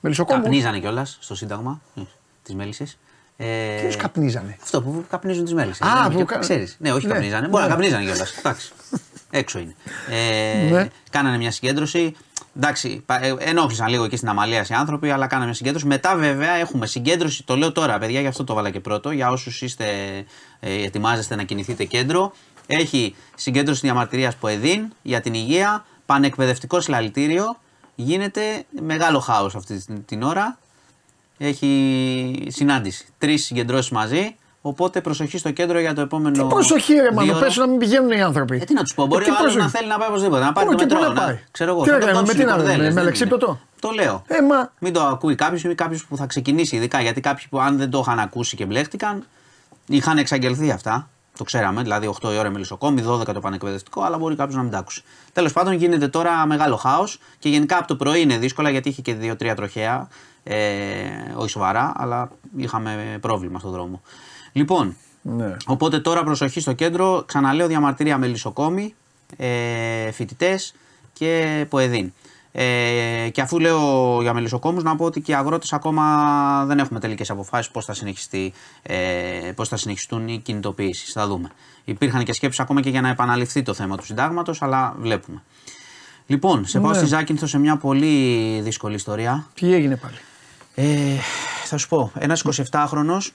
Μελισσοκόμου. Καπνίζανε κιόλας στο Σύνταγμα ε, τη Μέλισσες. Ε, Ποιου καπνίζανε; Αυτό που καπνίζουν τις μέλισσες. Α, που κα... ξέρεις. Ναι, όχι ναι. καπνίζανε. Μπορεί Ναι. να καπνίζανε κιόλας. Εντάξει. [laughs] Έξω είναι. Ε, Ναι. Κάνανε μια συγκέντρωση. Εντάξει, πα- ε, ενόχλησαν λίγο εκεί στην Αμαλία οι άνθρωποι, αλλά κάνανε μια συγκέντρωση. Μετά, βέβαια, έχουμε συγκέντρωση. Το λέω τώρα, παιδιά, γι' αυτό το βάλα και πρώτο. Για όσους είστε, ε, ετοιμάζεστε να κινηθείτε κέντρο. Έχει συγκέντρωση διαμαρτυρίας Ποεδίν για την υγεία. Πανεκπαιδευτικό συλλαλητήριο. Γίνεται μεγάλο χάος αυτή την- την ώρα. Έχει συνάντηση. Τρεις συγκεντρώσεις μαζί. Οπότε προσοχή στο κέντρο για το επόμενο. Τι προσοχή, ρε Μάνο, δύο πες να μην πηγαίνουν οι άνθρωποι. ε, τι να τους πω, μπορεί Ε, τι ο άλλος προσοχή. να θέλει να πάει οπωσδήποτε. Να πάρει Πού το και πού μετρό. να πάει. Ξέρω εγώ. Τι θα να τον κάνουμε, δώσουν με τι οι να κορδέλες, δούμε, με δεν λεξίπτωτο; είναι. Το λέω. Ε, μα Μην το ακούει κάποιος ή κάποιος που θα ξεκινήσει, ειδικά γιατί κάποιοι που αν δεν το είχαν ακούσει και μπλέχτηκαν, είχαν εξαγγελθεί αυτά. Το ξέραμε, δηλαδή 8 η ώρα μελισσοκόμη, 12 το πανεκπαιδευτικό, αλλά μπορεί κάποιος να μην τα άκουσε. Τέλος πάντων, γίνεται τώρα μεγάλο χάος και γενικά από το πρωί είναι δύσκολα γιατί είχε και 2-3 τροχαία. Ε, όχι σοβαρά, αλλά είχαμε πρόβλημα στον δρόμο. Λοιπόν, Ναι. Οπότε τώρα προσοχή στο κέντρο. Ξαναλέω διαμαρτυρία με λησοκόμη, ε, φοιτητές και ποεδίν. Ε, και αφού λέω για μελισσοκόμους να πω ότι και οι αγρότες ακόμα δεν έχουμε τελικές αποφάσεις πώς θα, συνεχιστεί, ε, πώς θα συνεχιστούν οι κινητοποιήσεις. Θα δούμε. Υπήρχαν και σκέψεις ακόμα και για να επαναληφθεί το θέμα του συντάγματος, αλλά βλέπουμε. Λοιπόν, σε πάω Ναι. στη Ζάκυνθο σε μια πολύ δύσκολη ιστορία. Τι έγινε πάλι; Ε, θα σου πω, ένας 27χρονος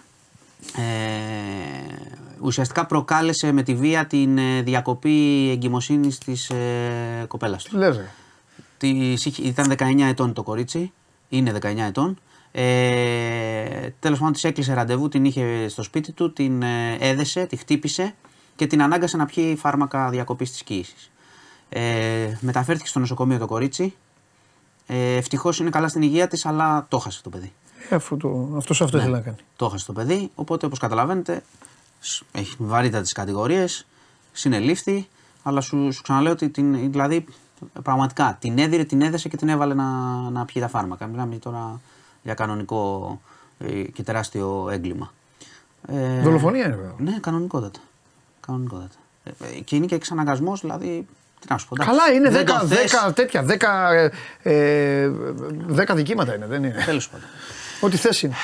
ε, ουσιαστικά προκάλεσε με τη βία την ε, διακοπή εγκυμοσύνης της ε, κοπέλας του. Λες ρε. Της είχε- ήταν 19 ετών το κορίτσι, είναι 19 ετών. Ε, τέλος πάντων της έκλεισε ραντεβού, την είχε στο σπίτι του, την ε, έδεσε, τη χτύπησε και την ανάγκασε να πιει φάρμακα διακοπής της κοίησης. Ε, μεταφέρθηκε στο νοσοκομείο το κορίτσι. Ε, Ευτυχώς είναι καλά στην υγεία της, αλλά το χάσε το παιδί. Ε, αφού το, αυτός αυτό ήθελε να κάνει. Το έχασε το παιδί, οπότε όπως καταλαβαίνετε σ- έχει βαρύτητα τι κατηγορίες, συνελήφθη, αλλά σου, σου ξαναλέω ότι την, δηλαδή πραγματικά την έδιρε, την έδεσε και την έβαλε να, να πιει τα φάρμακα. Μιλάμε τώρα για κανονικό ε, και τεράστιο έγκλημα. Ε, Δολοφονία είναι βέβαια. Ναι, κανονικότατα. κανονικότατα. Ε, ε, και είναι και εξαναγκασμός, δηλαδή. Τι να σου πω. εντάξει, Καλά είναι δεν 10, το θες, 10 τέτοια, 10, ε, ε, 10 δικήματα είναι, δεν είναι. Τέλος πάντων. Ό,τι θες είναι.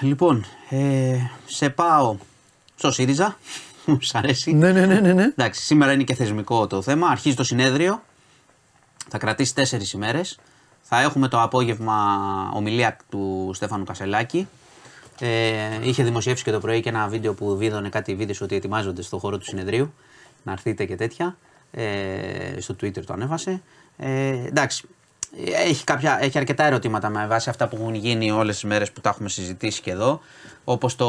Λοιπόν, ε, σε πάω στο ΣΥΡΙΖΑ. [laughs] Μου σ' αρέσει. Ναι, ναι, ναι, ναι, ναι. Εντάξει, σήμερα είναι και θεσμικό το θέμα. Αρχίζει το συνέδριο. Θα κρατήσει τέσσερις ημέρες. Θα έχουμε το απόγευμα ομιλία του Στέφανου Κασελάκη. Ε, είχε δημοσιεύσει και το πρωί και ένα βίντεο που βίδωνε κάτι βίντεο ότι ετοιμάζονται στο χώρο του συνεδρίου. Να έρθετε και τέτοια. Ε, στο Twitter το ανέβασε. Ε, εντάξει. Έχει, κάποια, έχει αρκετά ερωτήματα με βάση αυτά που έχουν γίνει όλες τις μέρες που τα έχουμε συζητήσει και εδώ. Όπως το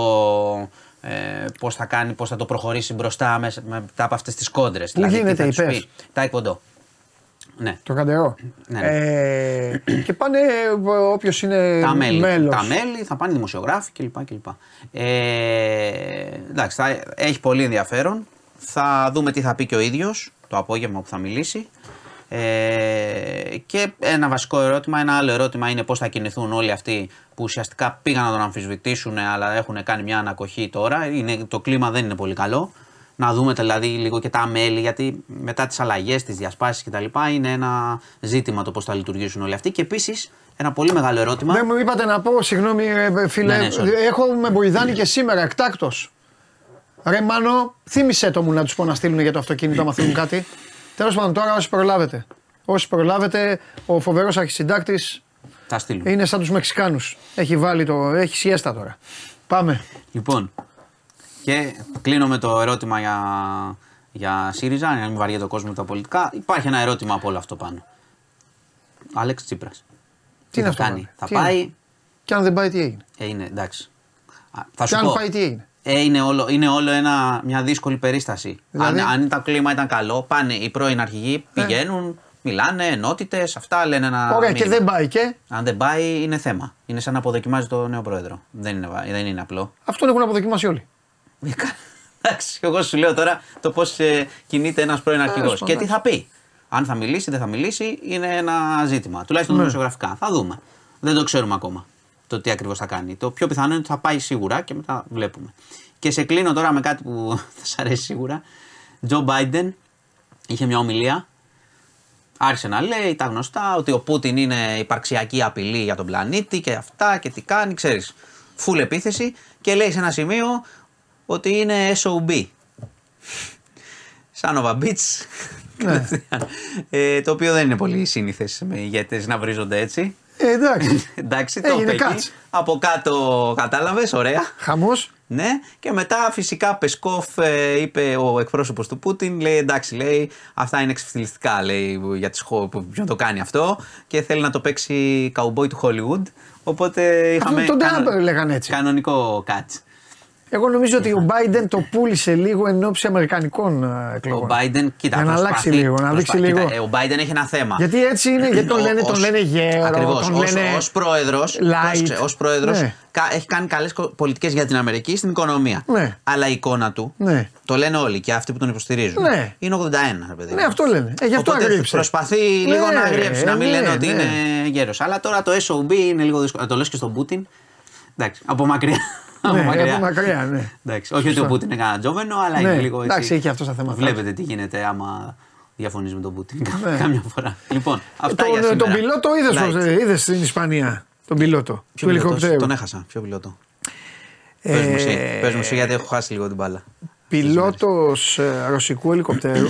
Ε, πώς θα κάνει, πώς θα το προχωρήσει μπροστά μέσα, μετά από αυτές τις κόντρες. Πού γίνεται η ΠΕΣ; Τα εκποντό. Ναι. Το καντερό. Ναι, ναι. Ε, και πάνε όποιος είναι τα μέλη, μέλος. τα μέλη, θα πάνε δημοσιογράφοι κλπ. κλπ. Ε, εντάξει, θα, έχει πολύ ενδιαφέρον. Θα δούμε τι θα πει και ο ίδιος το απόγευμα που θα μιλήσει. Ε, και ένα βασικό ερώτημα, ένα άλλο ερώτημα είναι πώς θα κινηθούν όλοι αυτοί που ουσιαστικά πήγαν να τον αμφισβητήσουν αλλά έχουν κάνει μια ανακοχή τώρα. Είναι, το κλίμα δεν είναι πολύ καλό. Να δούμε δηλαδή λίγο και τα μέλη, γιατί μετά τις αλλαγές, τις διασπάσεις κτλ. είναι ένα ζήτημα το πώς θα λειτουργήσουν όλοι αυτοί. Και επίσης ένα πολύ μεγάλο ερώτημα. Δεν μου είπατε να πω, συγγνώμη ε, φίλε, Ναι, ναι, sorry. έχω με βοηδάνει και σήμερα εκτάκτος. Ρε Μάνο, θύμισε το μου να τους πω να στείλουν για το αυτοκίνητο, άμα θέλουν κάτι. Τέλος πάντων, τώρα όσοι προλάβετε. Όσοι προλάβετε, ο φοβερός αρχισυντάκτης Θα στείλουμε. είναι σαν τους Μεξικάνους. Έχει βάλει το. Έχει σιέστα τώρα. Πάμε. Λοιπόν, και κλείνω με το ερώτημα για, για ΣΥΡΙΖΑ, για να μην βαριέται ο κόσμος με τα πολιτικά. Υπάρχει ένα ερώτημα από όλο αυτό πάνω. Άλεξ Τσίπρας. Τι, είναι θα αυτό, κάνει, μάλλον. θα Τι πάει; είναι; Και αν δεν πάει, τι έγινε; Ε, είναι εντάξει. Α, Θα Και σου αν πω. πάει, τι έγινε; Ε, είναι όλο, είναι όλο ένα, μια δύσκολη περίσταση. Δηλαδή; Αν, αν το κλίμα ήταν καλό, πάνε οι πρώην αρχηγοί, πηγαίνουν, μιλάνε, ενότητες, αυτά λένε ένα. Ωραία, και μήνυμα. δεν πάει και; Αν δεν πάει, είναι θέμα. Είναι σαν να αποδοκιμάζει το νέο πρόεδρο. Δεν είναι, βα- δεν είναι απλό. Αυτόν έχουν αποδοκιμάσει όλοι. Εντάξει, εγώ σου λέω τώρα το πώς κινείται ένας πρώην αρχηγός πάντων, και τι θα πει; Αν θα μιλήσει, δεν θα μιλήσει, είναι ένα ζήτημα. Τουλάχιστον Ναι. δημοσιογραφικά. Θα δούμε. Δεν το ξέρουμε ακόμα το τι ακριβώς θα κάνει. Το πιο πιθανό είναι ότι θα πάει σίγουρα και μετά βλέπουμε. Και σε κλείνω τώρα με κάτι που [laughs] θα σα αρέσει σίγουρα. Τζο Μπάιντεν είχε μια ομιλία. Άρχισε να λέει τα γνωστά ότι ο Πούτιν είναι υπαρξιακή απειλή για τον πλανήτη και αυτά και τι κάνει, ξέρεις. Φουλ επίθεση και λέει σε ένα σημείο ότι είναι SOB. Σαν of a bitch. Ναι. ε, το οποίο δεν είναι πολύ σύνηθες με ηγέτες να βρίζονται έτσι. Ε, εντάξει. Εντάξει, το Έγινε είπε εκεί. cuts. Από κάτω κατάλαβες, ωραία. Χαμός. Ναι, και μετά φυσικά Πεσκόφ ε, είπε ο εκπρόσωπος του Πούτιν, λέει εντάξει, λέει αυτά είναι εξευθυλιστικά λέει, για τις χώρες που ποιον το κάνει αυτό και θέλει να το παίξει καουμπόι του Hollywood. Οπότε είχαμε τον κανο- Trump λέγανε έτσι. κανονικό catch. Εγώ νομίζω ότι ο Biden το πούλησε λίγο εν ώψη Αμερικανικών ε, εκλογών. Ο Biden, κοίτα, Για να προσπαθεί- αλλάξει λίγο, να δείξει προσπα- λίγο. κοίτα, ε, ο Biden έχει ένα θέμα. Γιατί έτσι είναι, γιατί τον Ο- λένε, τον ως- λένε γέρο, Ακριβώς, τον ως, λένε ως πρόεδρος, light. πρόσεξε, ως πρόεδρος Ναι. κα- έχει κάνει καλές κο- πολιτικές για την Αμερική στην οικονομία. Ναι. Αλλά η εικόνα του, Ναι. το λένε όλοι και αυτοί που τον υποστηρίζουν, Ναι. είναι 81. Ρε παιδί. Ναι, μου. αυτό λένε. Ε, γι' αυτό Οπότε αγρίεψε. Προσπαθεί λίγο Ναι, να αγριέψει, να μην ναι, λένε ότι ναι. είναι γέρος. Αλλά τώρα το SOB είναι λίγο δύσκολο. Να το λες και στον Πούτιν. Εντάξει, από μακριά. Ναι, από μακριά, ναι. Εντάξει, όχι ότι ο Πούτιν είναι κανένα τζόμενο, αλλά Ναι, είναι λίγο έτσι. εντάξει, έχει αυτό τα θέματα. Βλέπετε τι γίνεται άμα διαφωνείς με τον Πούτιν Ναι. κάμια φορά. Λοιπόν, αυτά για Τον, σήμερα. τον πιλότο είδες, Light. είδες στην Ισπανία. Τον πιλότο Ποιο του πιλότος; ελικοπτέρου. Τον έχασα. Ποιο πιλότο; Πες μου εσύ, Ε, πες μου εσύ γιατί έχω χάσει λίγο την μπάλα. Πιλότος ε, ρωσικού ελικοπτέρου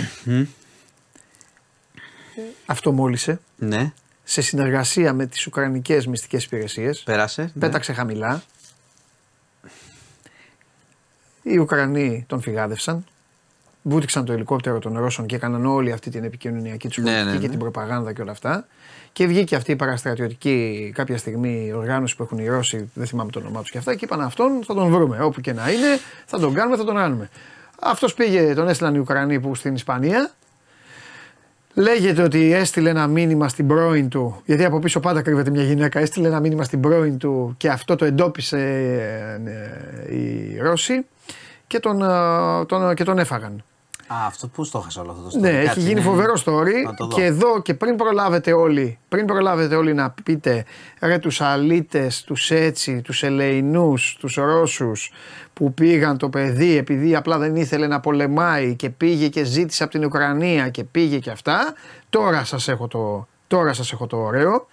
αυτομόλυσε Ναι, σε συνεργασία με τις Ουκρανικές μυστικές υπηρεσίες. πέρασε. ναι. Πέταξε χαμηλά. Οι Ουκρανοί τον φυγάδευσαν. Βούτυξαν το ελικόπτερο των Ρώσων και έκαναν όλη αυτή την επικοινωνιακή τους Ναι, πολιτική ναι, και ναι. την προπαγάνδα και όλα αυτά. Και βγήκε αυτή η παραστρατιωτική κάποια στιγμή οργάνωση που έχουν οι Ρώσοι, δεν θυμάμαι το όνομά τους και αυτά, και είπαν αυτόν θα τον βρούμε. Όπου και να είναι, θα τον κάνουμε, θα τον κάνουμε. Αυτός πήγε, τον έστειλαν οι Ουκρανοί που στην Ισπανία. Λέγεται ότι έστειλε ένα μήνυμα στην πρώην του, γιατί από πίσω πάντα κρύβεται μια γυναίκα. Έστειλε ένα μήνυμα στην πρώην του και αυτό το εντόπισε ε, οι Ρώσοι και τον, ε, τον, και τον έφαγαν. Α, αυτό πώς το έχασα όλο αυτό το story. Ναι, Κάτσε, έχει γίνει ναι. φοβερό story Να το δω. και εδώ και πριν προλάβετε όλοι, πριν προλάβετε όλοι να πείτε ρε τους αλίτες, τους έτσι, τους ελεηνούς, τους Ρώσους που πήγαν το παιδί επειδή απλά δεν ήθελε να πολεμάει και πήγε και ζήτησε από την Ουκρανία και πήγε και αυτά, τώρα σας έχω το, τώρα σας έχω το ωραίο.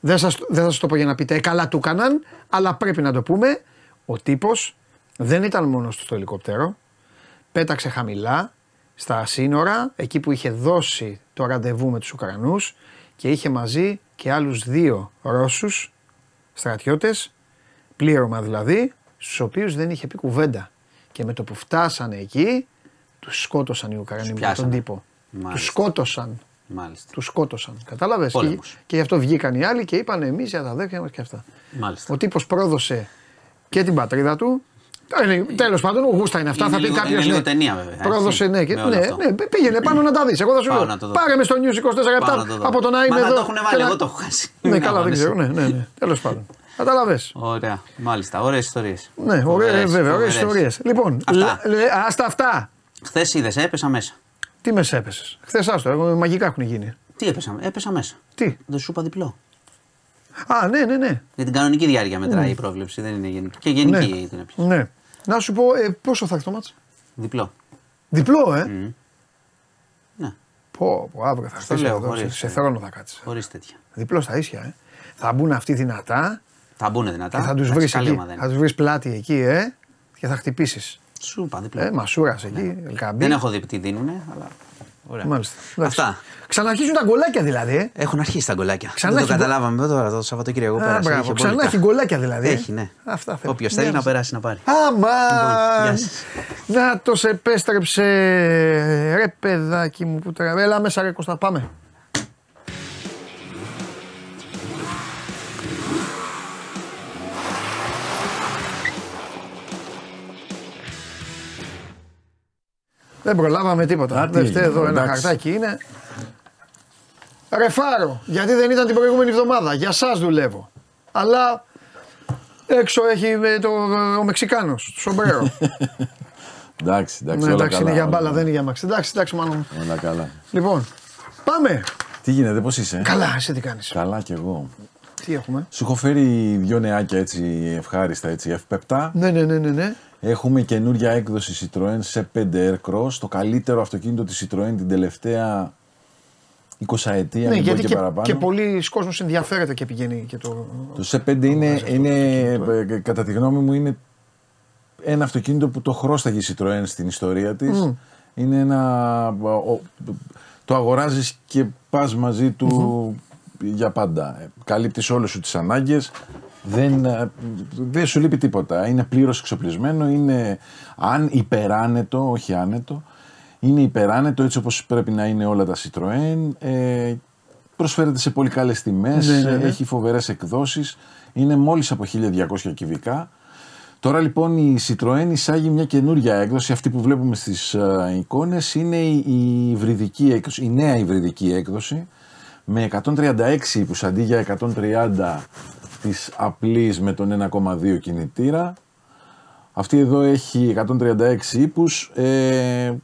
Δεν σας, δεν θα σας το πω για να πείτε «Ε, καλά του έκαναν, αλλά πρέπει να το πούμε. Ο τύπος δεν ήταν μόνος του στο ελικόπτερο, πέταξε χαμηλά στα σύνορα, εκεί που είχε δώσει το ραντεβού με τους Ουκρανούς και είχε μαζί και άλλους δύο Ρώσους στρατιώτες, πλήρωμα δηλαδή, στους οποίους δεν είχε πει κουβέντα. Και με το που φτάσανε εκεί, τους σκότωσαν οι Ουκρανοί με τον πιάσανε. τύπο. Μάλιστα. Τους σκότωσαν. Μάλιστα. Τους σκότωσαν. Κατάλαβες; Και, Πόλεμος. και γι' αυτό βγήκαν οι άλλοι και είπαν εμείς για τα αδέρφια μας και αυτά. Μάλιστα. Ο τύπος πρόδωσε και την πατρίδα του Τέλος πάντων, γούστα είναι αυτά. Είναι θα πει λίγο- κάποιος. είναι λίγο ταινία, βέβαια, Πρόδωσε, έτσι, ναι, και, με όλο ναι, αυτό. ναι, πήγαινε πάνω να τα δεις. Εγώ θα σου Πάω λέω. να το δω. Πάρε μες στο News 24 Πάω να το λεπτά δω. από το να είμαι Μα θα εδώ. το έχουν και βάλει, να- εγώ το έχω χάσει. Ναι, Μην καλά, δεν αγώνεσαι. ξέρω. Ναι, ναι, ναι. Τέλος πάντων. Κατάλαβε. Ωραία, μάλιστα, ωραίες ιστορίες. Ναι, ωραία, βέβαια, ωραίες ιστορίες. Λοιπόν, Αυτά. λε- λε- άστα αυτά. Χθες είδες, έπεσα μέσα. Τι με έπεσες; Χθες άστο, εγώ μαγικά έχουν γίνει. Τι έπεσα, έπεσα μέσα. Τι; Δεν σου είπα διπλό. Α, ναι, ναι, ναι. Για την κανονική διάρκεια μετράει η πρόβλεψη, δεν είναι γενική. Και γενική Ναι. την έπιασε. ναι. Να σου πω, ε, πόσο θα έχει το μάτς; Διπλό. Διπλό, ε; Ναι, Πω, πω, αύριο θα Στο χτίσει λέω, εδώ, σε, χωρίς, σε ε. θρόνο θα κάτσεις. χωρίς τέτοια. Διπλό στα ίσια, ε. Θα μπουν αυτοί δυνατά Θα μπουν δυνατά. και θα τους Εντάξει, βρεις καλή εκεί. ομάδα είναι. Θα τους βρεις πλάτη εκεί, ε. Και θα χτυπήσεις. Σου είπα διπλό. Ε, Μασούρας εκεί, Ελκαμπή. Δεν έχω δει τι δίνουνε, αλλά. Ωραία. Μάλιστα. Εντάξει. Αυτά. Ξαναρχίζουν τα γκολάκια δηλαδή, ε. Έχουν αρχίσει τα γκολάκια. Ξανά δεν το έχει γκολ- καταλάβαμε εδώ τώρα το Σαββατοκύριακο Α, πέρασε. μπράβο. είχε Ξανά μπολικά. έχει γκολάκια δηλαδή. ε. Έχει, ναι. Αυτά θέλω. Όποιος θέλει Γεια να σας. περάσει να πάρει. Αμάν! γεια σας. Να το σε επέστρεψε. Ρε παιδάκι μου που τώρα. Έλα μέσα ρε Κώστα, πάμε. Δεν προλάβαμε τίποτα. Α, τι Δεν φταίει έγινε, εδώ ένα εντάξει. χαρτάκι είναι. Ρε Φάρο, γιατί δεν ήταν την προηγούμενη εβδομάδα. Για σας δουλεύω. Αλλά έξω έχει ε, το, ο Μεξικάνος, το σομπρέρο. [laughs] Εντάξει, εντάξει. ναι, όλα εντάξει, καλά, είναι για όλα μπάλα, καλά. δεν είναι για μάξι. Εντάξει, εντάξει, μάλλον. Όλα καλά. Λοιπόν, πάμε. Τι γίνεται, πώς είσαι. Καλά, εσύ τι κάνεις; Καλά κι εγώ. Τι έχουμε; Σου έχω φέρει δυο νεάκια έτσι ευχάριστα έτσι ευπεπτά. Ναι, ναι, ναι, ναι. ναι. Έχουμε καινούρια έκδοση Citroën σε 5 Aircross, το καλύτερο αυτοκίνητο της Citroën την τελευταία 20 ετία, ναι μην πω γιατί και, και, παραπάνω. και πολλοί κόσμος ενδιαφέρεται και πηγαίνει και το. Το σε 5 είναι, είναι ε, κατά τη γνώμη μου, είναι ένα αυτοκίνητο που το χρώσταγε η Citroën στην ιστορία της. Είναι ένα... ο- το αγοράζεις και πας μαζί του για πάντα. Ε, Καλύπτεις όλες σου τις ανάγκες. Δεν, ε, δεν σου λείπει τίποτα. Είναι πλήρως εξοπλισμένο. Είναι αν υπεράνετο, όχι άνετο. Είναι υπεράνετο έτσι όπως πρέπει να είναι όλα τα Citroën. Ε, προσφέρεται σε πολύ καλές τιμές. Ναι, ναι, ναι. Έχει φοβερές εκδόσεις. Είναι μόλις από 1200 κυβικά. Τώρα λοιπόν η Citroën εισάγει μια καινούρια έκδοση, αυτή που βλέπουμε στις ε, εικόνες είναι η, η υβριδική έκδοση, η νέα υβριδική έκδοση με 136 ύπους αντί για 130 της απλής με τον 1,2 κινητήρα. Αυτή εδώ έχει 136 ύπους ε,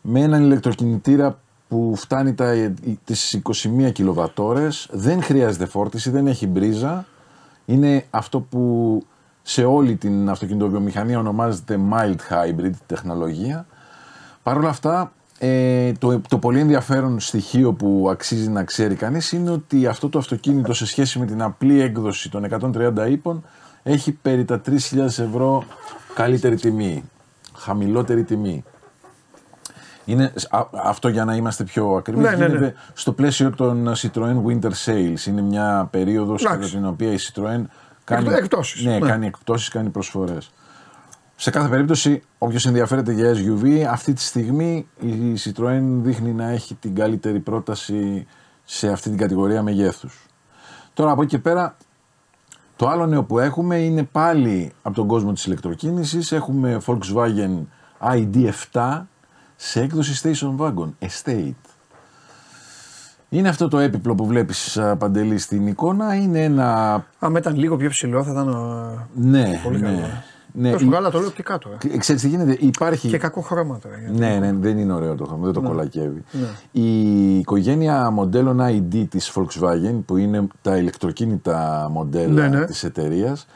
με έναν ηλεκτροκινητήρα που φτάνει τα, τις 21 κιλοβατόρες. Δεν χρειάζεται φόρτιση, δεν έχει μπρίζα. Είναι αυτό που σε όλη την αυτοκινητοβιομηχανία ονομάζεται mild hybrid τεχνολογία. Παρ' όλα αυτά, ε, το, το πολύ ενδιαφέρον στοιχείο που αξίζει να ξέρει κανείς είναι ότι αυτό το αυτοκίνητο σε σχέση με την απλή έκδοση των 130 ύπων έχει περί τα 3.000 ευρώ καλύτερη τιμή, χαμηλότερη τιμή. Είναι, α- αυτό για να είμαστε πιο ακριβείς Ναι, ναι, ναι. γίνεται στο πλαίσιο των Citroën Winter Sales. Είναι μια περίοδος κατά Εντάξει. την οποία η Citroën κάνει, Εκ- εκπτώσεις, ναι, ναι. κάνει εκπτώσεις, κάνει προσφορές. Σε κάθε περίπτωση, όποιος ενδιαφέρεται για SUV, αυτή τη στιγμή η Citroën δείχνει να έχει την καλύτερη πρόταση σε αυτή την κατηγορία μεγέθους. Τώρα από εκεί και πέρα, το άλλο νέο που έχουμε είναι πάλι από τον κόσμο της ηλεκτροκίνησης. Έχουμε Volkswagen ID7 σε έκδοση Station Wagon, Estate. Είναι αυτό το έπιπλο που βλέπεις α, Παντελή στην εικόνα, είναι ένα... Άμα ήταν λίγο πιο ψηλό θα ήταν. ε, Ναι, Πολύ καλό. Ναι. ναι. Τέλος πάντων, αλλά το λέω οπτικά τώρα. Ε, Ξέρεις τι γίνεται, υπάρχει... Και κακό χρώμα τώρα. γιατί- Ναι, ναι, δεν είναι ωραίο το χρώμα, δεν το κολακεύει. Η οικογένεια μοντέλων ID της Volkswagen, που είναι τα ηλεκτροκίνητα μοντέλα Ναι, ναι. της εταιρείας,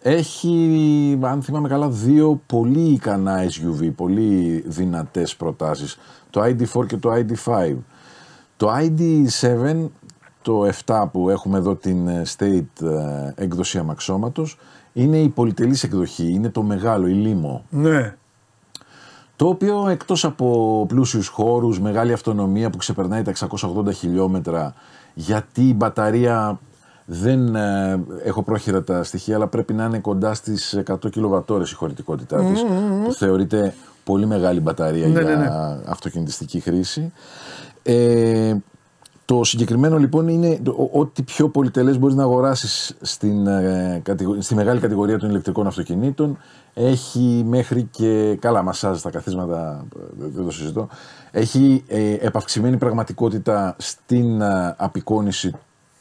έχει, αν θυμάμαι καλά, δύο πολύ ικανά SUV, πολύ δυνατές προτάσεις. Το ID4 και το ID5. Το ID7, το 7 που έχουμε εδώ την ε, State ε, έκδοση αμαξώματος, είναι η πολυτελής εκδοχή, είναι το μεγάλο, η λίμο. Ναι. Το οποίο εκτός από πλούσιους χώρους, μεγάλη αυτονομία που ξεπερνάει τα 680 χιλιόμετρα, γιατί η μπαταρία δεν ε, έχω πρόχειρα τα στοιχεία, αλλά πρέπει να είναι κοντά στις 100 κιλοβατόρες η χωρητικότητά της, που θεωρείται πολύ μεγάλη μπαταρία Ναι, για ναι, ναι. αυτοκινητιστική χρήση. Ε, Το συγκεκριμένο λοιπόν είναι το- ό,τι πιο πολυτελές μπορείς να αγοράσεις στην, ε, κατηγο- στη μεγάλη κατηγορία των ηλεκτρικών αυτοκινήτων. Έχει μέχρι και καλά μασάζ στα καθίσματα, ε, δεν το συζητώ. Έχει ε, επαυξημένη πραγματικότητα στην ε, απεικόνιση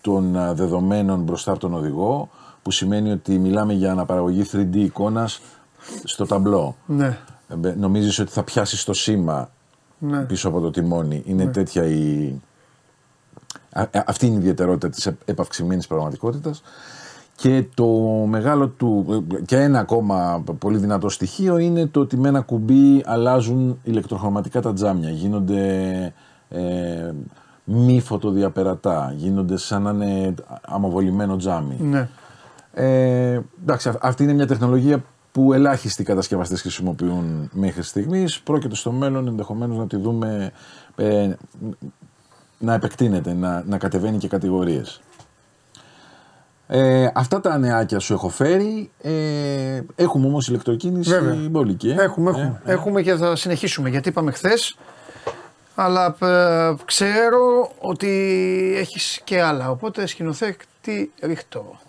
των ε, δεδομένων μπροστά από τον οδηγό, που σημαίνει ότι μιλάμε για αναπαραγωγή 3D εικόνας στο ταμπλό. Ναι. Ε, μπε- Νομίζεις ότι θα πιάσεις το σήμα Ναι. πίσω από το τιμόνι. Είναι τέτοια η... Α- α- αυτή είναι η ιδιαιτερότητα της επ- επαυξημένης πραγματικότητας. Και το μεγάλο του, και ένα ακόμα πολύ δυνατό στοιχείο είναι το ότι με ένα κουμπί αλλάζουν ηλεκτροχρωματικά τα τζάμια. Γίνονται ε, μη φωτοδιαπερατά, γίνονται σαν να είναι αμοβολημένο τζάμι. Ναι. Ε, εντάξει, αυ- αυτή είναι μια τεχνολογία που ελάχιστοι κατασκευαστές χρησιμοποιούν μέχρι στιγμής. Πρόκειται στο μέλλον ενδεχομένως να τη δούμε ε, να επεκτείνεται, να, να κατεβαίνει και κατηγορίες. Ε, αυτά τα νεάκια σου έχω φέρει. Ε, έχουμε όμως ηλεκτροκίνηση Βέβαια. μπόλικη. ε. Έχουμε, έχουμε. Ε, έχουμε και θα συνεχίσουμε γιατί είπαμε χθες. Αλλά ε, ξέρω ότι έχεις και άλλα. Οπότε σκηνοθέτη ρίχτω.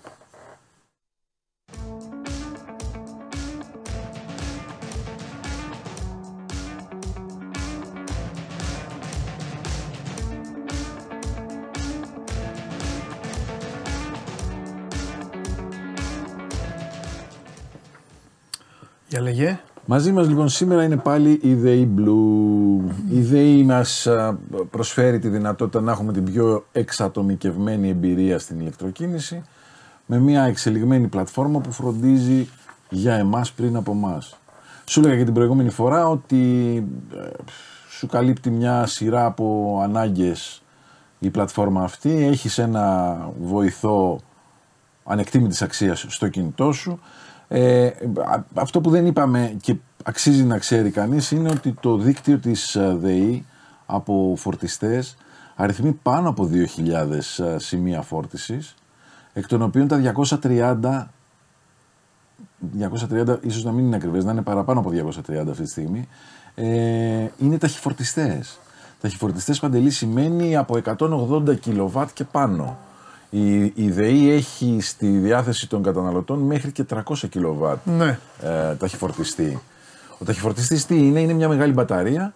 Για λέγε. Μαζί μας λοιπόν σήμερα είναι πάλι η ΔΕΗ Blue. Η ΔΕΗ μας α, προσφέρει τη δυνατότητα να έχουμε την πιο εξατομικευμένη εμπειρία στην ηλεκτροκίνηση με μια εξελιγμένη πλατφόρμα που φροντίζει για εμάς πριν από εμάς. Σου έλεγα και την προηγούμενη φορά ότι ε, σου καλύπτει μια σειρά από ανάγκες η πλατφόρμα αυτή. Έχεις ένα βοηθό ανεκτήμητης αξίας στο κινητό σου. Ε, α- αυτό που δεν είπαμε και αξίζει να ξέρει κανείς είναι ότι το δίκτυο της ε, ΔΕΗ από φορτιστές αριθμεί πάνω από 2.000 ε, σημεία φόρτισης εκ των οποίων τα 230 230 ίσως να μην είναι ακριβές, να είναι παραπάνω από 230 αυτή τη στιγμή, ε, είναι ταχυφορτιστές. Ταχυφορτιστές παντελής σημαίνει από 180 κιλοβάτ και πάνω. Η, η ΔΕΗ έχει στη διάθεση των καταναλωτών μέχρι και 300 κιλοβάτ Ναι. ε, ταχυφορτιστή. Ο ταχυφορτιστής τι είναι, είναι μια μεγάλη μπαταρία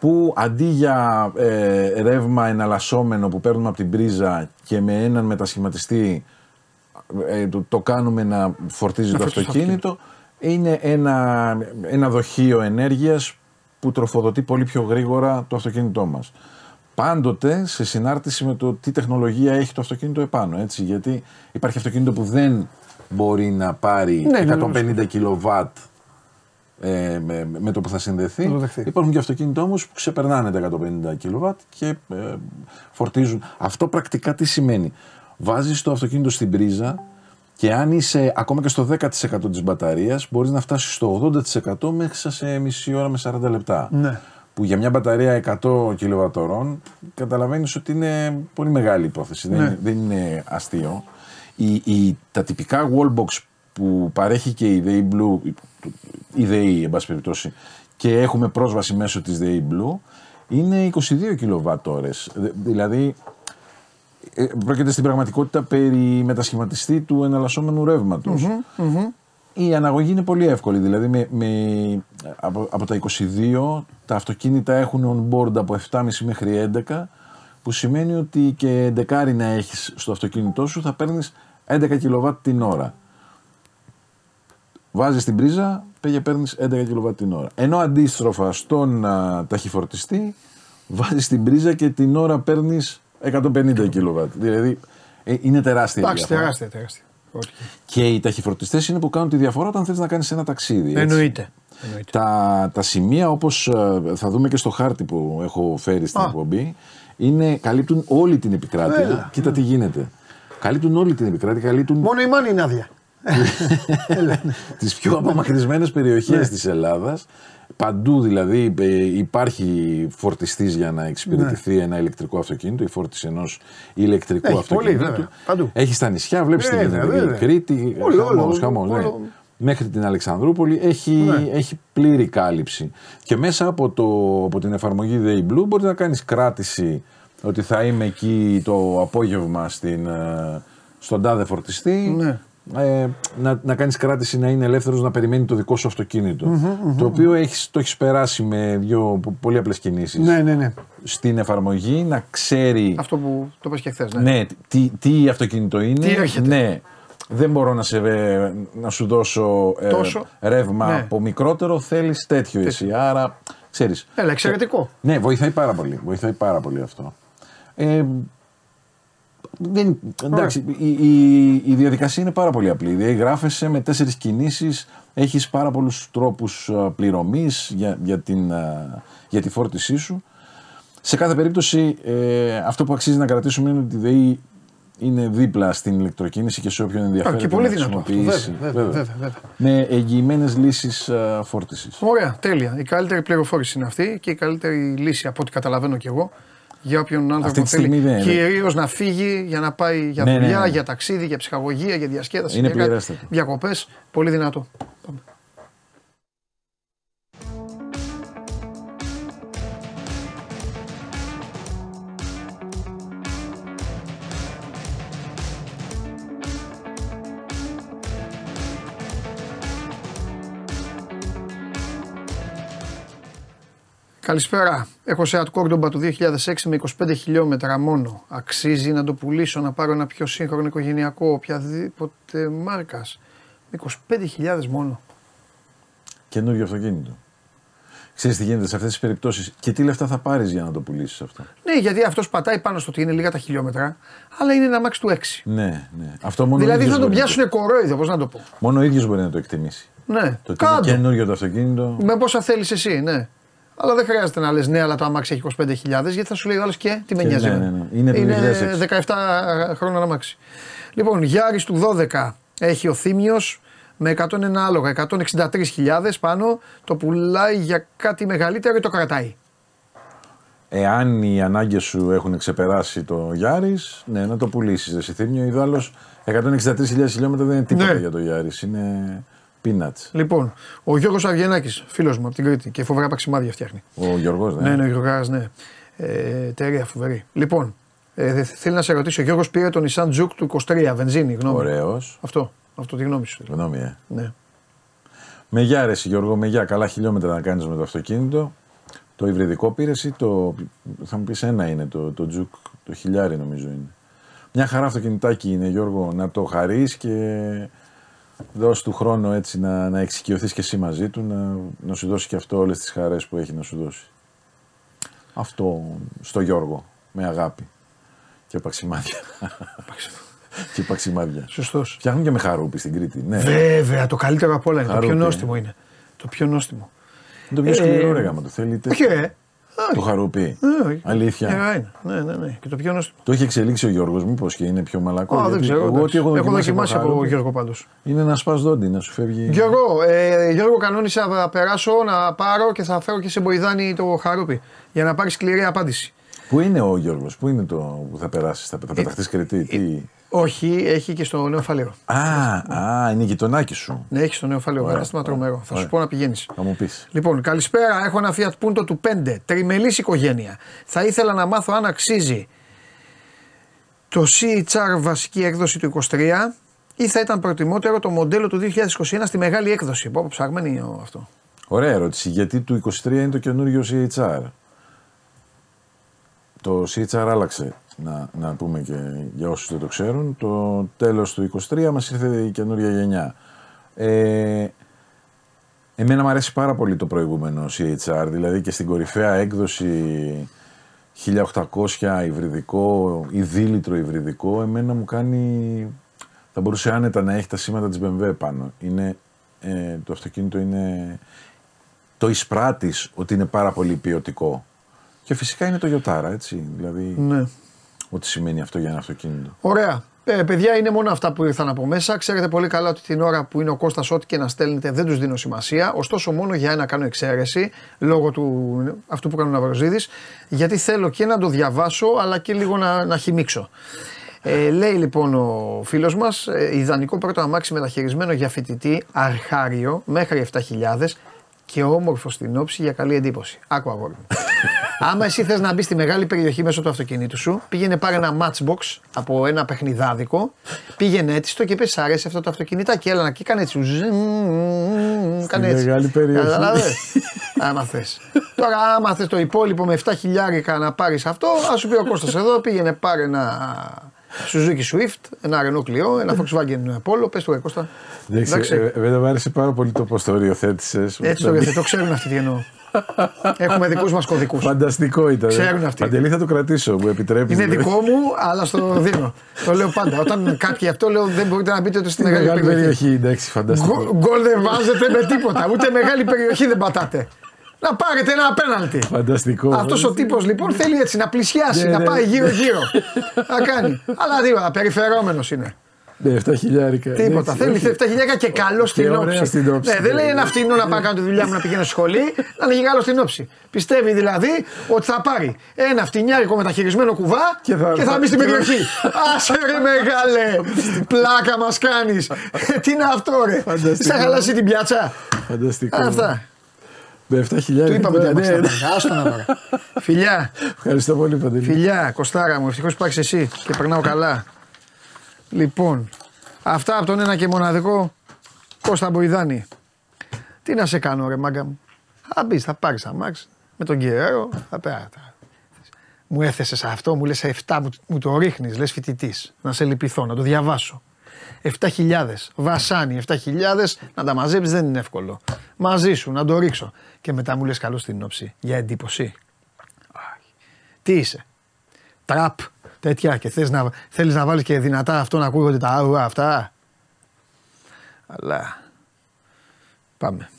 που αντί για ε, ρεύμα εναλλασσόμενο που παίρνουμε από την πρίζα και με έναν μετασχηματιστή ε, το, το κάνουμε να φορτίζει Να το φορτίζει το αυτοκίνητο, είναι ένα, ένα δοχείο ενέργειας που τροφοδοτεί πολύ πιο γρήγορα το αυτοκίνητό μας. Πάντοτε σε συνάρτηση με το τι τεχνολογία έχει το αυτοκίνητο επάνω. Έτσι, γιατί υπάρχει αυτοκίνητο που δεν μπορεί να πάρει Ναι, ναι, 150 κιλοβάτ ε, με, με το που θα συνδεθεί. Να το δεχθεί. Υπάρχουν και αυτοκίνητα όμως που ξεπερνάνε τα 150 κιλοβάτ και ε, φορτίζουν. Αυτό πρακτικά τι σημαίνει; Βάζεις το αυτοκίνητο στην πρίζα και αν είσαι ακόμα και στο 10% της μπαταρίας μπορείς να φτάσεις στο 80% μέχρι σε μισή ώρα με 40 λεπτά. Ναι. Που για μια μπαταρία 100 κιλοβατορών καταλαβαίνεις ότι είναι πολύ μεγάλη υπόθεση. Δεν, Ναι. είναι, δεν είναι αστείο. Η, η, τα τυπικά wallbox που παρέχει και η ΔΕΗ Blue, η ΔΕΗ εν πάση περιπτώσει, και έχουμε πρόσβαση μέσω της ΔΕΗ Blue, είναι 22 κιλοβατόρες. Δηλαδή ε, πρόκειται στην πραγματικότητα περί μετασχηματιστή του εναλλασσόμενου ρεύματος. Η αναγωγή είναι πολύ εύκολη. Δηλαδή με, με, από, από τα 22 τα αυτοκίνητα έχουν on board από 7,5 μέχρι 11 που σημαίνει ότι και 11 να έχεις στο αυτοκίνητό σου θα παίρνεις 11 κιλοβάτ την ώρα. Βάζεις την πρίζα και παίρνεις 11 κιλοβάτ την ώρα. Ενώ αντίστροφα στον α, ταχυφορτιστή βάζεις την πρίζα και την ώρα παίρνεις 150 κιλοβάτ. Δηλαδή ε, είναι τεράστια η Εντάξει, διαφορά. τεράστια, τεράστια. Όχι. Και οι ταχυφορτιστές είναι που κάνουν τη διαφορά όταν θέλει να κάνεις ένα ταξίδι. έτσι. Εννοείται. Εννοείται. Τα, τα σημεία όπως θα δούμε και στο χάρτη που έχω φέρει στην Α. εκπομπή είναι, καλύπτουν όλη την επικράτεια. Έλα. Κοίτα τι γίνεται. Καλύπτουν όλη την επικράτεια, καλύπτουν Μόνο η μάνη είναι άδεια. [laughs] τις πιο απομακρυσμένες περιοχές της Ελλάδας. Παντού δηλαδή ε, υπάρχει φορτιστής για να εξυπηρετηθεί ένα ηλεκτρικό αυτοκίνητο, η φόρτιση ενός ηλεκτρικού Έχει πολύ, αυτοκίνητου. βέβαια. Παντού. Έχει στα νησιά, βλέπεις τι Βέβαια, γίνεται. βέβαια. Κρήτη, Όλο, χαμός, όλο, χαμός, ναι. όλο. Μέχρι την Αλεξανδρούπολη έχει, Ναι. έχει πλήρη κάλυψη. Και μέσα από, το, από την εφαρμογή Day Blue μπορεί να κάνεις κράτηση ότι θα είμαι εκεί το απόγευμα στην, ε, στον τάδε φορτιστή. Ναι. Ε, να, να κάνεις κράτηση να είναι ελεύθερος να περιμένει το δικό σου αυτοκινητο το οποίο έχεις, το έχεις περάσει με δύο πο- πολύ απλές κινήσεις Ναι, ναι, ναι. στην εφαρμογή να ξέρει Αυτό που το είπες και χθες. Ναι. ναι, τι, τι αυτοκίνητο είναι. Τι έρχεται. Ναι. Δεν μπορώ να, σε, ε, να σου δώσω ε, Τόσο. ρεύμα Ναι. από μικρότερο, θέλεις τέτοιο εσύ. Άρα, ξέρεις. Έλα, εξαιρετικό. Ναι, βοηθάει πάρα πολύ. Βοηθάει πάρα πολύ αυτό. Ε, δεν, εντάξει, η, η, η διαδικασία είναι πάρα πολύ απλή. Δηλαδή, γράφεσαι με τέσσερις κινήσεις, έχεις πάρα πολλούς τρόπους α, πληρωμής για, για, την, α, για τη φόρτισή σου. Σε κάθε περίπτωση, ε, αυτό που αξίζει να κρατήσουμε είναι ότι η ΔΕΗ είναι δίπλα στην ηλεκτροκίνηση και σε όποιον ενδιαφέρεται και πολύ να δυνατό αυτό, χρησιμοποιήσει. βέβαια, βέβαια, βέβαια, βέβαια. Με εγγυημένες λύσεις α, φόρτισης. Ωραία, τέλεια. Η καλύτερη πληροφόρηση είναι αυτή και η καλύτερη λύση από ό,τι καταλαβαίνω κι εγώ για όποιον άνθρωπο τη στιγμή θέλει δεν είναι. κυρίω να φύγει για να πάει για Ναι, ναι, δουλειά, ναι. για ταξίδι, για ψυχαγωγία, για διασκέδαση. Είναι για κάτι- πληρέστατο. Διακοπές, πολύ δυνατό. Πάμε. Καλησπέρα. Έχω σε Cordoba του 2006 με 25 χιλιόμετρα μόνο. Αξίζει να το πουλήσω, να πάρω ένα πιο σύγχρονο οικογενειακό, οποιαδήποτε μάρκας. Με 25.000 μόνο. Καινούριο αυτοκίνητο. Ξέρεις τι γίνεται σε αυτές τις περιπτώσεις και τι λεφτά θα πάρεις για να το πουλήσεις αυτό; Ναι, γιατί αυτός πατάει πάνω στο ότι είναι λίγα τα χιλιόμετρα, αλλά είναι ένα μάξι του 6. Ναι, ναι. Αυτό μόνο ο δηλαδή ίδιος θα τον μπορεί να πιάσουν κορόιδο, πώς να το πω. το- Μόνο ο ίδιος μπορεί να το εκτιμήσει. Ναι, Το ότι είναι κάτω. καινούριο το αυτοκίνητο. Με πόσα θέλεις εσύ, ναι. Αλλά δεν χρειάζεται να λες ναι, αλλά το αμάξι έχει 25.000 γιατί θα σου λέει ο άλλος και τι με Και νοιάζει. ναι, εμένα. ναι, ναι. Είναι το 2006. 17 χρόνια αμάξι. Λοιπόν, Γιάρης του 12 έχει ο Θήμιος με 101 άλογα, 163.000 πάνω. Το πουλάει για κάτι μεγαλύτερο ή το κρατάει; Εάν οι ανάγκες σου έχουν ξεπεράσει το Γιάρης, ναι, να το πουλήσεις. Εσύ θύμιο, ιδάλω 163.000 χιλιόμετρα δεν είναι τίποτα Ναι. για το Γιάρης. Είναι peanuts. Λοιπόν, ο Γιώργος Αυγενάκη, φίλος μου από την Κρήτη και φοβερά παξιμάδια φτιάχνει. Ο Γιώργος, ναι. Ναι, ναι, ο Γιώργος, ναι. Ε, εταιρεία φοβερή. Λοιπόν, ε, δε- θέλει να σε ρωτήσει, ο Γιώργος πήρε τον Nissan Juke του 23, βενζίνη, γνώμη. Ωραίος. Αυτό, αυτό τη γνώμη σου. Γνώμη, ε. Ναι. Με γεια, ρε, εσύ, Γιώργο, με γεια. Καλά χιλιόμετρα να κάνεις με το αυτοκίνητο. Το υβριδικό πήρες ή το. Θα μου πεις ένα είναι το, το τζουκ, το χιλιάρι νομίζω είναι. Μια χαρά αυτοκινητάκι είναι, Γιώργο, να το χαρείς και δώσ' του χρόνο έτσι να, να εξοικειωθείς και εσύ μαζί του, να, να σου δώσει και αυτό όλες τις χαρές που έχει να σου δώσει. Αυτό στο Γιώργο, με αγάπη. Και παξιμάδια. [laughs] και παξιμάδια. Σωστός. Φτιάχνουν και με χαρούπι στην Κρήτη. Ναι. Βέβαια, το καλύτερο απ' όλα είναι. Το Χαρούπι, πιο ε. νόστιμο είναι. Το πιο νόστιμο. Είναι το πιο Ε, σκληρό ρε γάμα το θέλετε. Όχι, ρε. Το χαρούπι. Ε, όχι. Αλήθεια. Ε, είναι. Ναι, ναι, ναι. Και το πιο νόστιμο. Το έχει εξελίξει ο Γιώργος, μήπως και είναι πιο μαλακό. Α, δεν γιατί ξέρω. Εγώ εντάξει. ό,τι έχω έχω δοκιμάσει, δοκιμάσει από χαρούπι, Γιώργο πάντως. Είναι να σπα δόντι, να σου φεύγει. Γιώργο, ε, Γιώργο, κανόνισα να περάσω, να πάρω και θα φέρω και σε μποϊδάνι το χαρούπι. Για να πάρεις σκληρή απάντηση. Πού είναι ο Γιώργος, πού είναι το που θα περάσεις, θα, Ε, θα πεταχτεί Κρητή. Τι... Όχι, έχει και στο νέο φαλέρο. Α, α, είναι η γειτονάκι σου. Ναι, έχει στο νέο φαλέρο. Ωραία, Κατάστημα ωραία, τρομερό. Θα σου ωραία. πω να πηγαίνεις. Θα μου πεις. Λοιπόν, καλησπέρα. Έχω ένα Fiat Punto του 5. Τριμελής οικογένεια. Θα ήθελα να μάθω αν αξίζει το CHR βασική έκδοση του 23 ή θα ήταν προτιμότερο το μοντέλο του 2021 στη μεγάλη έκδοση. Πω, πω, ψαγμένη ο- αυτό. Ωραία ερώτηση. Γιατί του 23 είναι το καινούριο CHR. Το CHR άλλαξε, να, να πούμε και για όσους δεν το ξέρουν. Το τέλος του 23 μας ήρθε η καινούρια γενιά. Ε, εμένα μου αρέσει πάρα πολύ το προηγούμενο CHR, δηλαδή και στην κορυφαία έκδοση 1800 υβριδικό ή δίλητρο υβριδικό, εμένα μου κάνει... Θα μπορούσε άνετα να έχει τα σήματα της BMW πάνω. Είναι, ε, το αυτοκίνητο είναι... Το εισπράττεις ότι είναι πάρα πολύ ποιοτικό. Και φυσικά είναι το Ιωτάρα, έτσι. Δηλαδή, Ναι. ό,τι σημαίνει αυτό για ένα αυτοκίνητο. Ωραία. Ε, παιδιά, είναι μόνο αυτά που ήρθαν από μέσα. Ξέρετε πολύ καλά ότι την ώρα που είναι ο Κώστας ό,τι και να στέλνετε δεν τους δίνω σημασία. Ωστόσο, μόνο για ένα κάνω εξαίρεση λόγω του αυτού που κάνει ο Ναυροζίδης. Γιατί θέλω και να το διαβάσω, αλλά και λίγο να, να χυμίξω. Ε, λέει λοιπόν ο φίλος μας, ε, ιδανικό πρώτο αμάξι μεταχειρισμένο για φοιτητή, αρχάριο, μέχρι 7.000 και όμορφο στην όψη για καλή εντύπωση. Άκου αγόρι μου. [laughs] Άμα εσύ θες να μπεις στη μεγάλη περιοχή μέσω του αυτοκινήτου σου, πήγαινε πάρε ένα matchbox από ένα παιχνιδάδικο, πήγαινε έτσι το και πες: Αρέσει αυτό το αυτοκινητάκι, έλα να και κάνε έτσι. Κάνε έτσι. μεγάλη περιοχή. Καταλάβες. άμα θες. [laughs] Τώρα, άμα θες το υπόλοιπο με 7 χιλιάρικα να πάρεις αυτό, ας σου πει ο Κώστας εδώ, πήγαινε πάρε ένα Suzuki Swift, ένα Renault Clio, ένα Volkswagen Polo. Πες το, Κώστα. Εντάξει, ε, εμένα μου άρεσε πάρα πολύ το πώς το οριοθέτησες. Έτσι το οριοθέτω, το ξέρουν αυτοί τι εννοώ. Έχουμε δικούς μας κωδικούς. Φανταστικό ήταν. Ξέρουν αυτοί. Παντελή θα το κρατήσω, μου επιτρέπεις. Είναι δικό μου, αλλά στο δίνω. το λέω πάντα. Όταν κάποιοι αυτό λέω δεν μπορείτε να μπείτε ούτε στη μεγάλη, Μεγάλη περιοχή. περιοχή, εντάξει, φανταστικό. Γκολ- Γκολ δεν βάζετε με τίποτα. Ούτε μεγάλη περιοχή δεν πατάτε. Να πάρετε ένα απέναντι. Φανταστικό. Αυτός ο τύπος λοιπόν θέλει έτσι να πλησιάσει, Ναι, να ναι. πάει γύρω-γύρω. [laughs] να κάνει. Αλλά τίποτα, περιφερόμενο είναι. Ναι, 7 χιλιάρικα. Τίποτα. Θέλει 7 χιλιάρικα και καλό στην ωραία όψη. στην όψη. Ναι, δεν λέει ένα φτηνό να πάω να κάνω τη δουλειά μου να πηγαίνω στη σχολή, να είναι και καλό στην όψη. Πιστεύει δηλαδή ότι θα πάρει ένα φτηνιάρικο μεταχειρισμένο κουβά Και θα- και θα μπει στην και- περιοχή. Άσε ρε μεγάλε! Πλάκα μας κάνεις. [laughs] Τι είναι αυτό ρε! Φανταστικό. Σαν χαλάσει την πιάτσα; Φανταστικό. Αυτά. Με 7 χιλιάρικα. Του είπαμε ότι ναι, είμαστε. ναι. Άστο να τώρα. Φιλιά, Ευχαριστώ πολύ, Παντελή. φιλιά, Κοστάρα μου, ευτυχώς υπάρχει εσύ και περνάω καλά. Λοιπόν, αυτά από τον ένα και μοναδικό Κώστα Μποϊδάνη. Τι να σε κάνω, ρε μάγκα μου. Θα μπεις, θα πάρεις αμάξ με τον Γκερέρο, θα πέρα. Μου έθεσες αυτό, μου λες 7, μου, μου το ρίχνεις, λες φοιτητής. Να σε λυπηθώ, να το διαβάσω. 7.000, βασάνι 7.000, να τα μαζέψεις δεν είναι εύκολο. Μαζί σου, να το ρίξω. Και μετά μου λες καλό στην όψη. Για εντύπωση. Όχι. Τι είσαι. Τραπ, τέτοια και θες να, θέλεις να βάλεις και δυνατά αυτό να ακούγονται τα άουα αυτά. Αλλά πάμε.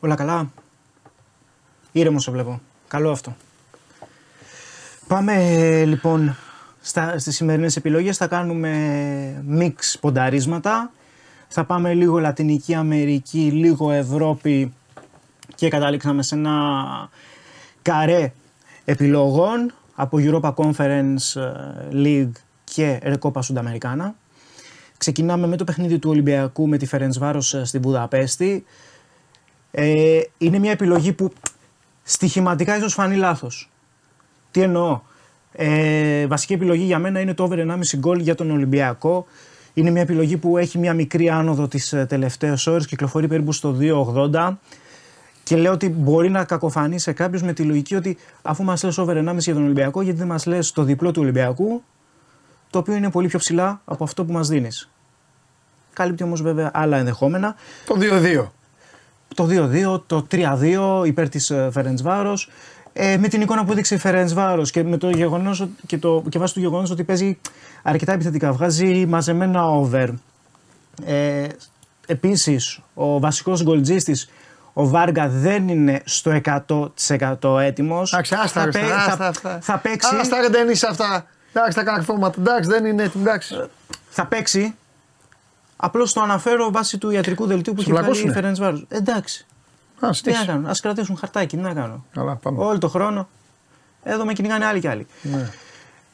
Όλα καλά; Ήρεμο σε βλέπω. Καλό αυτό. Πάμε ε, λοιπόν στα, στις σημερινές επιλογές. Θα κάνουμε μίξ πονταρίσματα. Θα πάμε λίγο Λατινική Αμερική, λίγο Ευρώπη και καταλήξαμε σε ένα καρέ επιλογών από Europa Conference ε, League και Recopa Sudamericana. Ξεκινάμε με το παιχνίδι του Ολυμπιακού με τη Φερενσβάρος στη Βουδαπέστη. Ε, είναι μια επιλογή που στοιχηματικά ίσως φανεί λάθος. Τι εννοώ; Ε, βασική επιλογή για μένα είναι το over 1,5 γκολ για τον Ολυμπιακό. Είναι μια επιλογή που έχει μια μικρή άνοδο τις ε, τελευταίες ώρες, κυκλοφορεί περίπου στο 2,80 και λέω ότι μπορεί να κακοφανεί σε κάποιους με τη λογική ότι αφού μας λες over 1,5 για τον Ολυμπιακό, γιατί δεν μας λες το διπλό του Ολυμπιακού, το οποίο είναι πολύ πιο ψηλά από αυτό που μας δίνεις. Καλύπτει όμως βέβαια άλλα ενδεχόμενα. Το 2-2. Το 2-2, το 3-2 υπέρ της ε, Φερεντσβάρος. Ε, με την εικόνα που έδειξε η Φερεντσβάρος και, με το γεγονός, ότι- και, το, και βάσει του γεγονός ότι παίζει αρκετά επιθετικά, βγάζει μαζεμένα over. Ε, επίσης, ο βασικός γκολτζίστης, ο Βάργα δεν είναι στο 100% έτοιμος. Εντάξει, άστα, θα, ρε, παί- άστα, θα- αυτά. θα παίξει, Άστα ρε, δεν είσαι αυτά. Εντάξει, τα καρφώματα. Εντάξει, δεν είναι έτοιμο. Εντάξει. θα παίξει. Απλώς το αναφέρω βάσει του ιατρικού δελτίου που Σε έχει βγάλει η πλακώσουνε. Φερεντσβάρος. Εντάξει. Α, Τι να στήχη. κάνω, ας κρατήσουν χαρτάκι, τι να κάνω. Καλά, πάμε. Όλο το χρόνο. Εδώ με κυνηγάνε άλλοι κι άλλοι. Ναι.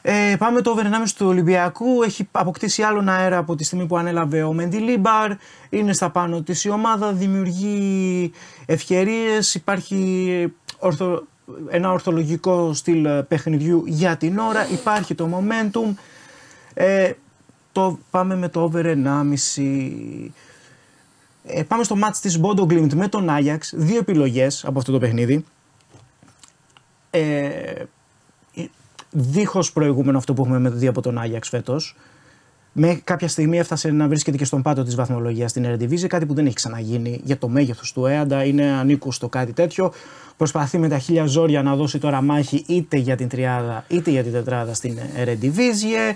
Ε, πάμε το over 1,5 του Ολυμπιακού. Έχει αποκτήσει άλλον αέρα από τη στιγμή που ανέλαβε ο Μεντιλίμπαρ. Είναι στα πάνω της η ομάδα, δημιουργεί ευκαιρίες. Υπάρχει ορθο, ένα ορθολογικό στυλ ε, παιχνιδιού για την ώρα. Υπάρχει το momentum. Ε, το, πάμε με το over 1,5. Ε, πάμε στο match της Bodo Glimt με τον Άγιαξ. Δύο επιλογές από αυτό το παιχνίδι. Ε, δίχως προηγούμενο αυτό που έχουμε δει από τον Άγιαξ φέτος. Με κάποια στιγμή έφτασε να βρίσκεται και στον πάτο της βαθμολογίας στην Eredivisie, κάτι που δεν έχει ξαναγίνει για το μέγεθος του Έαντα, είναι ανήκουστο κάτι τέτοιο. Προσπαθεί με τα χίλια ζόρια να δώσει τώρα μάχη είτε για την τριάδα είτε για την τετράδα στην Eredivisie.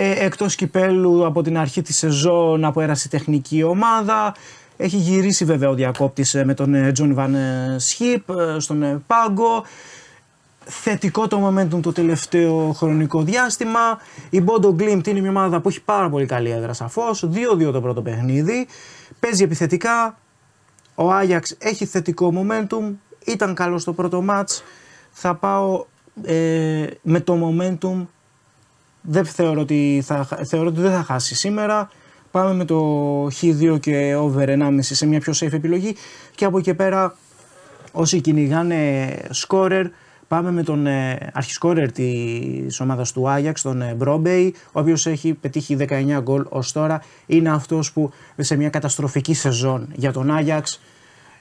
Ε, εκτός κυπέλου από την αρχή της σεζόν από πέρυσι τεχνική ομάδα. Έχει γυρίσει βέβαια ο διακόπτης ε, με τον ε, Τζον Βαν ε, Σχίπ ε, στον ε, πάγκο θετικό το momentum το τελευταίο χρονικό διάστημα. Η Bodo Glimt είναι μια ομάδα που έχει πάρα πολύ καλή έδρα σαφώς. 2-2 το πρώτο παιχνίδι. Παίζει επιθετικά. Ο Άγιαξ έχει θετικό momentum. Ήταν καλό στο πρώτο match. Θα πάω ε, με το momentum δεν θεωρώ ότι, θα, θεωρώ ότι δεν θα χάσει σήμερα. Πάμε με το Χ2 και over 1,5 σε μια πιο safe επιλογή και από εκεί πέρα όσοι κυνηγάνε scorer πάμε με τον ε, αρχισκόρερ της ομάδας του Άγιαξ, τον ε, Μπρόμπεϊ, ο οποίος έχει πετύχει 19 γκολ ως τώρα. Είναι αυτός που σε μια καταστροφική σεζόν για τον Άγιαξ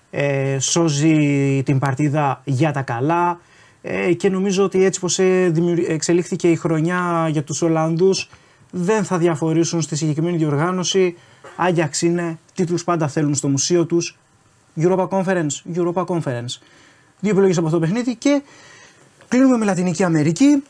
ε, σώζει την παρτίδα για τα καλά ε, και νομίζω ότι έτσι πως ε, εξελίχθηκε η χρονιά για τους Ολλανδούς δεν θα διαφορήσουν στη συγκεκριμένη διοργάνωση. Άγιαξ είναι, τίτλους πάντα θέλουν στο μουσείο τους. Europa Conference, Europa Conference. Δύο επιλογές από αυτό το παιχνίδι και κλείνουμε με Λατινική Αμερική.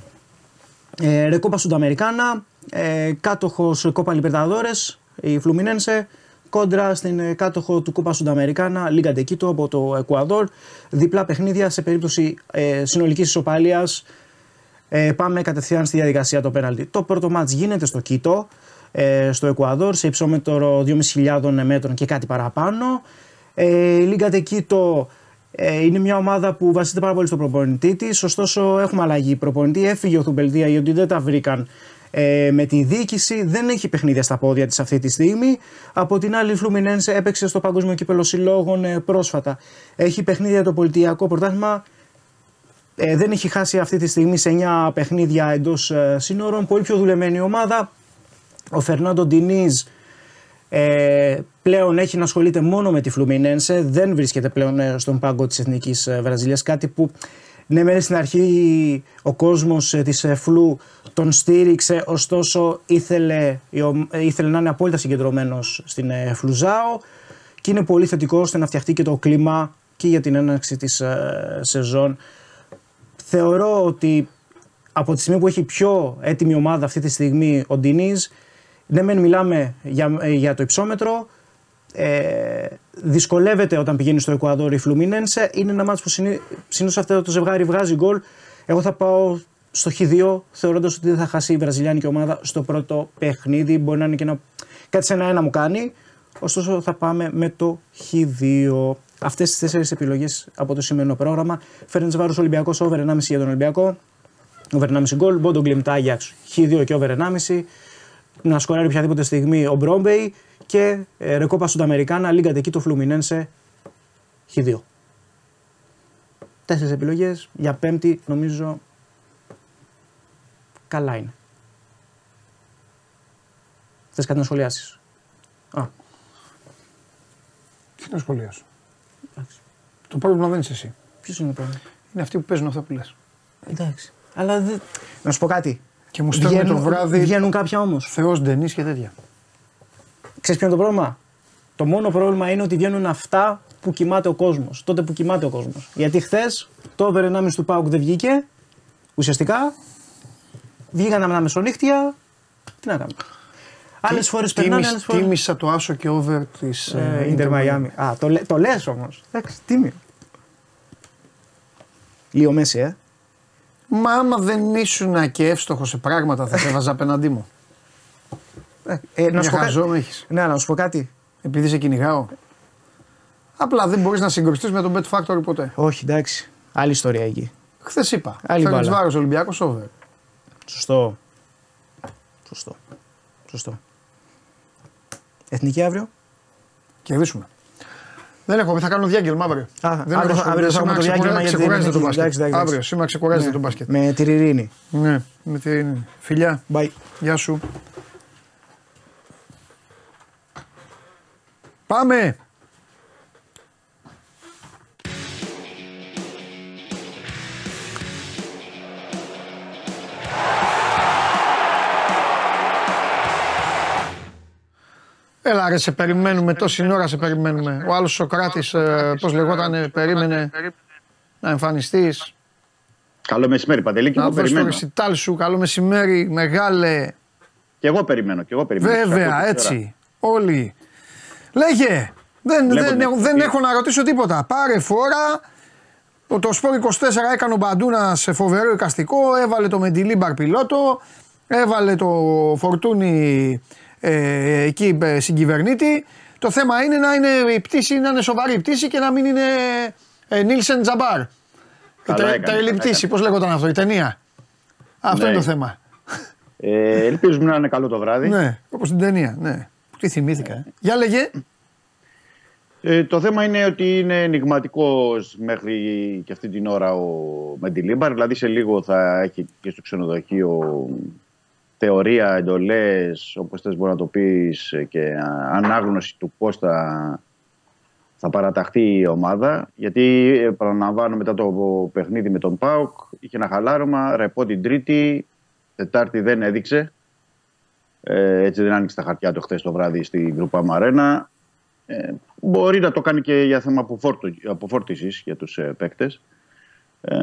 Ε, Ρεκόπα Σουνταμερικάνα, ε, κάτοχος Κόπα Λιπερταδόρες, η Φλουμινένσε, κόντρα στην ε, κάτοχο του Κούπα Σουνταμερικάνα, Λίγκα Ντεκίτο από το Εκουαδόρ. Διπλά παιχνίδια σε περίπτωση ε, συνολικής ισοπαλίας. Ε, πάμε κατευθείαν στη διαδικασία το πέναλτι. Το πρώτο μάτς γίνεται στο Κίτο, ε, στο Εκουαδόρ, σε υψόμετρο 2.500 μέτρων και κάτι παραπάνω. Ε, η Λίγκα Ντεκίτο ε, είναι μια ομάδα που βασίζεται πάρα πολύ στο προπονητή της. Ωστόσο, έχουμε αλλαγή προπονητή. Έφυγε ο Θουμπελδία γιατί δεν τα βρήκαν ε, με τη διοίκηση. Δεν έχει παιχνίδια στα πόδια της αυτή τη στιγμή. Από την άλλη, η Φλουμινένse έπαιξε στο Παγκόσμιο Κύπελο Συλλόγων ε, πρόσφατα. Έχει παιχνίδια το πολιτιακό πρωτάθλημα. Ε, δεν έχει χάσει αυτή τη στιγμή σε 9 παιχνίδια εντός ε, σύνορων. Πολύ πιο δουλεμένη ομάδα. Ο Φερνάντο Ντινίζ ε, πλέον έχει να ασχολείται μόνο με τη Φλουμινένσε. Δεν βρίσκεται πλέον ε, στον πάγκο της Εθνικής Βραζιλίας. Κάτι που ναι, μέχρι στην αρχή ο κόσμος ε, της ε, Φλου τον στήριξε, ωστόσο ήθελε, ε, ήθελε να είναι απόλυτα συγκεντρωμένος στην Φλουζάο και είναι πολύ θετικό ώστε να φτιαχτεί και το κλίμα και για την έναρξη της σεζόν. Θεωρώ ότι από τη στιγμή που έχει πιο έτοιμη ομάδα αυτή τη στιγμή ο Ντινίζ, ναι μεν μιλάμε για, για το υψόμετρο, ε, δυσκολεύεται όταν πηγαίνει στο Εκουαδόρ η Φλουμίνενσε. Είναι ένα μάτσο που συνήθως αυτό το ζευγάρι βγάζει γκολ. Εγώ θα πάω στο Χ2, θεωρώντας ότι δεν θα χάσει η βραζιλιάνικη ομάδα στο πρώτο παιχνίδι. Μπορεί να είναι και ένα. κάτι σε ένα-ένα μου κάνει. Ωστόσο θα πάμε με το Χ2. Αυτές τις τέσσερις επιλογές από το σημερινό πρόγραμμα. Φέρνει βάρο Ολυμπιακός over 1,5 για τον Ολυμπιακό. Over 1,5 γκολ. Μπόντο Γκλιμτάγιαξ Χ2 και over 1,5. Να σκοράρει οποιαδήποτε στιγμή ο Μπρόμπεϊ και ε, Ρεκόπα Σουνταμερικάνα, Λίγκα εκεί το Φλουμινένσε Χ2. Τέσσερις επιλογές για πέμπτη νομίζω καλά είναι. Θες κάτι να σχολιάσεις; Α. Τι να σχολιάσω; Το πρόβλημα δεν είσαι εσύ. Ποιος είναι το πρόβλημα; Είναι αυτοί που παίζουν αυτά που λες. Εντάξει. Αλλά δε... να σου πω κάτι. Και μου στέλνουν το βράδυ. Βγαίνουν κάποια όμως. Θεός Ντενής και τέτοια. Ξέρεις ποιο είναι το πρόβλημα; Το μόνο πρόβλημα είναι ότι βγαίνουν αυτά που κοιμάται ο κόσμος. Τότε που κοιμάται ο κόσμος. Γιατί χθες το over 1,5 του Πάουκ δεν βγήκε. Ουσιαστικά βγήκαν τα μεσονύχτια. Τι να κάνουμε. Άλλες φορές περνάνε, άλλες φορέ. Τίμησα το άσο και over της ε, Inter Miami. Α, το, το λες όμως. Εντάξει, τίμιο. Λίγο μέση, ε. Μα άμα δεν ήσουν και εύστοχος σε πράγματα θα σε έβαζα απέναντί μου. Ε, ε, να, σου πω κάτι. Ναι, να σου πω κάτι. Επειδή σε κυνηγάω. Απλά δεν μπορείς να συγκρουστείς με τον Bet Factory ποτέ. Όχι, εντάξει. Άλλη ιστορία εκεί. Χθες είπα. Άλλη Φέρνεις βάρος Ολυμπιακός over. Σωστό. Σωστό. Σωστό. Εθνική αύριο. Κερδίσουμε. Δεν έχω, θα κάνω διάγγελμα αύριο. Α, δεν αύριο, έχω, αύριο θα το διάγγελμα γιατί ξεκουράζεται το μπάσκετ. Αύριο, σήμερα ξεκουράζεται ναι, το μπάσκετ. Με τη Ειρήνη. Ναι, με τη Ειρήνη. Φιλιά. Bye. Γεια σου. Πάμε! Έλα ρε, σε περιμένουμε, τόση ώρα σε περιμένουμε. Ο άλλος Σοκράτης, ε, πώς λεγόταν, περίμενε να εμφανιστείς. Καλό μεσημέρι, Παντελή, και εγώ περιμένω. Να σου, καλό μεσημέρι, μεγάλε. Και εγώ περιμένω, και εγώ περιμένω. Βέβαια, έτσι, όλοι. Λέγε. Δεν, δεν, έχω, δεν έχω να ρωτήσω τίποτα. Πάρε φόρα. Το, το Σπόρ 24 έκανε ο Μπαντούνα σε φοβερό εικαστικό. Έβαλε το Μεντιλίμπαρ πιλότο. Έβαλε το Φορτούνι ε, εκεί ε, συγκυβερνήτη. Το θέμα είναι να είναι η πτήση, να είναι σοβαρή η πτήση και να μην είναι ε, Νίλσεν Τζαμπάρ. Καλά τα, έκανε, τα καλά ελλειπτήσει, πώς λέγονταν αυτό, η ταινία; Αυτό Ναι. είναι το θέμα. Ε, ελπίζουμε να είναι καλό το βράδυ. Ναι, όπως την ταινία. Ναι. Τι θυμήθηκα. Ε. Για λέγε. Ε, το θέμα είναι ότι είναι ενηγματικός μέχρι και αυτή την ώρα ο Μεντιλίμπαρ. Δηλαδή σε λίγο θα έχει και στο ξενοδοχείο θεωρία, εντολές, όπως θες μπορεί να το πεις, και α, ανάγνωση του πώς θα, θα παραταχθεί η ομάδα. Γιατί επαναλαμβάνω μετά το παιχνίδι με τον Πάουκ είχε ένα χαλάρωμα, ρεπό την Τρίτη, Τετάρτη δεν έδειξε. Ε, έτσι δεν άνοιξε τα χαρτιά του χθες το βράδυ στην Γκρουπά Μαρένα. Ε, μπορεί να το κάνει και για θέμα αποφόρτου- αποφόρτισης για τους ε, παίκτες. Ε,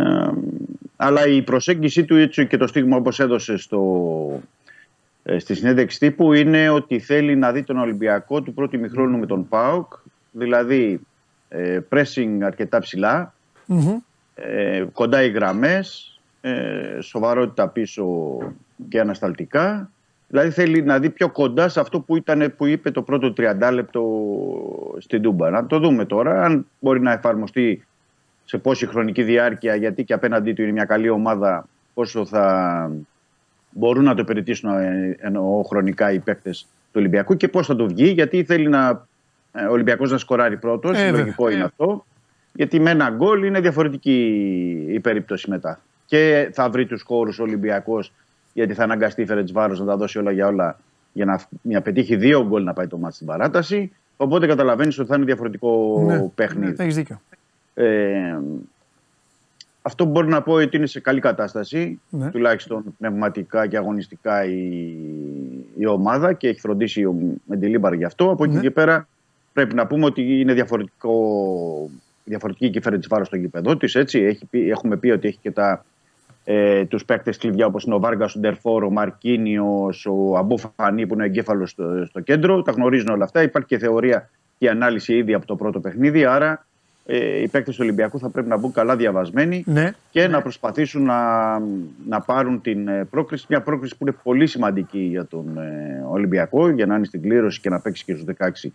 αλλά η προσέγγιση του έτσι και το στίγμα όπως έδωσε στο, ε, στη συνέντευξη τύπου είναι ότι θέλει να δει τον Ολυμπιακό του πρώτου ημιχρόνου με τον ΠΑΟΚ. Δηλαδή ε, pressing αρκετά ψηλά, ε, κοντά οι γραμμές, ε, σοβαρότητα πίσω και ανασταλτικά. Δηλαδή θέλει να δει πιο κοντά σε αυτό που, ήταν, που είπε το πρώτο 30 λεπτό στην Τούμπα. Να το δούμε τώρα, αν μπορεί να εφαρμοστεί σε πόση χρονική διάρκεια, γιατί και απέναντί του είναι μια καλή ομάδα, πόσο θα μπορούν να το υπηρετήσουν ε, εννοώ χρονικά οι παίκτες του Ολυμπιακού και πώς θα το βγει, γιατί θέλει να, ε, ο Ολυμπιακός να σκοράρει πρώτος, Ε, λογικό βέβαια. είναι αυτό, γιατί με ένα γκολ είναι διαφορετική η περίπτωση μετά. Και θα βρει τους χώρους ο Ολυμπιακός, γιατί θα αναγκαστεί η Φερετς Βάρος να τα δώσει όλα για όλα για να, να πετύχει δύο γκολ να πάει το μάτι στην παράταση. Οπότε καταλαβαίνεις ότι θα είναι διαφορετικό Ναι, παιχνίδι. Έχεις δίκιο. Ε, αυτό που μπορώ να πω ότι είναι σε καλή κατάσταση, Ναι. τουλάχιστον πνευματικά και αγωνιστικά η, η ομάδα και έχει φροντίσει ο Μεντιλίμπαρ γι' αυτό. Από εκεί Ναι. και πέρα πρέπει να πούμε ότι είναι διαφορετικό, διαφορετική και φέρε βάρος στο γήπεδο της. Έχουμε πει ότι έχει και τα, ε, τους παίκτες κλειδιά όπως είναι ο Βάργας, ο Ντερφόρ, ο Μαρκίνιος, ο Αμπούφανή που είναι εγκέφαλος στο, στο κέντρο. Τα γνωρίζουν όλα αυτά. Υπάρχει και θεωρία και ανάλυση ήδη από το πρώτο παιχνίδι. Άρα ε, οι παίκτες του Ολυμπιακού θα πρέπει να μπουν καλά διαβασμένοι Ναι. και να προσπαθήσουν να, να πάρουν την ε, πρόκριση. Μια πρόκριση που είναι πολύ σημαντική για τον ε, Ολυμπιακό για να είναι στην κλήρωση και να παίξει και στους 16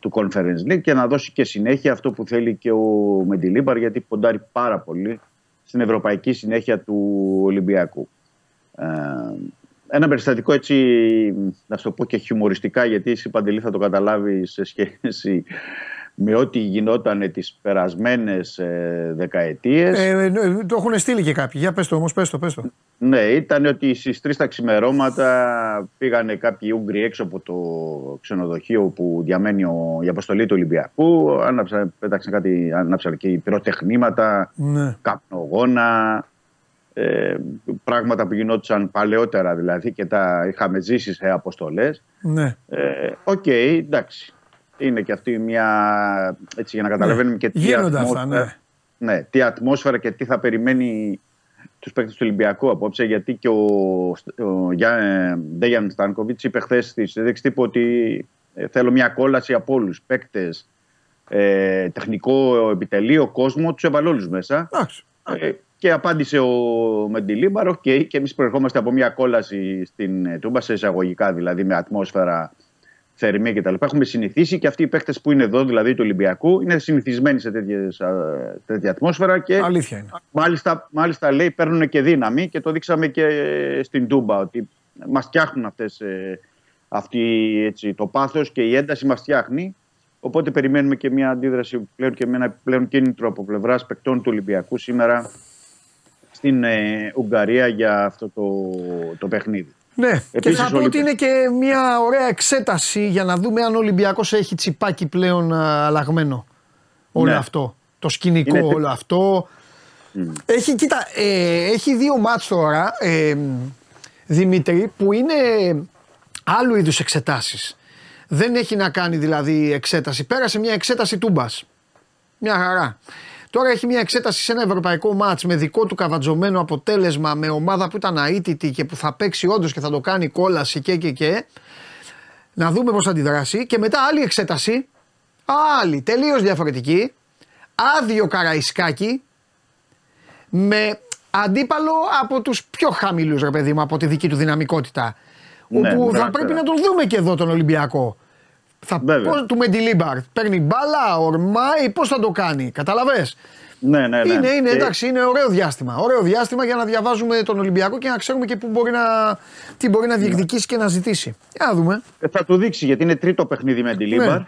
του Conference League και να δώσει και συνέχεια αυτό που θέλει και ο Μεντιλίμπαρ γιατί ποντάρει πάρα πολύ στην ευρωπαϊκή συνέχεια του Ολυμπιακού. Ε, ένα περιστατικό έτσι, να σου το πω και χιουμοριστικά, γιατί εσύ Παντελή θα το καταλάβεις σε σχέση με ό,τι γινόταν τις περασμένες ε, δεκαετίες. Ε, ναι, το έχουν στείλει και κάποιοι. Για πες το όμως, πες το, πες το. Ναι, ήταν ότι στις τρεις τα ξημερώματα πήγανε κάποιοι Ούγγροι έξω από το ξενοδοχείο που διαμένει ο, η αποστολή του Ολυμπιακού. Άναψαν, πέταξαν κάτι, άναψαν και πυροτεχνήματα, Ναι. καπνογόνα, ε, πράγματα που γινόντουσαν παλαιότερα δηλαδή και τα είχαμε ζήσει σε αποστολές. Ναι. Ε, Οκ, εντάξει. Είναι και αυτή μια. Έτσι, για να καταλαβαίνουμε και τι Γίνονται αυτά, ατμόσφαιρα- ναι. ναι, τι ατμόσφαιρα και τι θα περιμένει τους παίκτες του Ολυμπιακού απόψε. Γιατί και ο, ο Γιά- ε, Ντέγιαν Στάνκοβιτς είπε χθες στη συνέντευξη τύπου ότι ε, θέλω μια κόλαση από όλους. Παίκτες, ε, τεχνικό επιτελείο, κόσμο, τους έβαλε όλους μέσα. Εντάξει. Ε, και απάντησε ο Μεντιλίμπαρ, οκ, και εμείς προερχόμαστε από μια κόλαση στην ε, Τούμπα, σε εισαγωγικά δηλαδή, με ατμόσφαιρα θερμή κτλ. Έχουμε συνηθίσει και αυτοί οι παίχτες που είναι εδώ, δηλαδή του Ολυμπιακού, είναι συνηθισμένοι σε τέτοιες, α, τέτοια ατμόσφαιρα και Αλήθεια είναι. μάλιστα, μάλιστα λέει παίρνουν και δύναμη και το δείξαμε και στην Τούμπα ότι μας φτιάχνουν αυτές, ε, αυτή, έτσι, το πάθος και η ένταση μας φτιάχνει. Οπότε περιμένουμε και μια αντίδραση πλέον και με ένα πλέον κίνητρο από πλευράς παικτών του Ολυμπιακού σήμερα στην ε, Ουγγαρία για αυτό το, το παιχνίδι. Ναι, και Επίσης, θα ο πω ότι Ολυμπιακός- είναι και μια ωραία εξέταση για να δούμε αν ο Ολυμπιακός έχει τσιπάκι πλέον α, αλλαγμένο. Όλο Ναι. αυτό. Το σκηνικό Είναι- όλο αυτό. Έχει, κοίτα, ε, έχει δύο μάτς τώρα, ε, Δημήτρη, που είναι άλλου είδους εξετάσεις. Δεν έχει να κάνει δηλαδή εξέταση. Πέρασε μια εξέταση τούμπας. Μια χαρά. Τώρα έχει μια εξέταση σε ένα ευρωπαϊκό μάτς με δικό του καβατζωμένο αποτέλεσμα με ομάδα που ήταν αίτητη και που θα παίξει όντως και θα το κάνει κόλαση και και και. Να δούμε πώς θα αντιδράσει. Και μετά άλλη εξέταση, άλλη τελείως διαφορετική, άδειο καραϊσκάκι με αντίπαλο από τους πιο χαμηλούς ρε παιδί μου από τη δική του δυναμικότητα. Ναι, όπου θα μπράβο, πρέπει μπράβο. να τον δούμε και εδώ τον Ολυμπιακό. Θα Βέβαια. πώς, του Μεντιλίμπαρ. Παίρνει μπάλα, ορμάει, πώς θα το κάνει. Καταλαβες; Ναι, ναι, ναι. Είναι, είναι, Και- εντάξει, είναι ωραίο διάστημα. Ωραίο διάστημα για να διαβάζουμε τον Ολυμπιακό και να ξέρουμε και πού μπορεί να, τι μπορεί να διεκδικήσει και να ζητήσει. Για να δούμε. Ε, Θα του δείξει γιατί είναι τρίτο παιχνίδι Μεντιλίμπαρ. Ναι.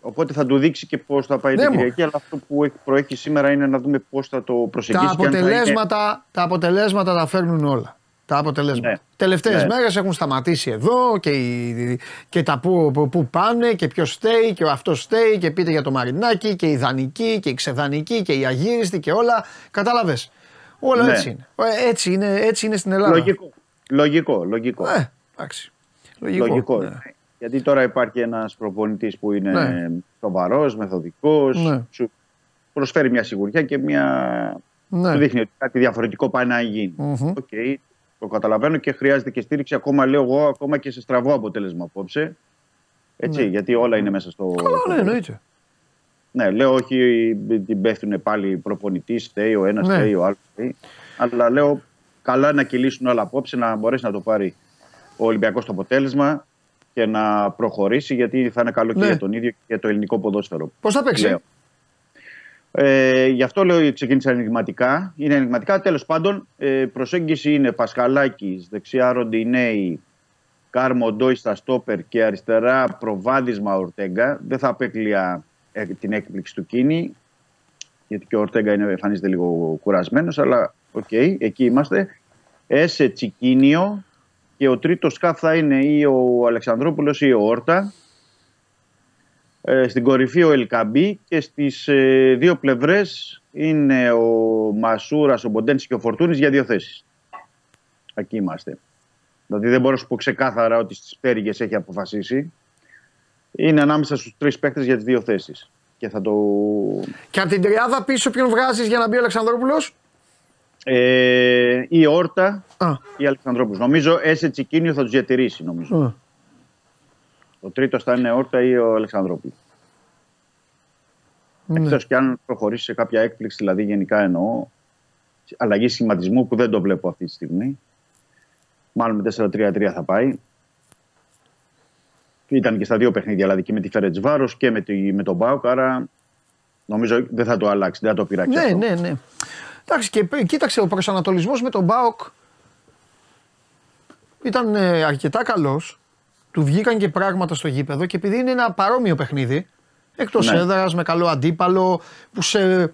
Οπότε θα του δείξει και πώς θα πάει Ναι, την μου. Κυριακή. Αλλά αυτό που έχει προέχει σήμερα είναι να δούμε πώς θα το προσεγγίσει. Τα και αν θα είναι- αποτελέσματα, τα αποτελέσματα τα φέρνουν όλα. Τα αποτελέσματα. Ναι. Τελευταίες Ναι. μέρες έχουν σταματήσει εδώ και, οι- και τα που, που, που πάνε και ποιος φταίει και ο αυτός φταίει και πείτε για το Μαρινάκι και οι δανεικοί και οι ξεδανεικοί και οι αγύριστοι και όλα. Κατάλαβες. Όλα Ναι. έτσι είναι. Ε, Έτσι είναι, έτσι είναι στην Ελλάδα. Λογικό. Λογικό, λογικό. Ε, εντάξει. Λογικό. Λογικό. Ναι. είναι. Γιατί τώρα υπάρχει ένας προπονητής που είναι Ναι. σοβαρός, μεθοδικός, Ναι. σου προσφέρει μια σιγουριά και μια. Ναι. Του δείχνει ότι κάτι διαφορετικό πάει να γίνει. Μμμ. Οκ, το καταλαβαίνω και χρειάζεται και στήριξη ακόμα, λέω εγώ, ακόμα και σε στραβό αποτέλεσμα απόψε. Έτσι, γιατί όλα είναι μέσα στο. Καλά, ναι, εννοείται. Ναι, λέω όχι την πέφτουν πάλι προπονητής, φταίει ο ένας, Ναι. φταίει ο άλλος. Αλλά λέω καλά να κυλήσουν όλα απόψε, να μπορέσει να το πάρει ο Ολυμπιακός το αποτέλεσμα και να προχωρήσει, γιατί θα είναι καλό Ναι. και για τον ίδιο και για το ελληνικό ποδόσφαιρο. Πώς θα παίξει; Λέω. Ε, γι' αυτό λέω ότι ξεκίνησα ενηγματικά. Είναι ενηγματικά. Τέλος πάντων, ε, προσέγγιση είναι Πασχαλάκη, δεξιά Ροντινέη, Κάρμο Ντόι στα στόπερ και αριστερά προβάδισμα Ορτέγκα. Δεν θα απέκλεια ε, την έκπληξη του Κίνι, γιατί και ο Ορτέγκα είναι, εμφανίζεται λίγο κουρασμένος, αλλά οκ, εκεί είμαστε. Έσε Τσικίνιο και ο τρίτος χαφ θα είναι ή ο Αλεξανδρόπουλος ή ο Όρτα. Ε, στην κορυφή ο Ελ Κααμπί και στις ε, δύο πλευρές είναι ο Μασούρας, ο Μποντένση και ο Φορτούνης για δύο θέσεις. Εκεί είμαστε. Δηλαδή δεν μπορώ να σου πω ξεκάθαρα ότι στις πτέρυγες έχει αποφασίσει. Είναι ανάμεσα στους τρεις παίκτες για τις δύο θέσεις. Και θα το... Και από την τριάδα πίσω ποιον βγάζεις για να μπει ο Αλεξανδρόπουλος; Ε, η Όρτα Α, ή Αλεξανδρόπουλος. Νομίζω Έσε Τσικίνιο θα τους διατηρήσει νομίζω. α. Ο τρίτος θα είναι Όρτα ή ο Αλεξανδρόπουλος. Ναι. Εκτός και αν προχωρήσει σε κάποια έκπληξη, δηλαδή γενικά εννοώ, αλλαγή σχηματισμού που δεν το βλέπω αυτή τη στιγμή. Μάλλον με 4-3-3 θα πάει. Ήταν και στα δύο παιχνίδια, δηλαδή και με τη Φέρετς Βάρος και με, τη, με τον Μπάουκ, άρα νομίζω δεν θα το αλλάξει, δεν θα το πειράξει Ναι, αυτό. ναι, ναι. Εντάξει, και π- κοίταξε, ο προσανατολισμός με τον Μπάοκ ήταν ε, αρκετά καλός. Του βγήκαν και πράγματα στο γήπεδο και επειδή είναι ένα παρόμοιο παιχνίδι, εκτός Ναι. έδρας, με καλό αντίπαλο, που, σε,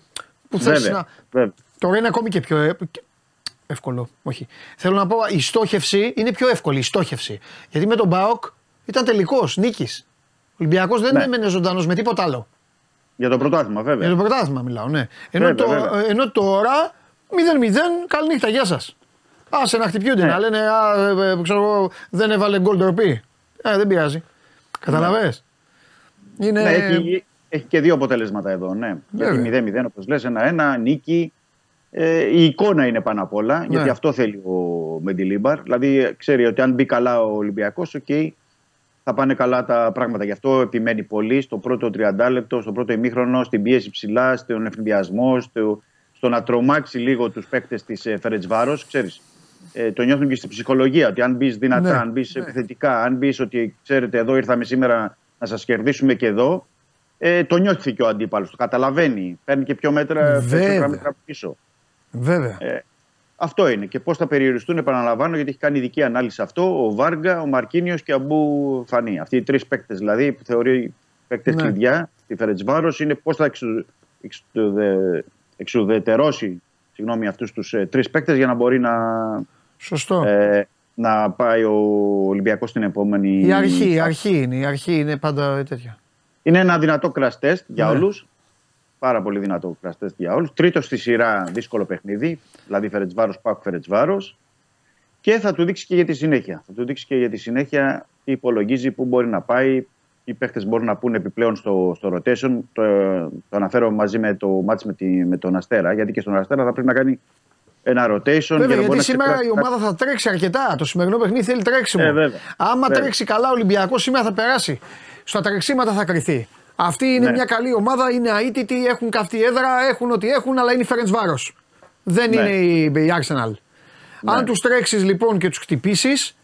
που θες Βέβαια, να. βέβαια. Τώρα είναι ακόμη και πιο ε- και- εύκολο. Όχι. Θέλω να πω, η στόχευση είναι πιο εύκολη. Η στόχευση. Γιατί με τον Μπάοκ ήταν τελικός, νίκης. Ο Ολυμπιακός δεν Ναι. έμενε ζωντανός με τίποτα άλλο. Για το πρωτάθλημα, βέβαια. Για το πρωτάθλημα μιλάω, ναι. Ενώ, Βέβαια, το, βέβαια. ενώ τώρα 0-0, καληνύχτα, γεια σας. Άσε να χτυπιούνται, Ναι. να λένε Α, ε, ε, ξέρω, εγώ, δεν έβαλε γκολ ντροπή. Ε, δεν πειράζει. Καταλαβες; Είναι. Ναι, έχει, έχει και δύο αποτελέσματα εδώ, ναι. Βέβαια. Γιατί 0-0, όπως λες, ένα-ένα, νίκη. Ε, η εικόνα είναι πάνω απ' όλα, γιατί Ναι. αυτό θέλει ο Μεντιλίμπαρ. Δηλαδή, ξέρει ότι αν μπει καλά ο Ολυμπιακός, οκ, θα πάνε καλά τα πράγματα. Γι' αυτό επιμένει πολύ στο πρώτο 30 λεπτό, στο πρώτο ημίχρονο, στην πίεση ψηλά, στον αιφνιδιασμό, στο, στο να τρομάξει λίγο τους παίκτες της ε, Φερεντσβάρο. Ξέρεις, ε, το νιώθουν και στη ψυχολογία ότι αν μπεις δυνατά, Ναι, αν μπεις επιθετικά, αν μπεις ότι ξέρετε, εδώ ήρθαμε σήμερα να σας κερδίσουμε και εδώ, ε, το νιώθει και ο αντίπαλος. Το καταλαβαίνει. Παίρνει και πιο μέτρα, Βέβαια. περισσότερα μέτρα πίσω. Βέβαια. Ε, αυτό είναι. Και πώς θα περιοριστούν, επαναλαμβάνω, γιατί έχει κάνει ειδική ανάλυση σε αυτό ο Βάργα, ο Μαρκίνιος και ο Αμπού Φανή. Αυτοί οι τρεις παίκτες δηλαδή που θεωρεί παίκτες Ναι. κλειδιά στη Φερετσβάρος είναι πώς θα εξου, εξουδε, εξουδετερώσει συγγνώμη, αυτούς τους ε, τρεις παίκτες για να μπορεί να, Σωστό. ε, να πάει ο Ολυμπιακός στην επόμενη. η αρχή, η αρχή είναι. Η αρχή είναι πάντα τέτοια. Είναι ένα δυνατό crash test για Ναι. όλους. Πάρα πολύ δυνατό crash test για όλους. Τρίτος στη σειρά δύσκολο παιχνίδι. Δηλαδή Φερετσβάρος, Πάκ Φερετσβάρος. Και θα του δείξει και για τη συνέχεια. Θα του δείξει και για τη συνέχεια τι υπολογίζει, πού μπορεί να πάει. Οι παίχτε μπορούν να πούνε επιπλέον στο, στο rotation. Το, το αναφέρω μαζί με το μάτς με, τη, με τον Αστέρα. Γιατί και στον Αστέρα θα πρέπει να κάνει ένα rotation. Βέβαια, για να μπορεί γιατί να σήμερα η ξεπεράσει- ομάδα θα τρέξει αρκετά. Το σημερινό παιχνίδι θέλει τρέξιμο. Ε, βέβαια. Άμα Βέβαια. τρέξει καλά ο Ολυμπιακός σήμερα θα περάσει. Στα τρεξίματα θα κρυθεί. Αυτή είναι Ναι. μια καλή ομάδα, είναι αίτητη, έχουν καυτή έδρα, έχουν ό,τι έχουν, αλλά είναι η Φέρεντ Βάρος. Δεν Ναι. είναι η, η Arsenal. Αν τους τρέξεις λοιπόν και τους χτυπήσεις,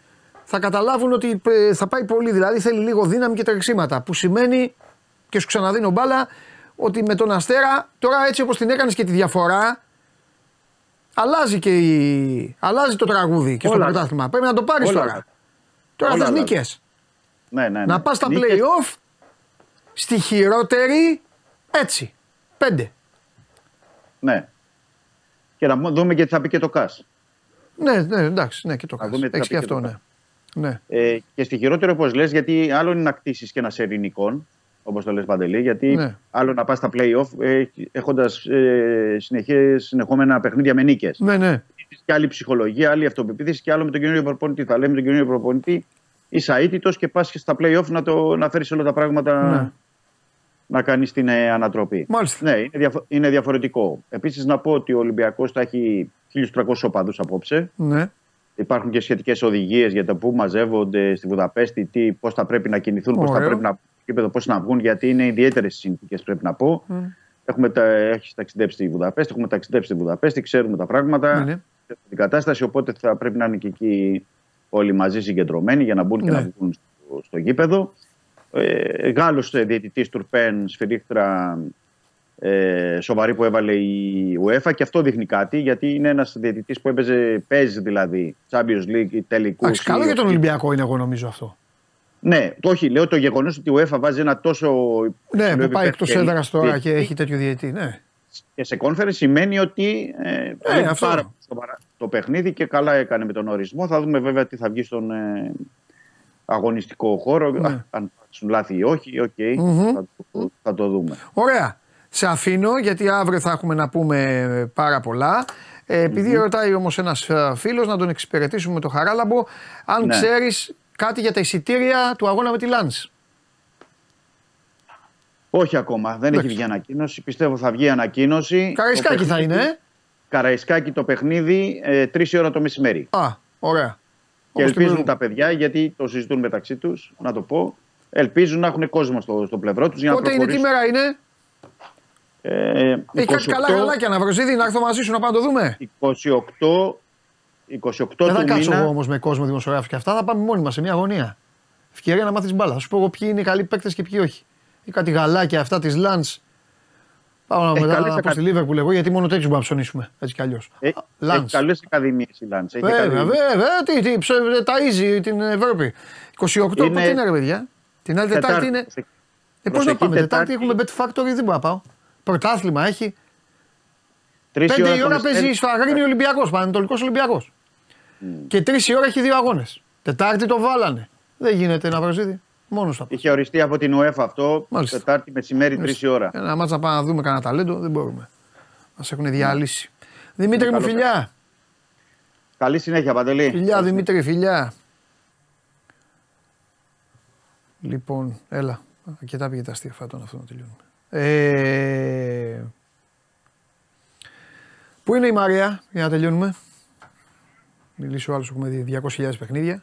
θα καταλάβουν ότι ε, θα πάει πολύ. Δηλαδή θέλει λίγο δύναμη και τρεξίματα. Που σημαίνει, και σου ξαναδίνω μπάλα, ότι με τον Αστέρα τώρα έτσι όπως την έκανες και τη διαφορά αλλάζει και η... αλλάζει το τραγούδι και στο Όλα. πρωτάθλημα. Πρέπει να το πάρεις Όλα. τώρα. Τώρα Όλα θες αλλάζουν. νίκες. Ναι, ναι, ναι. Να πας στα Νίκες- play-off στη χειρότερη έτσι. Πέντε. Ναι. Και να δούμε και τι θα πει και το ΚΑΣ. Ναι, ναι, εντάξει, ναι, και το Να κάνεις. δούμε τι Έχεις θα και πει και αυτό, το ναι. Ναι. Ε, και στη χειρότερη, όπως λες, γιατί άλλο είναι να κτίσεις και ένα σερινικών, όπως το λες Παντελή, γιατί Ναι. άλλο να πας στα playoff ε, έχοντας ε, συνεχές- συνεχόμενα παιχνίδια με νίκες. Ναι, ναι. Και άλλη ψυχολογία, άλλη αυτοπεποίθηση και άλλο με τον καινούριο προπονητή. Θα λέμε τον καινούριο προπονητή, είσαι αίτητος και πας και στα playoff να, το, να φέρεις όλα τα πράγματα Ναι. να κάνεις την ε, ανατροπή. Μάλιστα. Ναι, είναι, διαφο- είναι διαφορετικό. Επίσης, να πω ότι ο Ολυμπιακός θα έχει 1.300 οπαδούς απόψε. ναι. Υπάρχουν και σχετικές οδηγίες για το πού μαζεύονται στη Βουδαπέστη, τι, πώς θα πρέπει να κινηθούν, πώς θα Ωραίο. πρέπει να βγουν, πώς να βγουν, γιατί είναι ιδιαίτερες συνθήκες, πρέπει να πω. Έχουμε τα, έχεις ταξιδέψει στη Βουδαπέστη, έχουμε ταξιδέψει στη Βουδαπέστη, ξέρουμε τα πράγματα, Ναι, ναι. ξέρουμε την κατάσταση. Οπότε θα πρέπει να είναι και εκεί όλοι μαζί συγκεντρωμένοι για να μπουν και Ναι. να βγουν στο, στο γήπεδο. Ε, Γάλλος ε, διαιτητής Τουρπέν, σφυρίχτρα ε, σοβαρή που έβαλε η UEFA και αυτό δείχνει κάτι γιατί είναι ένας διαιτητής που έπαιζε, παίζει δηλαδή Champions League, τελικούς. Εντάξει, καλό ή- για τον Ολυμπιακό είναι, εγώ νομίζω αυτό. Ναι, το όχι, λέω το γεγονός ότι η UEFA βάζει ένα τόσο. Ναι, υψηλό που πάει επίπεδο εκτός και- έδρας τώρα και- και έχει τέτοιο διαιτητή. Ναι. Και σε Conference σημαίνει ότι ε, βλέπει αυτό. πάρα πολύ σοβαρά το παιχνίδι και καλά έκανε με τον ορισμό. Θα δούμε βέβαια τι θα βγει στον ε, αγωνιστικό χώρο. Ναι. Α, αν υπάρξουν λάθη ή όχι, οκ, θα, το, θα το δούμε. Ωραία. Σε αφήνω γιατί αύριο θα έχουμε να πούμε πάρα πολλά. Ε, επειδή ρωτάει όμως ένας φίλος να τον εξυπηρετήσουμε με το χαράλαμπο, αν Ναι. ξέρεις κάτι για τα εισιτήρια του αγώνα με τη Λάνς. Όχι ακόμα, δεν έχει Εντάξει. βγει ανακοίνωση. Πιστεύω θα βγει ανακοίνωση. Καραϊσκάκι Το θα παιχνίδι- είναι, ε; Καραϊσκάκι το παιχνίδι, ε, 3 ώρα το μεσημέρι. Α, ωραία. Και Όπως την ελπίζουν προηγούμενη. τα παιδιά, γιατί το συζητούν μεταξύ τους, να το πω. Ελπίζουν να έχουν κόσμο στο, στο πλευρό τους για να Πότε είναι, τι προχωρήσουν. μέρα είναι; Ε, Έχει κάτι καλά 28 γαλάκια να βρω να έρθω μαζί σου να πάμε να το δούμε. 28, 28 Δεν θα του κάτσω μήνα. εγώ όμως με κόσμο δημοσιογράφου και αυτά. Θα πάμε μόνοι μας σε μια αγωνία. Ευκαιρία να μάθεις μπάλα. Θα σου πω εγώ ποιοι είναι οι καλοί παίκτες και ποιοι όχι. Ή κάτι γαλάκια αυτά της Λαντ. Πάω να Έχει μετά καλές να πω ακα- στη Λίβερπουλ εγώ γιατί μόνο τέτοιους μπορούμε να ψωνίσουμε. Έτσι κι αλλιώς. Ε, Λαντ. έχει καλές ακαδημίες η Λάντ. Βέβαια, βέβαια. Τι, τι, ψε, ταΐζει την Ευρώπη. 28 Είναι- πότε είναι ρε παιδιά; Την άλλη Τετάρτη είναι. Ε, πώς να Προσεχή πάμε, Τετάρτη Τετάρτη. έχουμε Bet Factory, δεν μπορώ να πάω. Πρωτάθλημα έχει. Τρεις Πέντε η το ώρα μεσημέρι. παίζει στο Αγρίνιο Ολυμπιακός, Πανατολικό Ολυμπιακός. Και τρεις η ώρα έχει δύο αγώνες. Τετάρτη το βάλανε. Δεν γίνεται να βραζίδι. Μόνος θα πει. Είχε οριστεί από την UEFA αυτό. Μάλιστα. Τετάρτη μεσημέρι, 3 η ώρα. Ένα μάτσα να πάμε να δούμε κανένα ταλέντο δεν μπορούμε. Μας έχουν διαλύσει. Δημήτρη μου, καλό φιλιά. Καλή συνέχεια, Παντελή. Φιλιά, Δημήτρη, φιλιά. Λοιπόν, έλα. Αρκετά πήγε τα αστεία φάτων αυτό να τελειώνουμε. Ε... Πού είναι η Μαρία για να τελειώνουμε; Μιλήσει ο άλλος, έχουμε δει 200.000 παιχνίδια.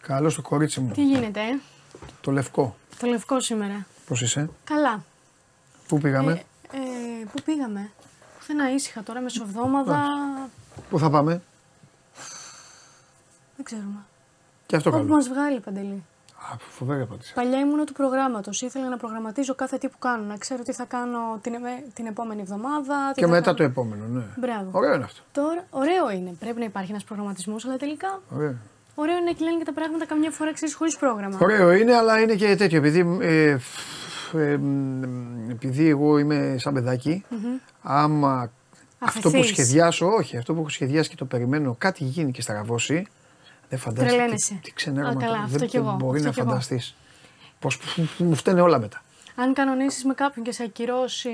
Καλώς το κορίτσι μου. Τι γίνεται, ε; Το λευκό. Το λευκό σήμερα. Πώς είσαι, Καλά. πού πήγαμε, Ε, ε, πού πήγαμε; Πουθενά ήσυχα τώρα, μεσοβδόμαδα. πού θα πάμε; Δεν ξέρουμε. Και αυτό Όπου καλό. μας βγάλει παντελή. Α, φοβερή απάντηση. Παλιά ήμουν του προγράμματος. Ήθελα να προγραμματίζω κάθε τι που κάνω. Να ξέρω τι θα κάνω την, ε- την επόμενη εβδομάδα. τι Και θα μετά κάνω. το επόμενο, ναι. Μπράβο. Ωραίο είναι αυτό. Τώρα, ωραίο είναι. Πρέπει να υπάρχει ένας προγραμματισμός, αλλά τελικά Ωραίο. ωραίο είναι να κυλάνε και τα πράγματα καμιά φορά ξέρεις χωρίς πρόγραμμα. Ωραίο είναι, αλλά είναι και τέτοιο. Επειδή, ε, φ- ε, μ, επειδή εγώ είμαι σαν παιδάκι, άμα αυτό που Αφεθείς. σχεδιάσω, όχι, αυτό που έχω σχεδιάσει και το περιμένω, κάτι γίνει και στραβώσει, δεν φαντάζεσαι τι, Τρελαίνεσαι. τι ξενέρωμα. Α, καλά, το- αυτό δεν, κι εγώ, δεν μπορεί αυτό να κι εγώ. φανταστείς. Πώς μου φταίνε όλα μετά. Αν κανονίσεις με κάποιον και σε ακυρώσει,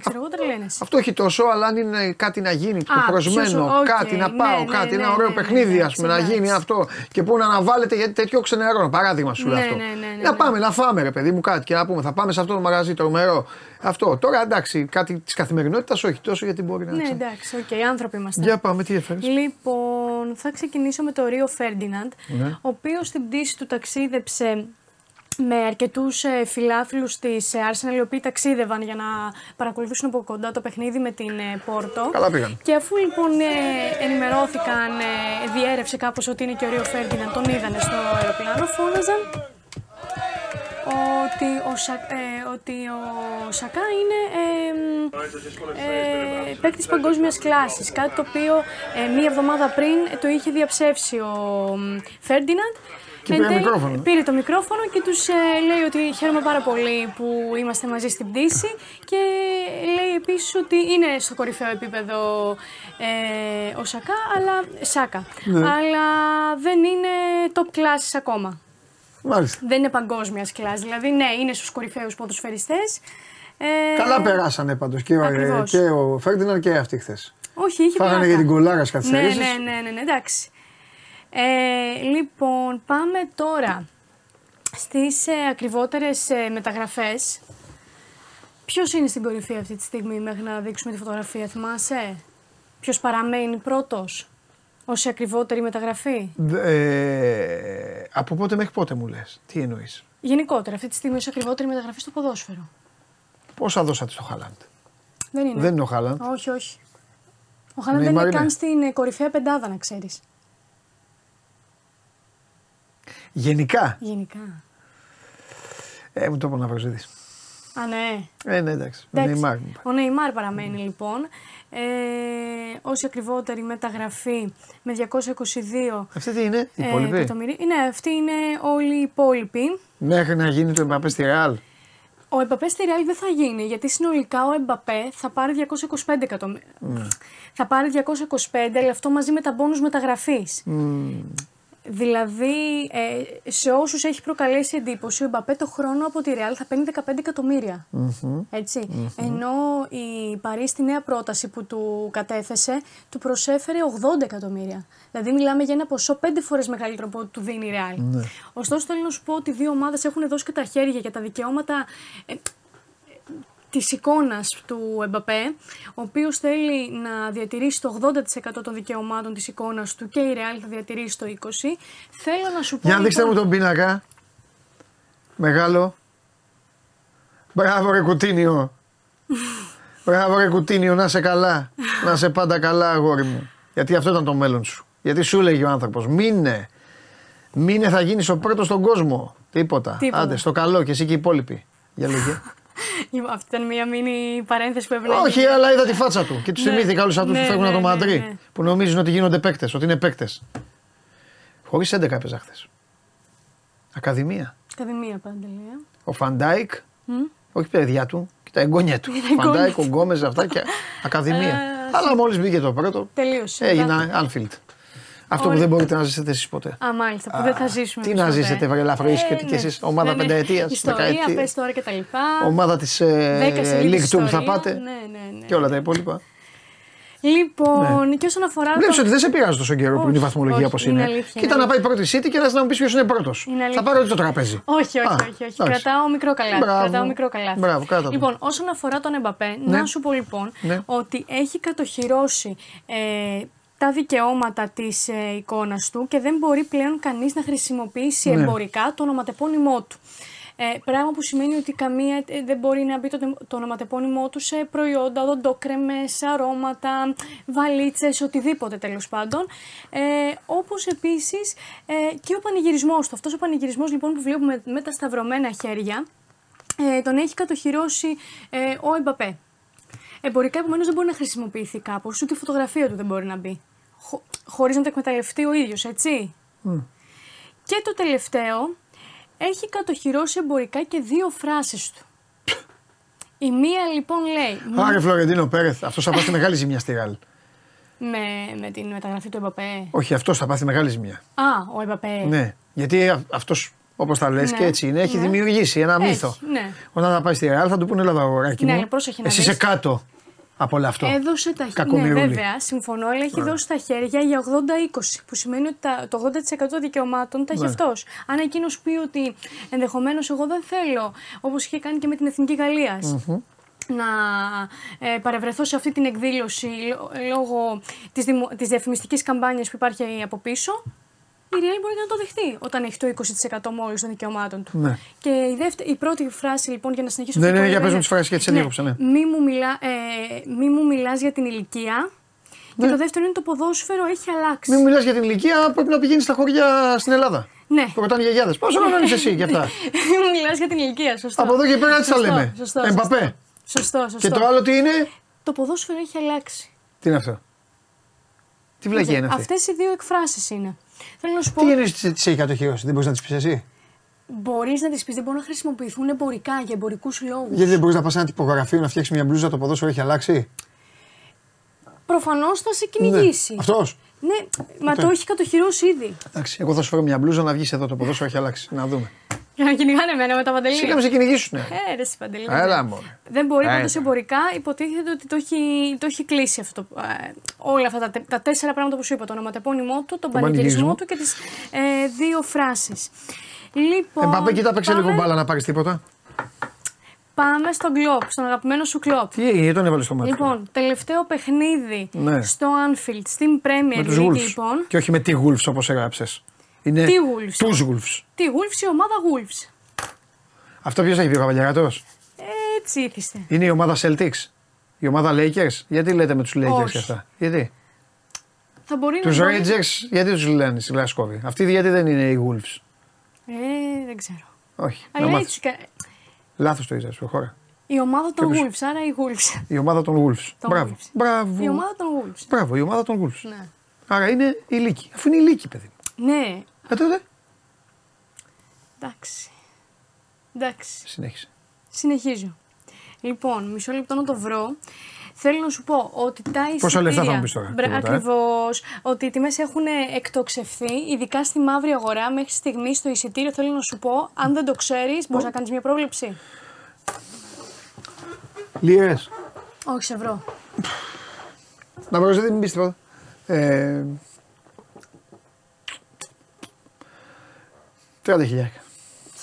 ξέρω εγώ, τρελαίνεσαι. Αυτό όχι τόσο, αλλά αν είναι κάτι να γίνει, το Α, προσμένο, πιο σου- οκ, κάτι να ναι, πάω, ναι, κάτι, ναι, ένα ωραίο ναι, ναι, παιχνίδι, ναι, ας πούμε, να εντάξει. γίνει αυτό. Και πού να αναβάλλεται γιατί τέτοιο ξενερώνω. Παράδειγμα σου λέω Ναι, αυτό. ναι, ναι, ναι, να ναι. πάμε να φάμε, ρε παιδί μου, κάτι και να πούμε, θα πάμε σε αυτό το μαγαζί τρομερό. Αυτό. Τώρα εντάξει, κάτι της καθημερινότητας, όχι τόσο γιατί μπορεί να. Ναι, ξα- εντάξει, οκ, άνθρωποι είμαστε. Για πάμε, τι έφερες; Λοιπόν, θα ξεκινήσω με το Ρίο Φέρντιναντ, Ναι. ο οποίος στην πτήση του ταξίδεψε με αρκετούς ε, φιλάθλους της ε, Arsenal οι οποίοι ταξίδευαν για να παρακολουθήσουν από κοντά το παιχνίδι με την ε, Πόρτο. Καλά πήγαν. Και αφού λοιπόν ε, ενημερώθηκαν, ε, διέρρευσε κάπως ότι είναι και ο Ρίο Φέρντιναντ, τον είδανε στο αεροπλάνο, φώναζαν ότι ο, Σα, ε, ότι ο Σακά είναι ε, ε, παίκτης παγκόσμιας κλάσης. Κάτι το οποίο ε, μία εβδομάδα πριν το είχε διαψεύσει ο Φέρντιναντ. Και πήρε μικρόφωνο. Πήρε το μικρόφωνο και τους ε, λέει ότι χαίρομαι πάρα πολύ που είμαστε μαζί στην πτήση και λέει επίσης ότι είναι στο κορυφαίο επίπεδο ε, ο Σακά, αλλά, Σάκα, Ναι. αλλά δεν είναι top classes ακόμα. Μάλιστα. Δεν είναι παγκόσμιας κλάση. Δηλαδή, ναι, είναι στους κορυφαίους ποδοσφαιριστές. Ε, Καλά περάσανε πάντως και, ο- Ακριβώς. και ο Φέρντιναν και αυτοί χθες. Όχι, είχε Φάγανε πλάκα. για την κολάρα στις Ναι, καθυστερήσεις. ναι, ναι, ναι, ναι, εντάξει. Ε, λοιπόν, πάμε τώρα στις ε, ακριβότερες ε, μεταγραφές. Ποιος είναι στην κορυφή αυτή τη στιγμή μέχρι να δείξουμε τη φωτογραφία, θυμάσαι; Ποιος παραμένει πρώτος ως ακριβότερη μεταγραφή; Ε, από πότε μέχρι πότε μου λες, τι εννοείς; Γενικότερα, αυτή τη στιγμή ως ακριβότερη μεταγραφή στο ποδόσφαιρο. Πόσα δώσατε στο Χάλαντ; Δεν είναι. Δεν είναι ο Χάλαντ. Όχι, όχι. Ο Χάλαντ δεν Neymar είναι είναι. καν στην ε, κορυφαία πεντάδα, να ξέρεις. Γενικά; Γενικά. Ε, μου το είπα να βρω Α, ναι. Ε, ναι, εντάξει. Ο Εντάξει. Νεϊμάρ μου είπε. Ο Νεϊμάρ παραμένει λοιπόν. Ε, ως ακριβότερη μεταγραφή με 222 Αυτή τι είναι, η ε, υπόλοιπη; εκατομμύρια. Ναι, αυτοί είναι όλοι οι υπόλοιποι. Μέχρι να γίνει το Εμπαπέ στη Ρεάλ. Ο Εμπαπέ στη Real δεν θα γίνει γιατί συνολικά ο Εμπαπέ θα πάρει 225 εκατομμύρια. Ναι. Θα πάρει 225, αλλά αυτό μαζί με τα μπόνους μεταγραφής. Δηλαδή, ε, σε όσους έχει προκαλέσει εντύπωση, ο Εμπαπέ το χρόνο από τη Real θα παίρνει 15 εκατομμύρια. ετσι Ενώ η Παρή στη νέα πρόταση που του κατέθεσε, του προσέφερε 80 εκατομμύρια. Δηλαδή, μιλάμε για ένα ποσό πέντε φορές μεγαλύτερο από ό,τι του δίνει η Real. Ωστόσο, θέλω να σου πω ότι οι δύο ομάδες έχουν δώσει και τα χέρια για τα δικαιώματα ε, της εικόνας του Εμπαπέ, ο οποίος θέλει να διατηρήσει το 80% των δικαιωμάτων της εικόνας του και η Real θα διατηρήσει το 20%. Θέλω να σου πω. Για να δείξτε μου λοιπόν- τον πίνακα. Μεγάλο. Μπράβο ρε κουτίνιο. Μπράβο ρε κουτίνιο, να σε καλά. να σε πάντα καλά αγόρι μου. Γιατί αυτό ήταν το μέλλον σου. Γιατί σου έλεγε ο άνθρωπος, μείνε. Μείνε θα γίνεις ο πρώτος στον κόσμο. Τίποτα. Τίποτα. Άντε, στο καλό και εσύ και οι υπόλοιποι. Για λέγε. [laughs] Λοιπόν, Αυτή ήταν μια μίνι παρένθεση που έπρεπε να Όχι, γίνει. αλλά είδα τη φάτσα του και τους Ναι. θυμήθηκα όλους αυτούς Ναι, που φεύγουν ναι, από το ναι, Μαντρί. ναι. Που νομίζουν ότι γίνονται παίκτες, ότι είναι παίκτες. Χωρίς 11 έπαιζα χθες. Ακαδημία. Ακαδημία παντελή. ε. Ο Φαντάικ, όχι παιδιά του, και τα εγγόνια του. εγγόνια Φαντάικ, του. ο Γκόμες, αυτά και Ακαδημία. Ε, Αλλά μόλις μπήκε το πρώτο, Τελείωσε. έγινα Άνφιλτ. Αυτό που Ωραία. δεν μπορείτε να ζήσετε εσείς ποτέ. Α, μάλιστα, που δεν θα ζήσουμε. τι εμείς να ποτέ. ζήσετε, βρε ελαφροίς και Ε, τι κι ναι. εσείς, ομάδα Ναι, ναι. πενταετίας, Ιστορία, δεκαετίας. πες τώρα και τα λοιπά. Ομάδα της Δέκα σελίδες League 2 που θα ιστορία. πάτε Ναι, ναι, ναι. και όλα τα υπόλοιπα. Λοιπόν, και όσον αφορά. Βλέπεις το- ότι δεν σε πειράζει τόσο καιρό που είναι η Όχι, βαθμολογία όχι, όπως είναι είναι. αλήθεια, Κοίτα είναι να πάει πρώτη City και να μου πεις ποιος είναι πρώτος. Είναι Θα αλήθεια. πάρω το τραπέζι. Όχι, όχι, Α, όχι. όχι. εντάξει. Κρατάω μικρό καλάθι. Μπράβο. Κρατάω μικρό καλάθι. Μπράβο, κράτα το. Λοιπόν, όσον αφορά τον Εμπαπέ, Ναι. να σου πω λοιπόν Ναι. ότι έχει κατοχυρώσει ε, τα δικαιώματα της ε, εικόνας του και δεν μπορεί πλέον κανείς να χρησιμοποιήσει Ναι. εμπορικά το ονοματεπώνυμό του. Ε, πράγμα που σημαίνει ότι καμία ε, δεν μπορεί να μπει το, το ονοματεπώνυμό του σε προϊόντα, οδοντόκρεμες, αρώματα, βαλίτσες, οτιδήποτε τέλος πάντων. Ε, όπως επίσης ε, και ο πανηγυρισμός του. Αυτός ο πανηγυρισμός λοιπόν που βλέπουμε με τα σταυρωμένα χέρια, ε, τον έχει κατοχυρώσει ε, ο Εμπαπέ. Εμπορικά επομένως δεν μπορεί να χρησιμοποιηθεί κάπως, ούτε η φωτογραφία του δεν μπορεί να μπει. Χω, Χωρίς να το εκμεταλλευτεί ο ίδιος, έτσι. Και το τελευταίο, έχει κατοχυρώσει εμπορικά και δύο φράσεις του. Η μία λοιπόν λέει. Άρε Φλωρεντίνο Πέρεθ, αυτός θα πάθει μεγάλη ζημιά στη Ρεάλ. Με, με την μεταγραφή του Εμπαπέ. Όχι, αυτός θα πάθει μεγάλη ζημιά. Α, ο Εμπαπέ. Ναι, γιατί αυτός όπως τα λες Ναι, και έτσι είναι, έχει ναι. δημιουργήσει ένα Έχει, μύθο. ναι. Όταν θα πάει στη Ρεάλ θα του πούνε Ελλάδα αγοράκι Ναι, μου. αλλά πρόσεχε να Εσύ δεις. είσαι κάτω από όλο αυτό. Έδωσε τα χέρια. Ναι, Κακομοιρούλη. βέβαια, συμφωνώ, αλλά έχει δώσει τα χέρια για 80-20. Που σημαίνει ότι τα, το 80% των δικαιωμάτων τα έχει Ναι. αυτός. Αν εκείνος πει ότι ενδεχομένως εγώ δεν θέλω, όπως είχε κάνει και με την Εθνική Γαλλίας, να ε, παρευρεθώ σε αυτή την εκδήλωση λό- λόγω της, δημο, της διαφημιστικής καμπάνιας που υπάρχει από πίσω, η Real μπορεί να το δεχτεί όταν έχει το 20% μόλις των δικαιωμάτων του. Ναι. Και η, δεύτερη, η πρώτη φράση λοιπόν για να συνεχίσω. Ναι, αυτό ναι, που για έλεγα πες μου τις φράσεις, γιατί σε διέκοψα, ναι. Μη μου, μιλά, ε, μη μου μιλάς για την ηλικία. Και το δεύτερο είναι το ποδόσφαιρο έχει αλλάξει. Ναι. Μην μιλάς για την ηλικία, πρέπει να πηγαίνεις στα χωριά στην Ελλάδα. Ναι. Που ρωτάνε οι γιαγιάδε. Πόσο χρόνο είσαι εσύ και αυτά; [laughs] Μη μου μιλάς για την ηλικία, σωστό. Από εδώ και πέρα τι θα Σωστό, λέμε. Σωστό, Εμπαπέ. Σωστό, σωστό. Και το άλλο τι είναι; Το ποδόσφαιρο έχει αλλάξει. Τι είναι αυτό; Τι βλακία είναι αυτή; Αυτές οι δύο εκφράσεις είναι. Θέλω να σου πω. Τι εννοεί τι τις έχει κατοχυρώσει, δεν μπορείς να τις πεις εσύ; Μπορείς να τις πεις, δεν μπορούν να χρησιμοποιηθούν εμπορικά για εμπορικούς λόγους. Γιατί δεν μπορείς να πας σε ένα τυπογραφείο να φτιάξεις μια μπλούζα, το ποδόσφαιρο έχει αλλάξει; Προφανώς θα σε κυνηγήσει. Αυτός; Ναι, μα το έχει κατοχυρώσει ήδη. Εντάξει, εγώ θα σου φέρω μια μπλούζα να βγεις εδώ, το ποδόσφαιρο έχει αλλάξει. Να δούμε. Για να κυνηγάνε εμένα με τα παντελή. Σιγά με σε κυνηγήσουν. Ε, ρε, εσύ, Παντελή. Έλα, μωρέ. Δεν μπορεί Έλα. πάντως εμπορικά. Υποτίθεται ότι το έχει, το έχει κλείσει αυτό. το- ε, όλα αυτά τα, τε- τα τέσσερα πράγματα που σου είπα. Το ονοματεπώνυμό του, τον πανηγυρισμό πανηγυρισμό. του και τις ε, δύο φράσεις. Λοιπόν. Εμπαπέ, κοίτα, παίξε πάμε- λίγο μπάλα να πάρεις τίποτα. Πάμε στον κλοπ, στον αγαπημένο σου κλοπ. Τι έγινε, τον έβαλες στο μάτι; Λοιπόν, τελευταίο παιχνίδι Ναι. στο Anfield, στην Premier με τους League, Wolves. λοιπόν. Και όχι με τη Wolves όπως έγραψες. Είναι Τι Wolves? Τους Wolves. Τι Wolves, η ομάδα Wolves. Αυτό ποιος έχει πει ο Καβαλιαράτο. Έτσι ήθιστε. Είναι η ομάδα Celtics. Η ομάδα Lakers. Γιατί λέτε με τους Lakers Όχι. και αυτά; Γιατί; Θα μπορεί Τους να μπορεί- Rangers, γιατί τους λένε στη Γλασκόβη; Αυτοί γιατί δεν είναι οι Wolves; Ε, δεν ξέρω. Όχι. να Αλλά μάθεις. έτσι. κα- Λάθος το είδα, προχώρα. Η ομάδα των Ποιος; Wolves, άρα οι Wolves. Η ομάδα των Wolves. Των Μπράβο. Wolves. Μπράβο. Η ομάδα των Wolves. Μπράβο, η ομάδα των Wolves. Ναι. Άρα είναι η Λύκη. Αφού είναι η Λύκη, παιδί. μου. Ναι, Ε, τότε. εντάξει. Εντάξει. Συνέχισε. Συνεχίζω. Λοιπόν, μισό λεπτό να το βρω. Θέλω να σου πω ότι τα εισιτήρια. Πόσα λεφτά θα μου πεις τώρα, τίποτα, ε; Ακριβώς. Ότι οι τιμές έχουν εκτοξευθεί, ειδικά στη μαύρη αγορά. Μέχρι στιγμή στο εισιτήριο θέλω να σου πω, αν δεν το ξέρεις, μπορείς να κάνεις μια πρόβλεψη. Λίρε. Όχι, σε βρω. Να βρω, δεν μην πεις τίποτα. Ε, 30 χιλιάρικα.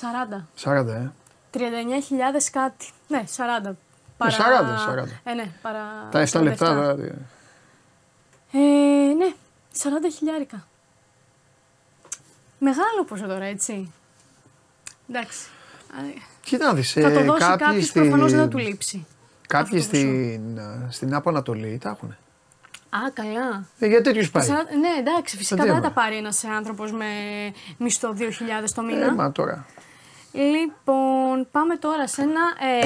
40. 40, ε. 39.000 κάτι. Ναι, 40. 40, 40. Ε, ναι, παρά. Τα 7 λεπτά. 47. δηλαδή. Ε, ναι, 40 χιλιάρικα. Μεγάλο ποσό τώρα, έτσι. Εντάξει. Α, Κοίτα να δεις, Θα το ε, δώσει κάποιοι κάποιος, στη- προφανώς δεν θα του λείψει. Κάποιοι αυτό το στην, ε, στην Άπο Ανατολή τα έχουν. Α, καλά. Ε, για τέτοιους πάει. Σαρα- Ναι, εντάξει, φυσικά τι δεν θα έμα. τα πάρει ένας άνθρωπος με μισθό 2.000 το μήνα. Ε, μα τώρα. Λοιπόν, πάμε τώρα σε ένα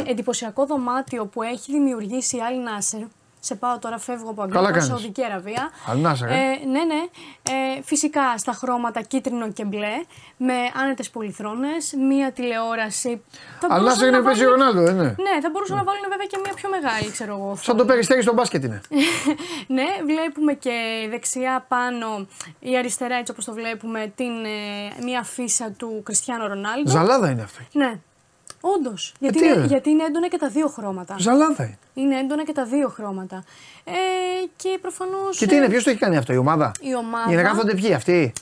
ε, εντυπωσιακό δωμάτιο που έχει δημιουργήσει η Al Nasser. Σε πάω τώρα, φεύγω από Καλά Αγγλία, κάνεις. Σαουδική Αραβία. Al Nasser, ε. Ε, ναι, ναι. Ε, φυσικά στα χρώματα κίτρινο και μπλε, με άνετες πολυθρόνες, μία τηλεόραση. Θα Αλλά μπορούσαν σε είναι να παίζει ο βάλουν- Ρονάλντο, δεν είναι. Ναι, θα μπορούσαν να βάλουν βέβαια και μία πιο μεγάλη, ξέρω εγώ. Σαν το περιστέρι στο μπάσκετ είναι. [laughs] ναι, βλέπουμε και η δεξιά πάνω, η αριστερά έτσι όπως το βλέπουμε, την, ε, μία φύσα του Κριστιανό Ρονάλντο. Ζαλάδα είναι αυτό. Ναι, όντως. Γιατί, τι είναι- είναι; γιατί είναι έντονα και τα δύο χρώματα. Ζαλάδα είναι. Είναι έντονα και τα δύο χρώματα. Ε, και προφανώς. Και τι είναι, ποιος το έχει κάνει αυτό, η ομάδα; Η ομάδα. Για να κάθονται ποιοι αυτοί;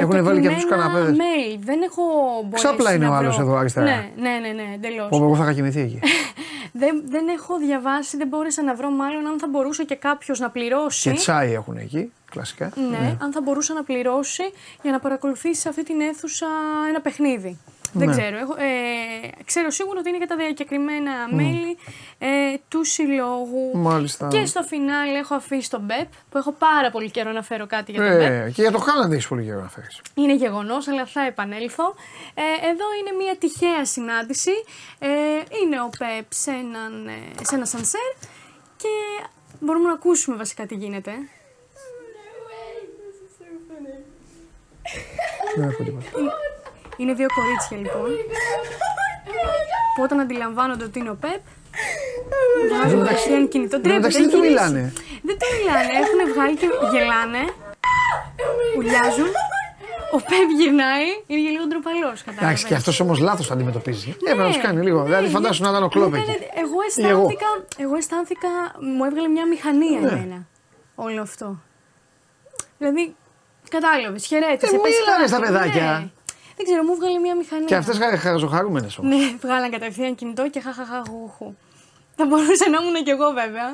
Έχουν βάλει και αυτούς τους διακεκριμένα καναπέδες. Μέλη. Δεν έχω μπορέσει Ξάπλα είναι να ο άλλος βρω. εδώ αριστερά. Ναι, ναι, ναι, ναι εντελώς. Πω, πω, εγώ θα είχα κοιμηθεί εκεί. [laughs] δεν, δεν έχω διαβάσει, δεν μπόρεσα να βρω μάλλον αν θα μπορούσε και κάποιος να πληρώσει. και τσάι έχουν εκεί, κλασικά. Ναι, αν θα μπορούσε να πληρώσει για να παρακολουθήσει σε αυτή την αίθουσα ένα παιχνίδι. Δεν Ναι. ξέρω. Έχω, ε, ξέρω σίγουρα ότι είναι και τα διακεκριμένα μέλη ε, του συλλόγου. Μάλιστα. Και στο φινάλ έχω αφήσει τον Μπεπ, που έχω πάρα πολύ καιρό να φέρω κάτι για τον Μπεπ. Ε, και για το Χάλαντ έχεις πολύ καιρό να φέρεις. Είναι γεγονός, αλλά θα επανέλθω. Ε, εδώ είναι μια τυχαία συνάντηση. Ε, είναι ο Πεπ σε, έναν, ε, σε ένα σανσέρ και μπορούμε να ακούσουμε βασικά τι γίνεται. Δεν έχω τίποτα. Είναι δύο κορίτσια λοιπόν. Που όταν αντιλαμβάνονται ότι είναι ο Πεπ, βγάζουν κατευθείαν κινητό. Εν τω μεταξύ Τρέπεται, δεν του έχει μιλάνε. γυρίσει. Δεν του μιλάνε. Έχουν βγάλει και γελάνε. Ουλιάζουν. Ο Πεπ γυρνάει, είναι και λίγο ντροπαλός. Εντάξει, και αυτός όμως λάθος το αντιμετωπίζει. Έπρεπε να τους κάνει λίγο. Δηλαδή, ναι, φαντάσου να ήταν ο κλόπ εκεί. Εγώ Ή εγώ. αισθάνθηκα, εγώ αισθάνθηκα, μου έβγαλε μια μηχανία Ναι. εμένα όλο αυτό. Δηλαδή, κατάλαβες, χαιρέτησε. Ε, πες μίλανε κάτι. στα παιδάκια. Ναι. Δεν ξέρω, μου έβγαλε μια μηχανία. Και αυτές χαραζοχαρούμενε όμως. Ναι, βγάλαν κατευθείαν κινητό και χαχαχαχουχου. Θα μπορούσα να ήμουν κι εγώ βέβαια.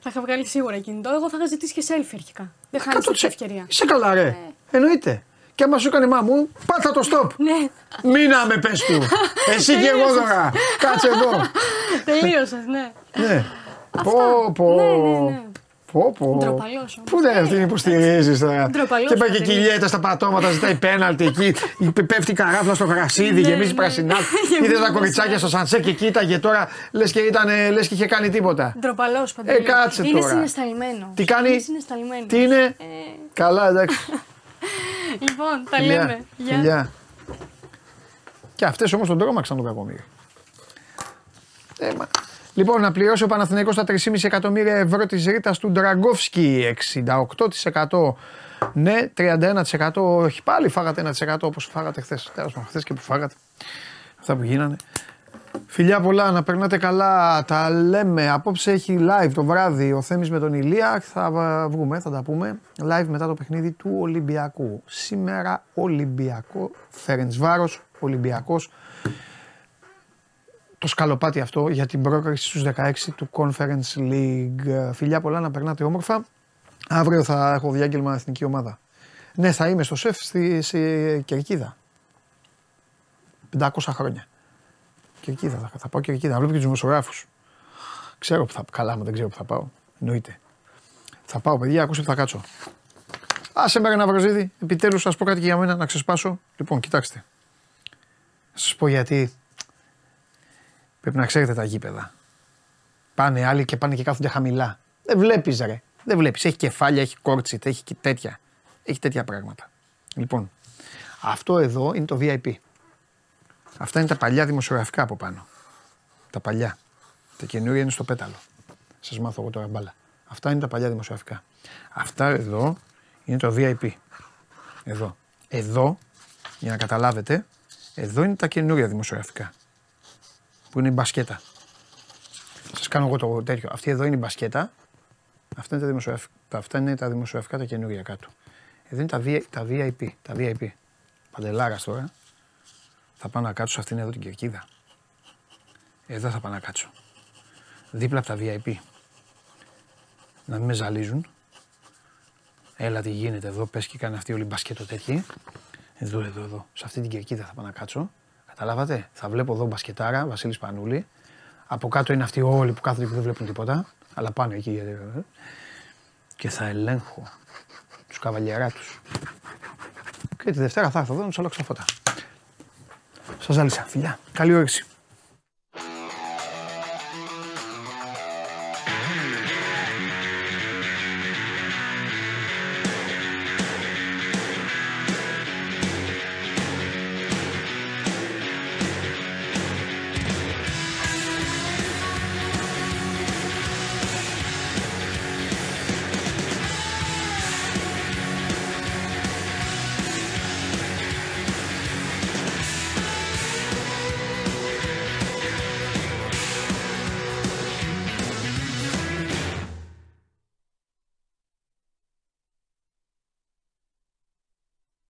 Θα είχα βγάλει σίγουρα κινητό. Εγώ θα είχα ζητήσει και selfie αρχικά. Δεν χάνεις την ευκαιρία. Είσαι καλά, ρε. Εννοείται. Και άμα σου έκανε μαμού, πάτα το stop. Ναι, Μήνα με πες του. [laughs] Εσύ και εγώ τώρα. Κάτσε εδώ. [laughs] τελείωσες, ναι. Ναι. Πω, πω. Ναι, ναι, ναι. Πω, πω. Ντροπαλός όμως. Πού δεν την υποστηρίζεις τώρα. Ντροπαλός Και πάει και Παντελή. κυλιέται στα πατώματα, ζητάει πέναλτι εκεί. Πέφτει καράφλα στο γρασίδι, Ναι, γεμίζει ναι. πρασινά. [laughs] Γεμίζει Είδες τα κοριτσάκια στο σανσέ και κοίταγε τώρα. Λες και, ήταν, λες και είχε κάνει τίποτα. Ντροπαλός παντελή. Ε, κάτσε είναι τώρα. συναισθαλμένο. Τι κάνει; Είναι συναισθαλμένος. Τι είναι; Ε, Καλά, εντάξει. [laughs] λοιπόν, τα Φιλιά, λέμε. Γεια. φιλιά. Και αυτές όμως τον τρόμαξαν τον κακομίρι. Ε, μα. Λοιπόν, να πληρώσει ο Παναθηναϊκός τα 3,5 εκατομμύρια ευρώ της ρήτας του Ντραγκόφσκι. 68% ναι, 31% όχι. Πάλι φάγατε 1% όπως φάγατε χθες. Τέλος πάντων, χθες και που φάγατε. Αυτά που γίνανε. Φιλιά πολλά, να περνάτε καλά. Τα λέμε. Απόψε έχει live το βράδυ ο Θέμης με τον Ηλία. Θα βγούμε, θα τα πούμε. Live μετά το παιχνίδι του Ολυμπιακού. Σήμερα Ολυμπιακό. Φερεντσβάρος, Ολυμπιακός. Το σκαλοπάτι αυτό για την πρόκριση στους 16 του Conference League. Φιλιά πολλά, να περνάτε όμορφα. Αύριο θα έχω διάγγελμα εθνική ομάδα. Ναι, θα είμαι στο σεφ στη, στη Κερκίδα. 500 χρόνια. Κερκίδα, θα, θα πάω Κερκίδα. Να βλέπω και τους δημοσιογράφους. Ξέρω που θα καλά μου, δεν ξέρω που θα πάω. Εννοείται. Θα πάω, παιδιά, ακούστε που θα κάτσω. Άσε με ένα βραζίδι. Επιτέλους, σας πω κάτι και για μένα να ξεσπάσω. Λοιπόν, κοιτάξτε. Θα σας πω γιατί. Πρέπει να ξέρετε τα γήπεδα. Πάνε άλλοι και πάνε και κάθονται χαμηλά. Δεν βλέπεις, ρε. Δεν βλέπεις. Έχει κεφάλια, έχει κόρτσιτ, έχει και τέτοια. Έχει τέτοια πράγματα. Λοιπόν, αυτό εδώ είναι το VIP. Αυτά είναι τα παλιά δημοσιογραφικά από πάνω. Τα παλιά. Τα καινούργια είναι στο πέταλο. Σας μάθω εγώ τώρα μπάλα. Αυτά είναι τα παλιά δημοσιογραφικά. Αυτά εδώ είναι το VIP. Εδώ. Εδώ, για να καταλάβετε, εδώ είναι τα καινούργια δημοσιογραφικά. Που είναι η μπασκέτα. Σας κάνω εγώ το τέτοιο. Αυτή εδώ είναι η μπασκέτα. Αυτά είναι τα δημοσιογραφικά, αυτά είναι τα, δημοσιογραφικά τα καινούργια κάτω. Εδώ είναι τα, V- τα VIP. Τα VIP. Παντελάρας τώρα. Θα πάω να κάτσω σε αυτήν εδώ την κερκίδα. Εδώ θα πάω να κάτσω. Δίπλα από τα VIP. Να μην με ζαλίζουν. Έλα τι γίνεται εδώ, πες και κάνει αυτή όλη μπασκέτο τέτοιοι. Εδώ, εδώ, εδώ. Σε αυτή την κερκίδα θα πάω να κάτσω. Καταλάβατε. Θα βλέπω εδώ μπασκετάρα, Βασίλης Πανούλη. Από κάτω είναι αυτοί όλοι που κάθονται και δεν βλέπουν τίποτα. Αλλά πάνω εκεί. ε, Και θα ελέγχω τους καβαλιαράτους. Και τη Δευτέρα θα έρθω εδώ να τους αλλάξω τα φώτα. Σας ζάλισα. Φιλιά. Καλή όρεξη.